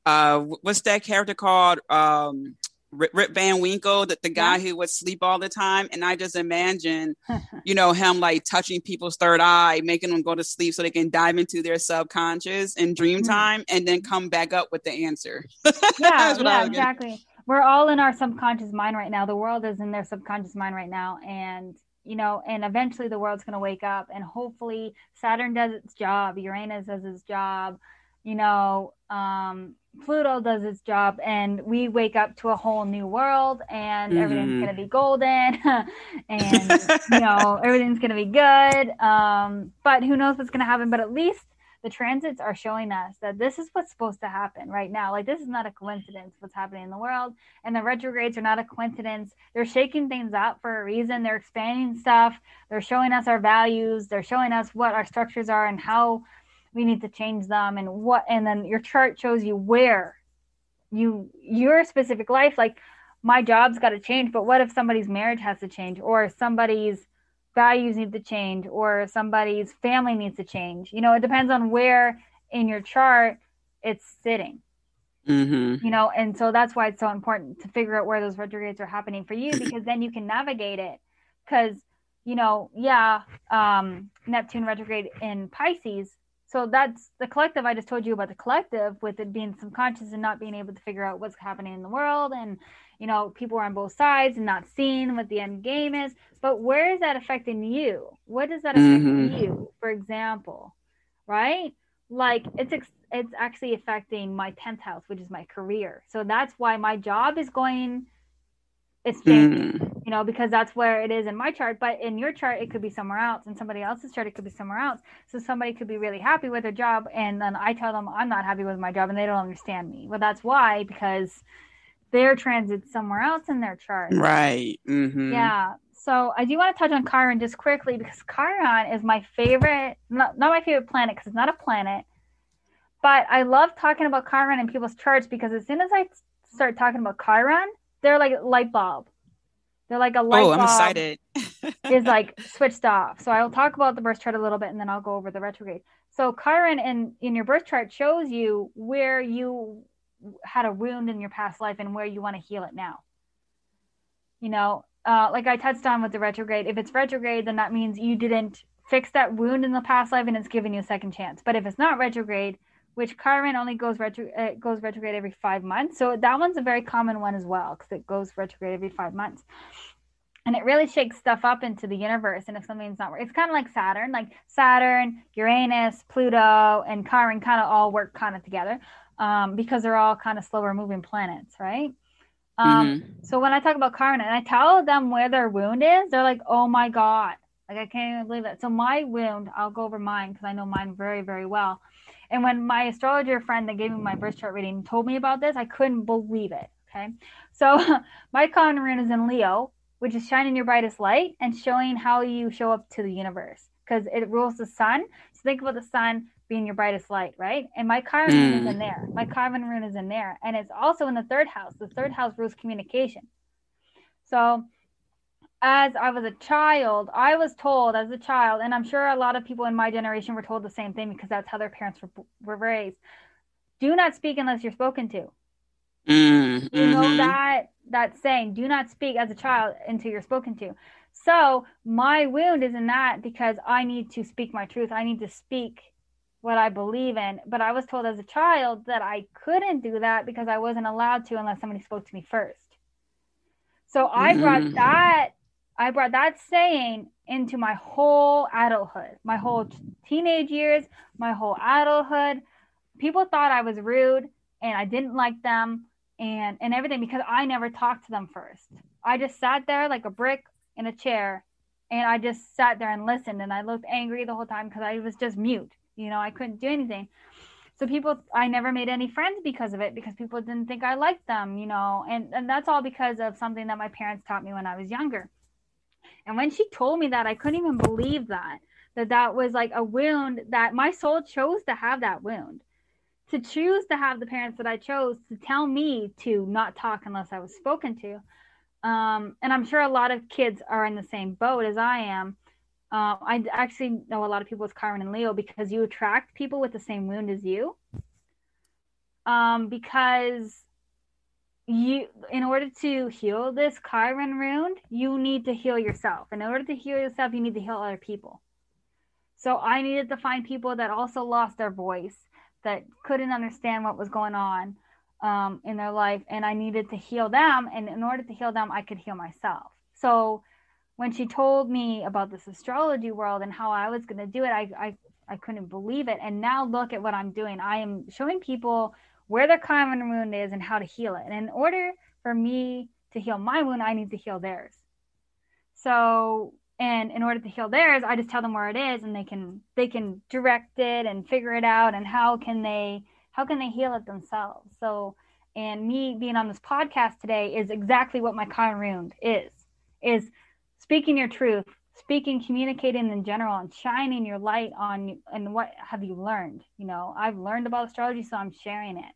uh, what's that character called? Um, Rip Van Winkle, the, the guy yeah. who would sleep all the time. And I just imagine, you know, him like touching people's third eye, making them go to sleep so they can dive into their subconscious and dream mm-hmm. time and then come back up with the answer. yeah, yeah, exactly. We're all in our subconscious mind right now. The world is in their subconscious mind right now. And, you know, and eventually the world's going to wake up and hopefully Saturn does its job, Uranus does its job, you know, um, Pluto does its job and we wake up to a whole new world and mm-hmm. everything's going to be golden and you know everything's going to be good um, but who knows what's going to happen but at least the transits are showing us that this is what's supposed to happen right now. Like this is not a coincidence what's happening in the world and the retrogrades are not a coincidence. They're shaking things up for a reason. They're expanding stuff. They're showing us our values. They're showing us what our structures are and how we need to change them and what and then your chart shows you where you your specific life like my job's got to change but what if somebody's marriage has to change or somebody's values need to change or somebody's family needs to change? You know it depends on where in your chart it's sitting. Mm-hmm. you know and so that's why it's so important to figure out where those retrogrades are happening for you because then you can navigate it. Because you know yeah um neptune retrograde in pisces so that's the collective i just told you about the collective with it being subconscious and not being able to figure out what's happening in the world and you know people are on both sides and not seeing what the end game is. But where is that affecting you? What does that affect mm-hmm. you for example right? Like it's ex- it's actually affecting my 10th house which is my career. So that's why my job is going it's mm. you know because that's where it is in my chart but in your chart it could be somewhere else in somebody else's chart it could be somewhere else. So somebody could be really happy with their job and then i tell them i'm not happy with my job and they don't understand me. Well that's why because their transit somewhere else in their chart. Right. Mm-hmm. yeah. So i do want to touch on chiron just quickly because chiron is my favorite not, not my favorite planet because it's not a planet but i love talking about chiron in people's charts because as soon as i start talking about chiron they're like light bulb. They're like a light oh, bulb. I'm excited. is like switched off. So I'll talk about the birth chart a little bit and then I'll go over the retrograde. So Chiron in in your birth chart shows you where you had a wound in your past life and where you want to heal it now. You know, uh, like I touched on with the retrograde. If it's retrograde, then that means you didn't fix that wound in the past life and it's giving you a second chance. But if it's not retrograde, which Chiron only goes retro uh, goes retrograde every five months. So that one's a very common one as well because it goes retrograde every five months. And it really shakes stuff up into the universe. And if something's not it's kind of like Saturn, like Saturn, Uranus, Pluto, and Chiron kind of all work kind of together um, because they're all kind of slower moving planets, right? Um, mm-hmm. So when I talk about Chiron and I tell them where their wound is, they're like, "Oh my god!" Like I can't even believe that. So my wound, I'll go over mine because I know mine very, very well. And when my astrologer friend that gave me my birth chart reading told me about this, I couldn't believe it. Okay. So my Chiron rune is in Leo, which is shining your brightest light and showing how you show up to the universe because it rules the sun. So think about the sun being your brightest light, right? And my Chiron mm. rune is in mm. there. My Chiron rune is in there. And it's also in the third house. The third house rules communication. So as I was a child, I was told as a child, and I'm sure a lot of people in my generation were told the same thing because that's how their parents were, were raised. Do not speak unless you're spoken to. Mm, you know mm-hmm. that that saying, do not speak as a child until you're spoken to. So my wound is in that because I need to speak my truth. I need to speak what I believe in. But I was told as a child that I couldn't do that because I wasn't allowed to unless somebody spoke to me first. So I brought mm-hmm. that I brought that saying into my whole adulthood, my whole teenage years, my whole adulthood. People thought I was rude and I didn't like them and and everything because I never talked to them first. I just sat there like a brick in a chair and I just sat there and listened and I looked angry the whole time because I was just mute. You know, I couldn't do anything. So people I never made any friends because of it because people didn't think I liked them, you know. And and that's all because of something that my parents taught me when I was younger and when she told me that, I couldn't even believe that that that was like a wound that my soul chose to have that wound. To choose to have the parents that I chose to tell me to not talk unless I was spoken to. Um, and I'm sure a lot of kids are in the same boat as I am. Uh, I actually know a lot of people with Chiron and Leo because you attract people with the same wound as you. Um, because you in order to heal this Chiron wound, you need to heal yourself. In order to heal yourself, you need to heal other people. So I needed to find people that also lost their voice, that couldn't understand what was going on um, in their life, and I needed to heal them. And in order to heal them, I could heal myself. So when she told me about this astrology world and how I was going to do it, I, I I couldn't believe it. And now look at what I'm doing. I am showing people where their common wound is and how to heal it. And in order for me to heal my wound, I need to heal theirs. So, and in order to heal theirs, I just tell them where it is and they can they can direct it and figure it out and how can they how can they heal it themselves. So, and me being on this podcast today is exactly what my Chiron wound is is speaking your truth, speaking, communicating in general, and shining your light on and what have you learned. You know, I've learned about astrology, so I'm sharing it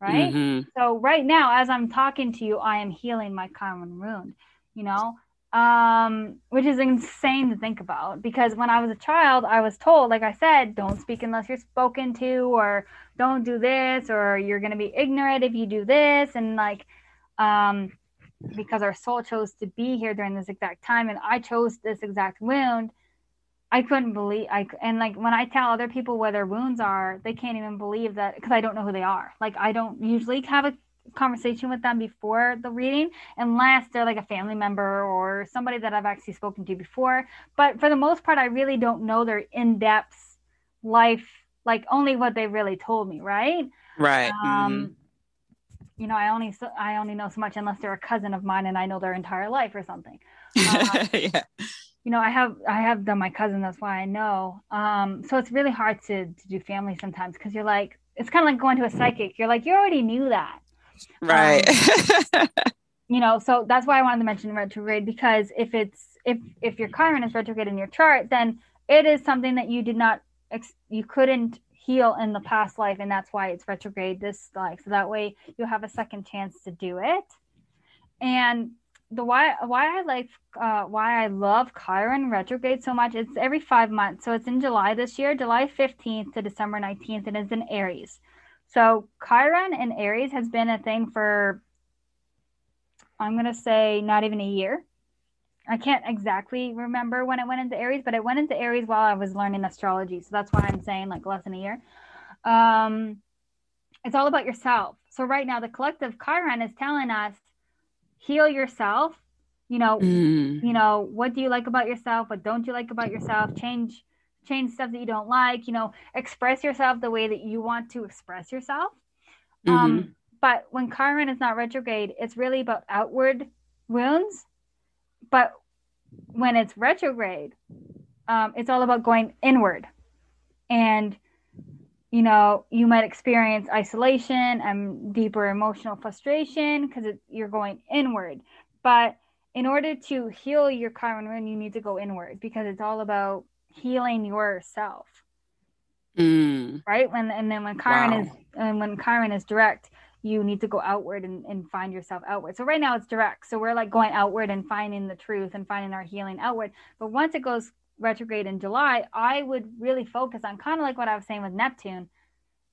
right? Mm-hmm. So right now, as I'm talking to you, I am healing my Chiron wound, you know, um, which is insane to think about because when I was a child, I was told, like I said, don't speak unless you're spoken to, or don't do this, or you're going to be ignorant if you do this, and like, um, because our soul chose to be here during this exact time, and I chose this exact wound. I couldn't believe I and like when I tell other people where their wounds are, they can't even believe that because I don't know who they are. Like I don't usually have a conversation with them before the reading unless they're like a family member or somebody that I've actually spoken to before. But for the most part, I really don't know their in-depth life, like only what they really told me, right? Right. Um, mm-hmm. You know, I only I only know so much unless they're a cousin of mine and I know their entire life or something. Uh, yeah you know, I have I have done my cousin. That's why I know. Um, so it's really hard to to do family sometimes because you're like, it's kind of like going to a psychic. You're like, you already knew that, right? Um, you know, so that's why I wanted to mention retrograde because if it's if if your Chiron is retrograde in your chart, then it is something that you did not ex- you couldn't heal in the past life, and that's why it's retrograde this life. So that way you have a second chance to do it. And the why why I like uh, why I love Chiron retrograde so much. It's every five months, so it's in July this year, July fifteenth to December nineteenth, and it's in Aries. So Chiron in Aries has been a thing for I'm gonna say not even a year. I can't exactly remember when it went into Aries, but it went into Aries while I was learning astrology, so that's why I'm saying like less than a year. Um, it's all about yourself. So right now, the collective Chiron is telling us heal yourself you know mm. you know what do you like about yourself? What don't you like about yourself? Change change stuff that you don't like you know express yourself the way that you want to express yourself. Um, mm-hmm. um but when Chiron is not retrograde it's really about outward wounds. But when it's retrograde um, it's all about going inward. And you know, you might experience isolation and deeper emotional frustration because you're going inward. But in order to heal your Chiron wound, you need to go inward because it's all about healing yourself. Mm. Right? When and then when Chiron wow. is and when Chiron is direct, you need to go outward and, and find yourself outward. So right now it's direct. So we're like going outward and finding the truth and finding our healing outward. But once it goes retrograde in July, I would really focus on kind of like what I was saying with Neptune,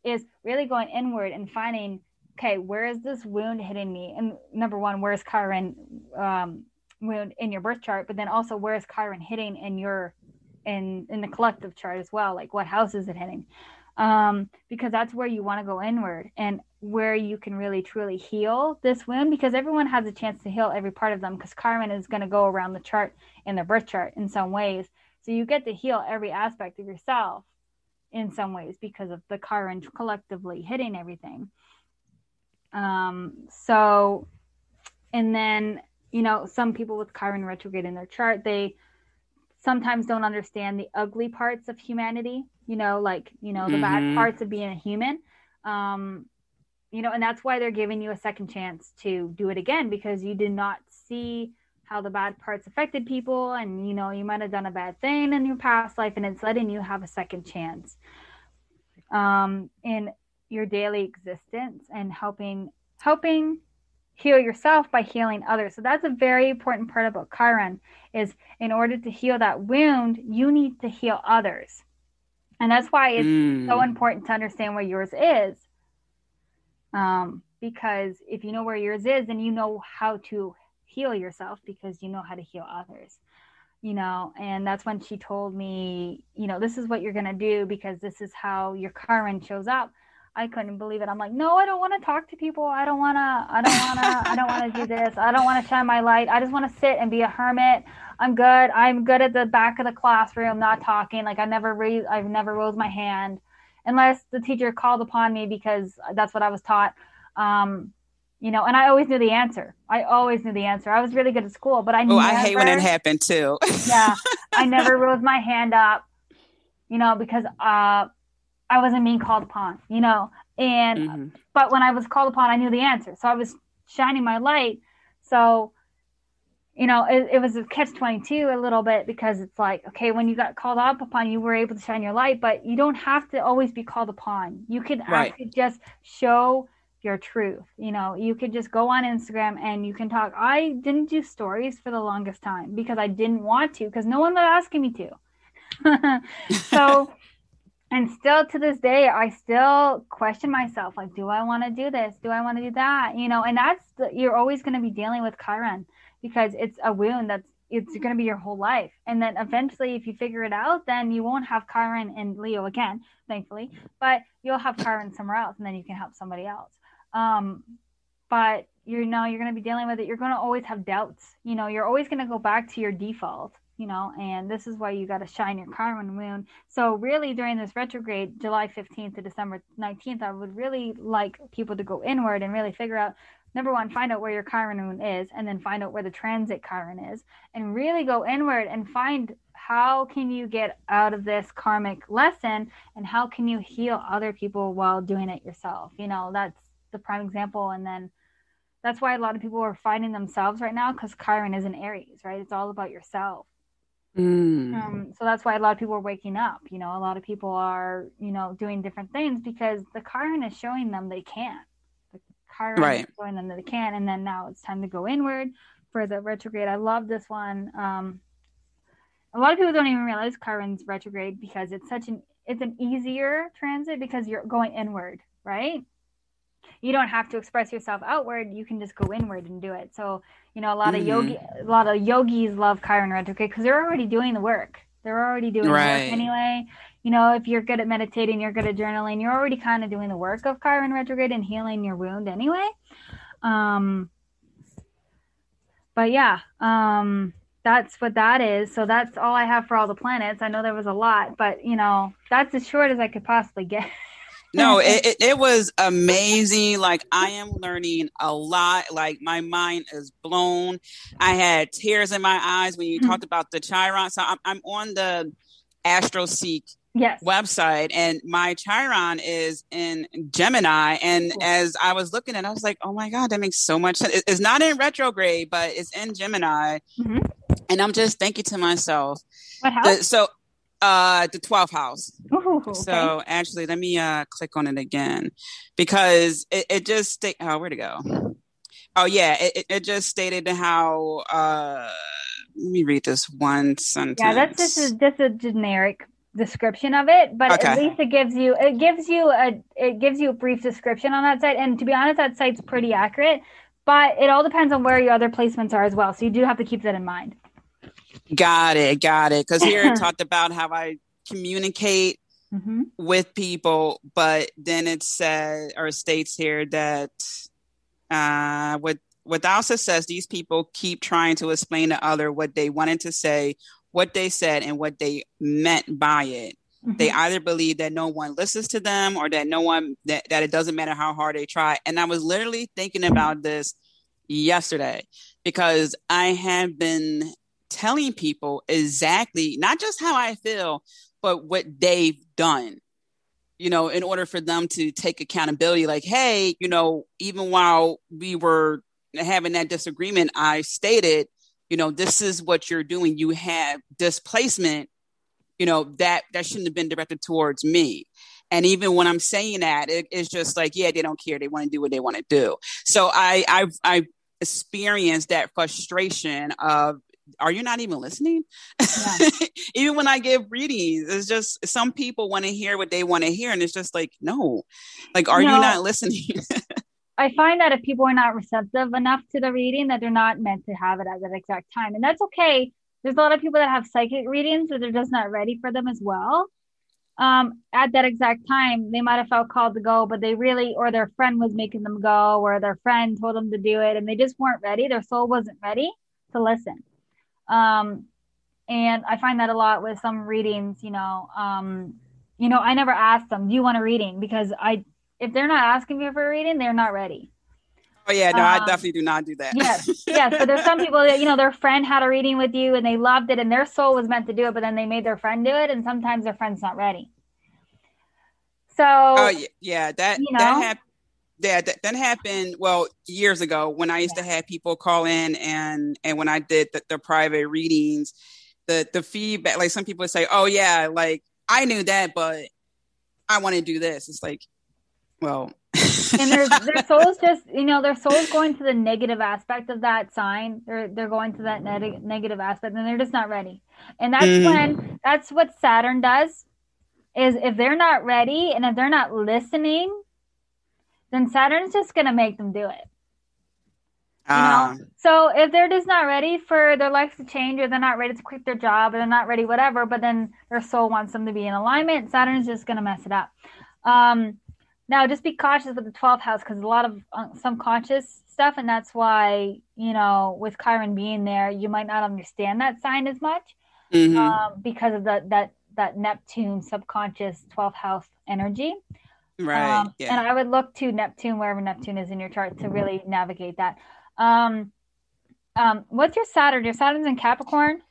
is really going inward and finding, okay, where is this wound hitting me? And number one, where is Chiron um, wound in your birth chart? But then also, where is Chiron hitting in your in in the collective chart as well? Like what house is it hitting? Um, because that's where you want to go inward and where you can really truly heal this wound because everyone has a chance to heal every part of them because Chiron is going to go around the chart in their birth chart in some ways. So you get to heal every aspect of yourself in some ways because of the Chiron collectively hitting everything. Um, so, and then, you know, some people with Chiron retrograde in their chart, they sometimes don't understand the ugly parts of humanity, you know, like, you know, the mm-hmm. bad parts of being a human. Um, you know, and that's why they're giving you a second chance to do it again because you did not see how the bad parts affected people and you know you might have done a bad thing in your past life and it's letting you have a second chance um, in your daily existence and helping helping heal yourself by healing others so that's a very important part about chiron is in order to heal that wound you need to heal others and that's why it's mm. so important to understand where yours is um, because if you know where yours is then you know how to heal yourself because you know how to heal others you know? And that's when she told me you know this is what you're going to do because this is how your Chiron shows up. I couldn't believe it. I'm like no i don't want to talk to people. I don't want to i don't want to i don't want to do this. I don't want to shine my light. I just want to sit and be a hermit. I'm good. I'm good at the back of the classroom not talking. Like i never raised i've never rose my hand unless the teacher called upon me because that's what i was taught. Um, you know, and I always knew the answer. I always knew the answer. I was really good at school, but I oh, I hate when it happened too. yeah, I never rose my hand up, you know, because uh, I wasn't being called upon, you know. And mm-hmm. but when I was called upon, I knew the answer, so I was shining my light. So, you know, it, it was a catch twenty two a little bit because it's like, okay, when you got called up upon, you were able to shine your light, but you don't have to always be called upon. You can right. actually just show your truth. You know, you could just go on Instagram and you can talk. I didn't do stories for the longest time because I didn't want to because no one was asking me to. so, and still to this day, I still question myself like, do I want to do this? Do I want to do that? You know, and that's the, you're always going to be dealing with Chiron because it's a wound that's it's going to be your whole life. And then eventually, if you figure it out, then you won't have Chiron and Leo again, thankfully, but you'll have Chiron somewhere else and then you can help somebody else. Um, but you know, you're going to be dealing with it. You're going to always have doubts. You know, you're always going to go back to your default you know, and this is why you got to shine your Chiron moon. So really during this retrograde, July 15th to December 19th, I would really like people to go inward and really figure out number one, find out where your Chiron moon is, and then find out where the transit Chiron is, and really go inward and find how can you get out of this karmic lesson and how can you heal other people while doing it yourself. You know, that's the prime example. And then that's why a lot of people are finding themselves right now because Chiron is an Aries, right? It's all about yourself. Mm. Um, so that's why a lot of people are waking up. You know, a lot of people are, you know, doing different things because the Chiron is showing them they can't. The Chiron right. is showing them that they can, and then now it's time to go inward for the retrograde. I love this one. Um, a lot of people don't even realize Chiron's retrograde because it's such an it's an easier transit because you're going inward, right? You don't have to express yourself outward you can just go inward and do it. So you know a lot mm-hmm. of yogi a lot of yogis love chiron retrograde because they're already doing the work. They're already doing right. the work anyway. You know if you're good at meditating you're good at journaling you're already kind of doing the work of chiron retrograde and healing your wound anyway. Um but yeah um that's what that is. So that's all i have for all the planets. I know there was a lot but you know that's as short as i could possibly get no, it, it, it, was amazing. Like I am learning a lot. Like my mind is blown. I had tears in my eyes when you mm-hmm. talked about the Chiron. So I'm, I'm on the AstroSeek yes. website and my Chiron is in Gemini. And cool. as I was looking at it, I was like, oh my God, that makes so much sense. It's not in retrograde, but it's in Gemini. Mm-hmm. And I'm just thinking to myself, what house? so uh, the 12th house. Ooh, okay. So actually, let me uh, click on it again because it, it just sta- oh, where'd it go? Oh yeah, it, it just stated how. Uh, let me read this one sentence. Yeah, that's just a, just a generic description of it, but okay. at least it gives you it gives you a it gives you a brief description on that site. And to be honest, that site's pretty accurate. But it all depends on where your other placements are as well. So you do have to keep that in mind. Got it, got it. Because here it talked about how I communicate mm-hmm. with people, but then it said or states here that uh, what what also says these people keep trying to explain to other what they wanted to say, what they said, and what they meant by it. Mm-hmm. They either believe that no one listens to them or that no one that, that it doesn't matter how hard they try. And I was literally thinking about this yesterday because I have been telling people exactly not just how I feel, but what they've done. You know, in order for them to take accountability, like, hey, you know, even while we were having that disagreement, I stated, you know, this is what you're doing. You have displacement, you know, that that shouldn't have been directed towards me. And even when I'm saying that, it, it's just like, yeah, they don't care. They want to do what they want to do. So I, I've, I've experienced that frustration of are you not even listening? Yeah. even when I give readings, it's just some people want to hear what they want to hear. And it's just like, no, like, are you, you not listening? I find that if people are not receptive enough to the reading, that they're not meant to have it at that exact time. And that's okay. There's a lot of people that have psychic readings that they're just not ready for them as well. Um, at that exact time, they might have felt called to go, but they really, or their friend was making them go, or their friend told them to do it, and they just weren't ready. Their soul wasn't ready to listen. Um, and I find that a lot with some readings, you know, um, you know, I never ask them, do you want a reading? Because I, if they're not asking me for a reading, they're not ready. Oh yeah, no, um, I definitely do not do that. yes, yes. But there's some people that you know their friend had a reading with you and they loved it and their soul was meant to do it, but then they made their friend do it, and sometimes their friend's not ready. So. Oh yeah, that you know, that happened yeah, that, that happened well years ago when I used yeah. to have people call in and and when I did the, the private readings, the the feedback like some people would say, "Oh yeah, like I knew that, but I want to do this." It's like, well, and their their souls just you know their souls going to the negative aspect of that sign. They're they're going to that neg- negative aspect, and they're just not ready. And that's mm. when that's what Saturn does. Is if they're not ready and if they're not listening then Saturn's just going to make them do it. You know? Uh, so if they're just not ready for their life to change or they're not ready to quit their job or they're not ready, whatever, but then their soul wants them to be in alignment, Saturn's just going to mess it up. Um, now, just be cautious with the 12th house because a lot of uh, subconscious stuff, and that's why, you know, with Chiron being there, you might not understand that sign as much mm-hmm. um, because of the, that, that Neptune subconscious 12th house energy. Right. Um, yeah. And I would look to Neptune, wherever Neptune is in your chart, to really navigate that. Um, um, what's your Saturn? Your Saturn's in Capricorn.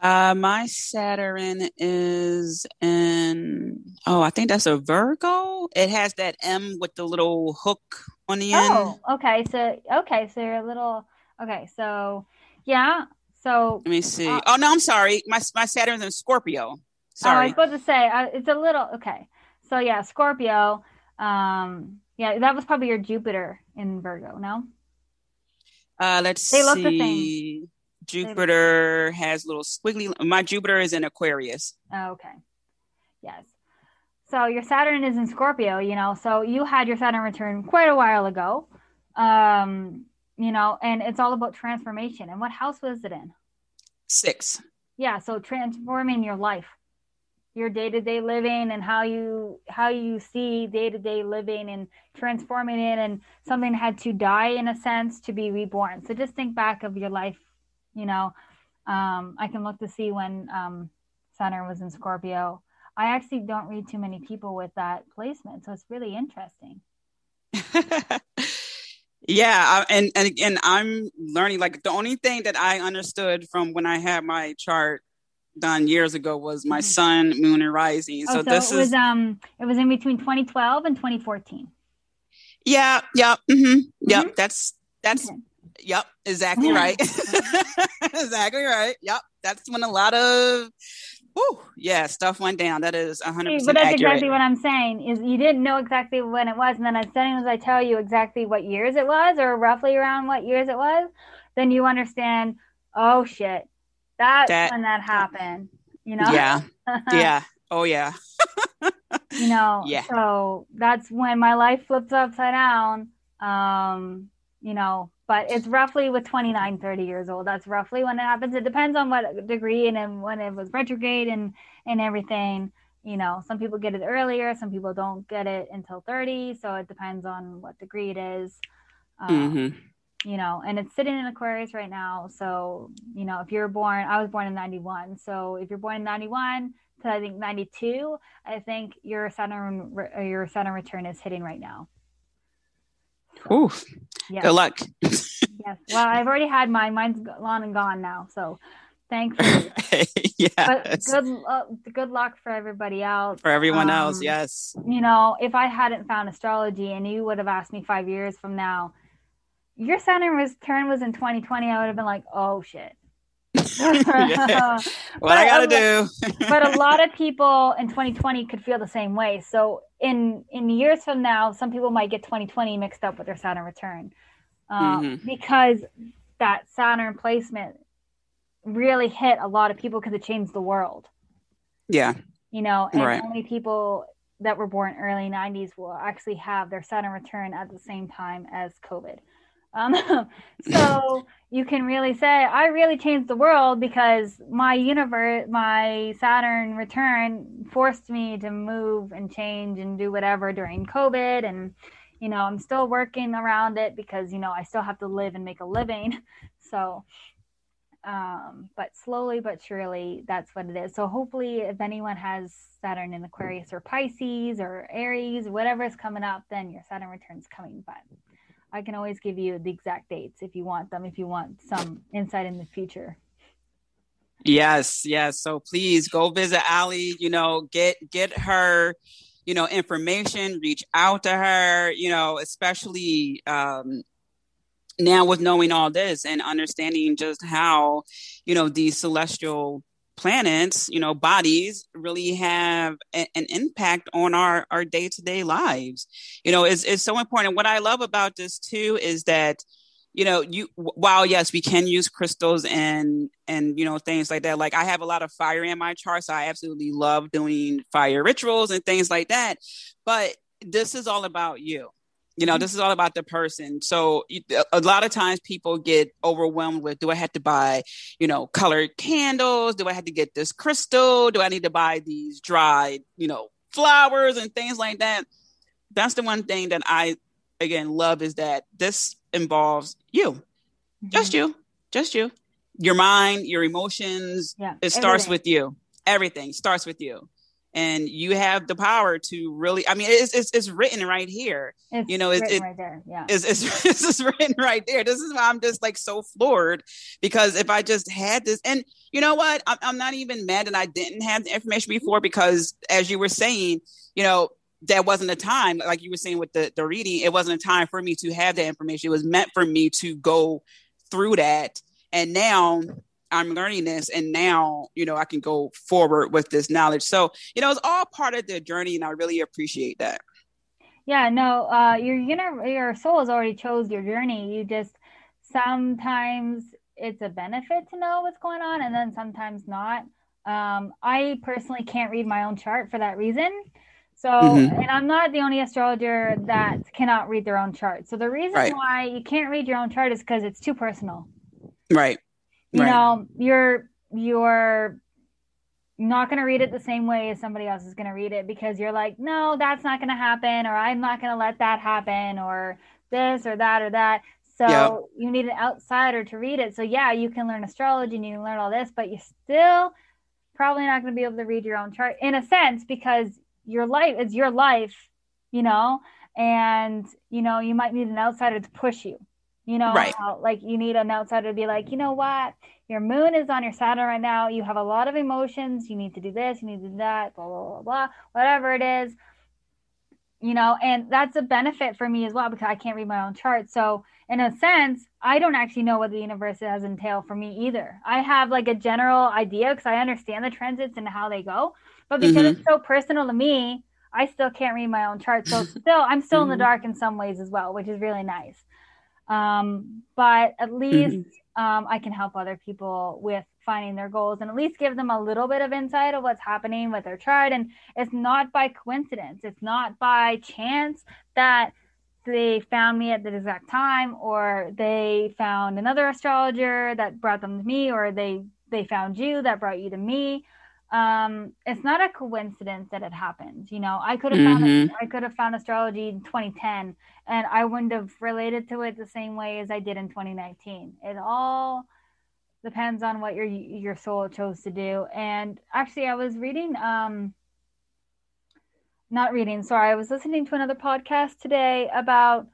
Uh, my Saturn is in. Oh, I think that's a Virgo. It has that M with the little hook on the end. Oh, okay. So okay, so you're a little. Okay, so yeah. So let me see. Uh, oh no, I'm sorry. My my Saturn's in Scorpio. Sorry. I was about to say uh, it's a little okay. So yeah, Scorpio. Um, yeah, that was probably your Jupiter in Virgo. No. Uh, let's they look see. The same. Jupiter has little squiggly. My Jupiter is in Aquarius. Oh, okay. Yes. So your Saturn is in Scorpio, you know. So you had your Saturn return quite a while ago. Um, you know, and it's all about transformation. And what house was it in? Six. Yeah, so transforming your life your day-to-day living and how you how you see day-to-day living and transforming it and something had to die in a sense to be reborn. So just think back of your life you know um, i can look to see when um, saturn was in scorpio. I actually don't read too many people with that placement so it's really interesting. Yeah and, and and i'm learning like the only thing that i understood from when i had my chart done years ago was my mm-hmm. sun, moon, and rising. So, oh, so this it was um it was in between 2012 and 2014. Yeah, yeah, mm-hmm, yep. Mm-hmm. That's that's okay. yep, exactly right. exactly right. Yep, that's when a lot of Whew, yeah, stuff went down. That is 100 But that's accurate. exactly what I'm saying. Is you didn't know exactly when it was, and then as soon as I tell you exactly what years it was, or roughly around what years it was, then you understand. Oh shit, that's that, when that happened, you know? Yeah. yeah. Oh, yeah. you know, yeah. so that's when my life flips upside down. Um, you know, but it's roughly with 29, 30 years old. That's roughly when it happens. It depends on what degree and then when it was retrograde and, and everything. You know, some people get it earlier, some people don't get it until 30. So it depends on what degree it is. Um, mm-hmm you know, and it's sitting in Aquarius right now. So, you know, if you're born, I was born in 91. So if you're born in 91 to I think 92, I think your Saturn, your Saturn return is hitting right now. So, Oof. Yes. Good luck. yes. Well, I've already had mine. Mine's gone and gone now. So thankfully. yeah. But good, uh, good luck for everybody else. For everyone um, else, yes. You know, if I hadn't found astrology and you would have asked me five years from now, your Saturn return was in 2020, I would have been like, oh shit. yeah. What I gotta do. but a lot of people in 2020 could feel the same way. So in in years from now, some people might get 2020 mixed up with their Saturn return um, mm-hmm. because that Saturn placement really hit a lot of people because it changed the world. Yeah. You know, and right. only people that were born early 90s will actually have their Saturn return at the same time as COVID. Um, so you can really say, I really changed the world because my universe, my Saturn return forced me to move and change and do whatever during COVID. And, you know, I'm still working around it because, you know, I still have to live and make a living. So, um, but slowly but surely, that's what it is. So hopefully, if anyone has Saturn in Aquarius or Pisces or Aries, whatever is coming up, then your Saturn return's coming. But I can always give you the exact dates if you want them, if you want some insight in the future. Yes, yes. So please go visit Ally, you know, get get her, you know, information, reach out to her, you know, especially um now with knowing all this and understanding just how, you know, these celestial planets, you know, bodies really have a, an impact on our our day to day lives. You know, is is so important. What I love about this too is that you know you while yes we can use crystals and and you know things like that like i have a lot of fire in my chart so i absolutely love doing fire rituals and things like that but this is all about you You know, mm-hmm. this is all about the person. So a lot of times people get overwhelmed with, do I have to buy, you know, colored candles? Do I have to get this crystal? Do I need to buy these dried, you know, flowers and things like that? That's the one thing that I, again, love is that this involves you, mm-hmm. just you, just you, your mind, your emotions. Yeah, it starts everything. with you. Everything starts with you and you have the power to really i mean it's it's, it's written right here. It's you know it's it, right there yeah. it's, it's, it's written right there. This is why i'm just like so floored because if i just had this and you know what? I'm, I'm not even mad that i didn't have the information mm-hmm. before because as you were saying you know that wasn't a time like you were saying with the, the reading it wasn't a time for me to have that information. It was meant for me to go through that. And now I'm learning this and now, you know, I can go forward with this knowledge. So, you know, it's all part of the journey and I really appreciate that. Yeah, no, uh your inner your soul has already chose your journey. You just sometimes it's a benefit to know what's going on and then sometimes not. Um I personally can't read my own chart for that reason. So, mm-hmm. and I'm not the only astrologer that cannot read their own chart. So the reason right. why you can't read your own chart is because it's too personal. Right you right. know you're you're not going to read it the same way as somebody else is going to read it because you're like no that's not going to happen or i'm not going to let that happen or this or that or that so yep. you need an outsider to read it so yeah you can learn astrology and you can learn all this but you still probably not going to be able to read your own chart in a sense because your life is your life you know and you know you might need an outsider to push you you know, right. how, like you need an outsider to be like, you know what, your moon is on your Saturn right now. You have a lot of emotions. You need to do this. You need to do that. Blah blah blah blah. Whatever it is, you know, and that's a benefit for me as well because I can't read my own chart. So in a sense, I don't actually know what the universe has entailed for me either. I have like a general idea because I understand the transits and how they go, but because mm-hmm. it's so personal to me, I still can't read my own chart. So still, I'm still mm-hmm. in the mm-hmm. dark in some ways as well, which is really nice. Um, but at least mm-hmm. um, I can help other people with finding their goals and at least give them a little bit of insight of what's happening with their chart. And it's not by coincidence, it's not by chance that they found me at the exact time or they found another astrologer that brought them to me or they they found you that brought you to me um, it's not a coincidence that it happened. You know, I could have mm-hmm. found I could have found astrology in 2010, and I wouldn't have related to it the same way as I did in 2019. It all depends on what your your soul chose to do. And actually, I was reading, um, not reading. Sorry, I was listening to another podcast today about.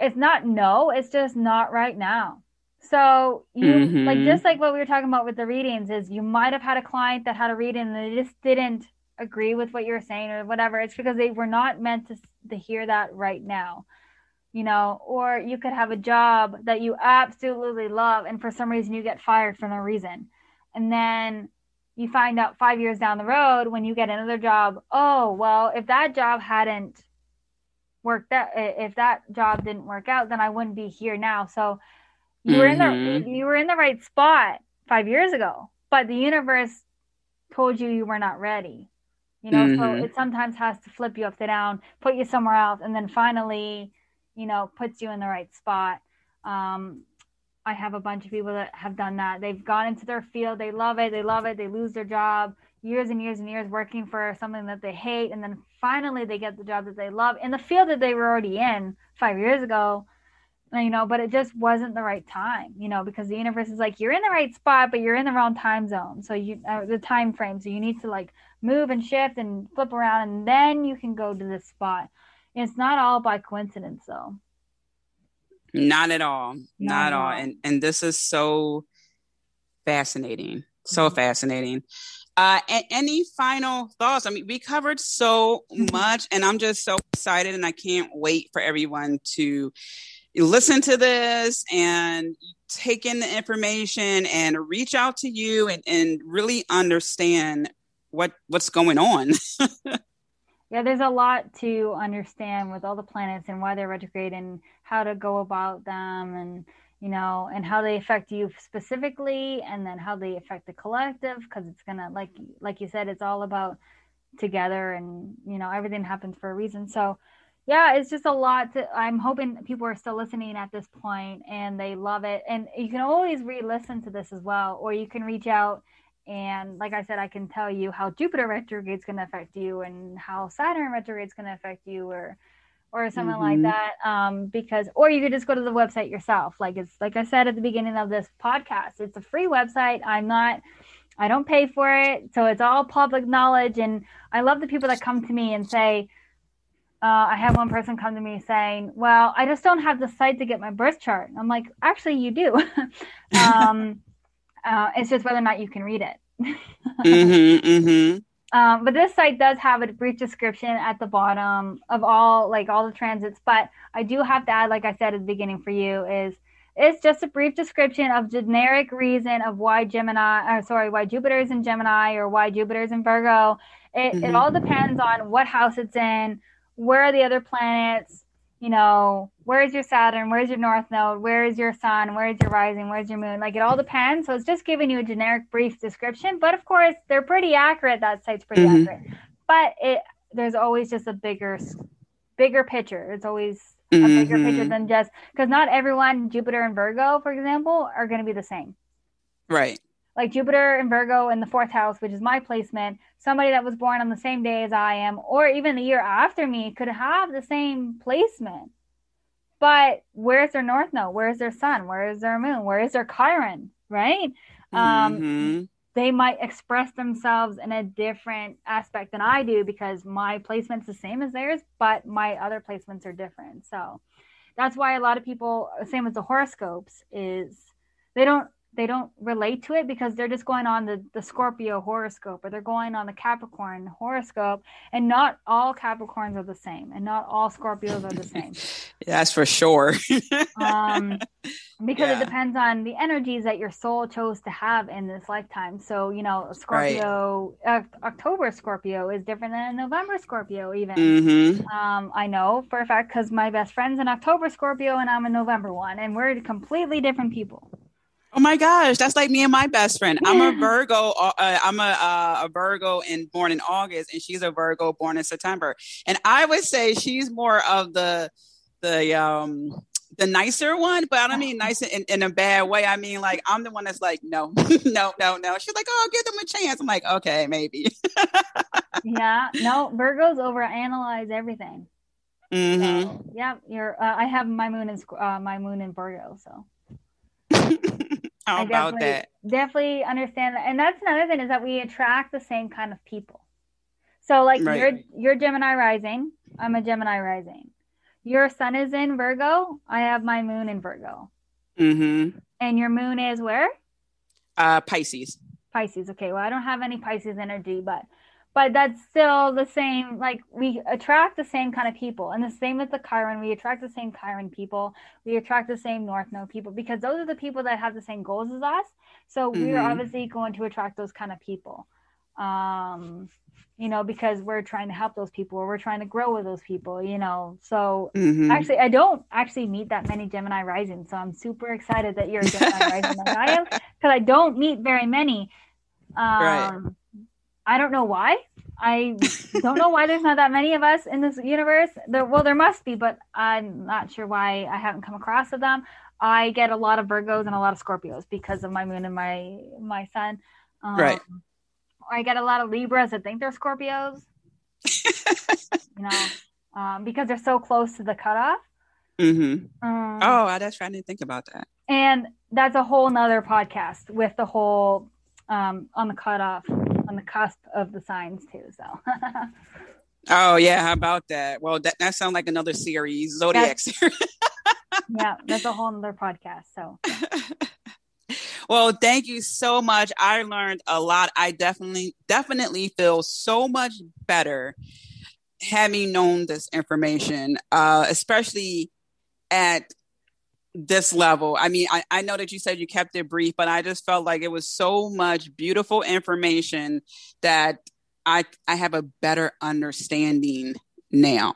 It's not no. It's just not right now so you mm-hmm. like just like what we were talking about with the readings is you might have had a client that had a reading and they just didn't agree with what you were saying or whatever. It's because they were not meant to to hear that right now. You know, or you could have a job that you absolutely love and for some reason you get fired for no reason. And then you find out 5 years down the road when you get another job, oh, well, if that job hadn't worked that if that job didn't work out, then I wouldn't be here now. So you were mm-hmm. in the you were in the right spot five years ago, but the universe told you you were not ready. You know, mm-hmm. so it sometimes has to flip you upside down, put you somewhere else, and then finally, you know, puts you in the right spot. Um, I have a bunch of people that have done that. They've gone into their field, they love it, they love it, they lose their job, years and years and years working for something that they hate, and then finally they get the job that they love in the field that they were already in five years ago you know but it just wasn't the right time you know because the universe is like you're in the right spot but you're in the wrong time zone. So you uh, the time frame so you need to like move and shift and flip around and then you can go to this spot. It's not all by coincidence though. Not at all. Not, not at all. all. And and this is so fascinating. So mm-hmm. fascinating. Uh, any final thoughts? I mean, we covered so much, and I'm just so excited, and I can't wait for everyone to you listen to this and take in the information and reach out to you and, and really understand what what's going on. yeah, there's a lot to understand with all the planets and why they're retrograde and how to go about them and you know and how they affect you specifically and then how they affect the collective because it's gonna like like you said it's all about together and you know everything happens for a reason so yeah, it's just a lot to I'm hoping people are still listening at this point and they love it. And you can always re-listen to this as well, or you can reach out and like I said, I can tell you how Jupiter retrograde is going to affect you and how Saturn retrograde is going to affect you or or something mm-hmm. like that. Um, because or you could just go to the website yourself. Like it's like I said at the beginning of this podcast, it's a free website. I'm not I don't pay for it, so it's all public knowledge. And I love the people that come to me and say, uh, I have one person come to me saying, "Well, I just don't have the site to get my birth chart." I'm like, "Actually, you do. um, uh, it's just whether or not you can read it." mm-hmm, mm-hmm. Um, but this site does have a brief description at the bottom of all like all the transits. But I do have to add, like I said at the beginning for you, is it's just a brief description of generic reason of why Gemini, or sorry, why Jupiter is in Gemini or why Jupiter is in Virgo. It, mm-hmm. it all depends on what house it's in where are the other planets? You know, where's your Saturn? Where's your North Node? Where is your Sun? Where's your rising? Where's your moon? Like it all depends. So it's just giving you a generic brief description. But of course, they're pretty accurate. That site's pretty mm-hmm. accurate. But it there's always just a bigger bigger picture. It's always a mm-hmm. bigger picture than just because not everyone Jupiter and Virgo, for example, are going to be the same. Right like Jupiter and Virgo in the fourth house, which is my placement, somebody that was born on the same day as I am, or even the year after me, could have the same placement. But where's their north node? Where's their sun? Where is their moon? Where is their Chiron? Right? Um, mm-hmm. They might express themselves in a different aspect than I do because my placement's the same as theirs, but my other placements are different. So that's why a lot of people, same as the horoscopes, is they don't they don't relate to it because they're just going on the, the Scorpio horoscope or they're going on the Capricorn horoscope and not all Capricorns are the same and not all Scorpios are the same. That's for sure. um, because yeah. it depends on the energies that your soul chose to have in this lifetime. So, you know, Scorpio, right. uh, October Scorpio is different than November Scorpio even. Mm-hmm. Um, I know for a fact because my best friend's an October Scorpio and I'm a November one and we're completely different people. Oh my gosh, that's like me and my best friend. I'm a Virgo. Uh, uh, I'm a uh, a Virgo and born in August, and she's a Virgo born in September. And I would say she's more of the the um the nicer one, but I don't mean nice in, in a bad way. I mean like I'm the one that's like no, no, no, no. She's like, oh, give them a chance. I'm like, okay, maybe. yeah, no, Virgos overanalyze everything. Mm-hmm. So, yeah, you're. Uh, I have my moon in uh, my moon in Virgo, so. How I about that? Definitely understand that. And that's another thing is that we attract the same kind of people. So like right. you're you're Gemini rising, I'm a Gemini rising. Your sun is in Virgo, I have my moon in Virgo. Mm-hmm. And your moon is where? Uh Pisces. Pisces. Okay. Well, I don't have any Pisces energy, but but that's still the same like we attract the same kind of people and the same with the chiron we attract the same chiron people we attract the same north node people because those are the people that have the same goals as us so mm-hmm. we're obviously going to attract those kind of people um you know because we're trying to help those people or we're trying to grow with those people you know so mm-hmm. actually i don't actually meet that many gemini rising so i'm super excited that you're a gemini rising like i am because i don't meet very many um right I don't know why. I don't know why there's not that many of us in this universe. There, well, there must be, but I'm not sure why I haven't come across of them. I get a lot of Virgos and a lot of Scorpios because of my moon and my my sun. Um, right. I get a lot of Libras that think they're Scorpios. you know, um, because they're so close to the cutoff. Mm-hmm. Um, oh, I just trying to think about that. And that's a whole nother podcast with the whole um, on the cutoff on the cusp of the signs too. So. oh yeah, how about that? Well, that that sounds like another series, zodiac that's, series. yeah, that's a whole other podcast. So. well, thank you so much. I learned a lot. I definitely, definitely feel so much better having known this information, uh, especially at this level. I mean, I, I know that you said you kept it brief, but I just felt like it was so much beautiful information that I I have a better understanding now.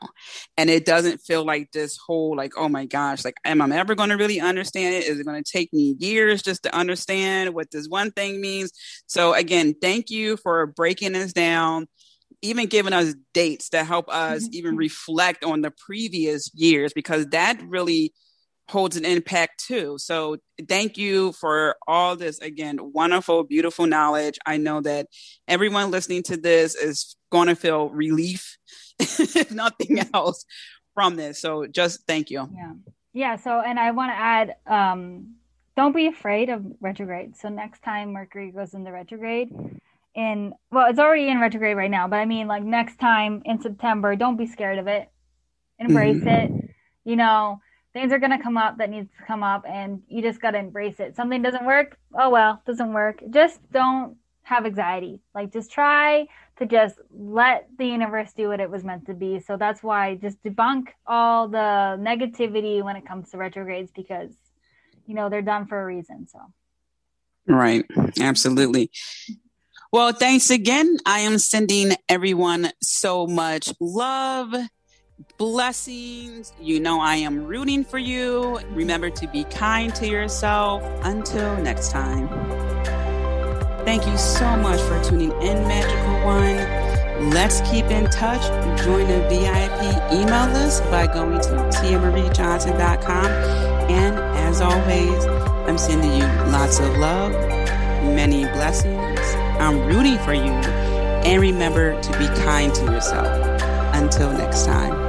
And it doesn't feel like this whole like, oh my gosh, like am I ever going to really understand it? Is it going to take me years just to understand what this one thing means? So again, thank you for breaking this down even giving us dates to help us even reflect on the previous years because that really holds an impact too. So thank you for all this again wonderful beautiful knowledge. I know that everyone listening to this is going to feel relief if nothing else from this. So just thank you. Yeah. Yeah, so and I want to add um don't be afraid of retrograde. So next time Mercury goes into retrograde, in well, it's already in retrograde right now, but I mean like next time in September, don't be scared of it. Embrace mm-hmm. it. You know, things are gonna come up that needs to come up and you just gotta embrace it. Something doesn't work, oh well, doesn't work. Just don't have anxiety. Like just try to just let the universe do what it was meant to be. So that's why just debunk all the negativity when it comes to retrogrades because you know they're done for a reason. So Right. Absolutely. Well, thanks again. I am sending everyone so much love, blessings. You know, I am rooting for you. Remember to be kind to yourself. Until next time. Thank you so much for tuning in, Magical One. Let's keep in touch. Join the VIP email list by going to tiamariejohnson.com. And as always, I'm sending you lots of love, many blessings I'm rooting for you. And remember to be kind to yourself. Until next time.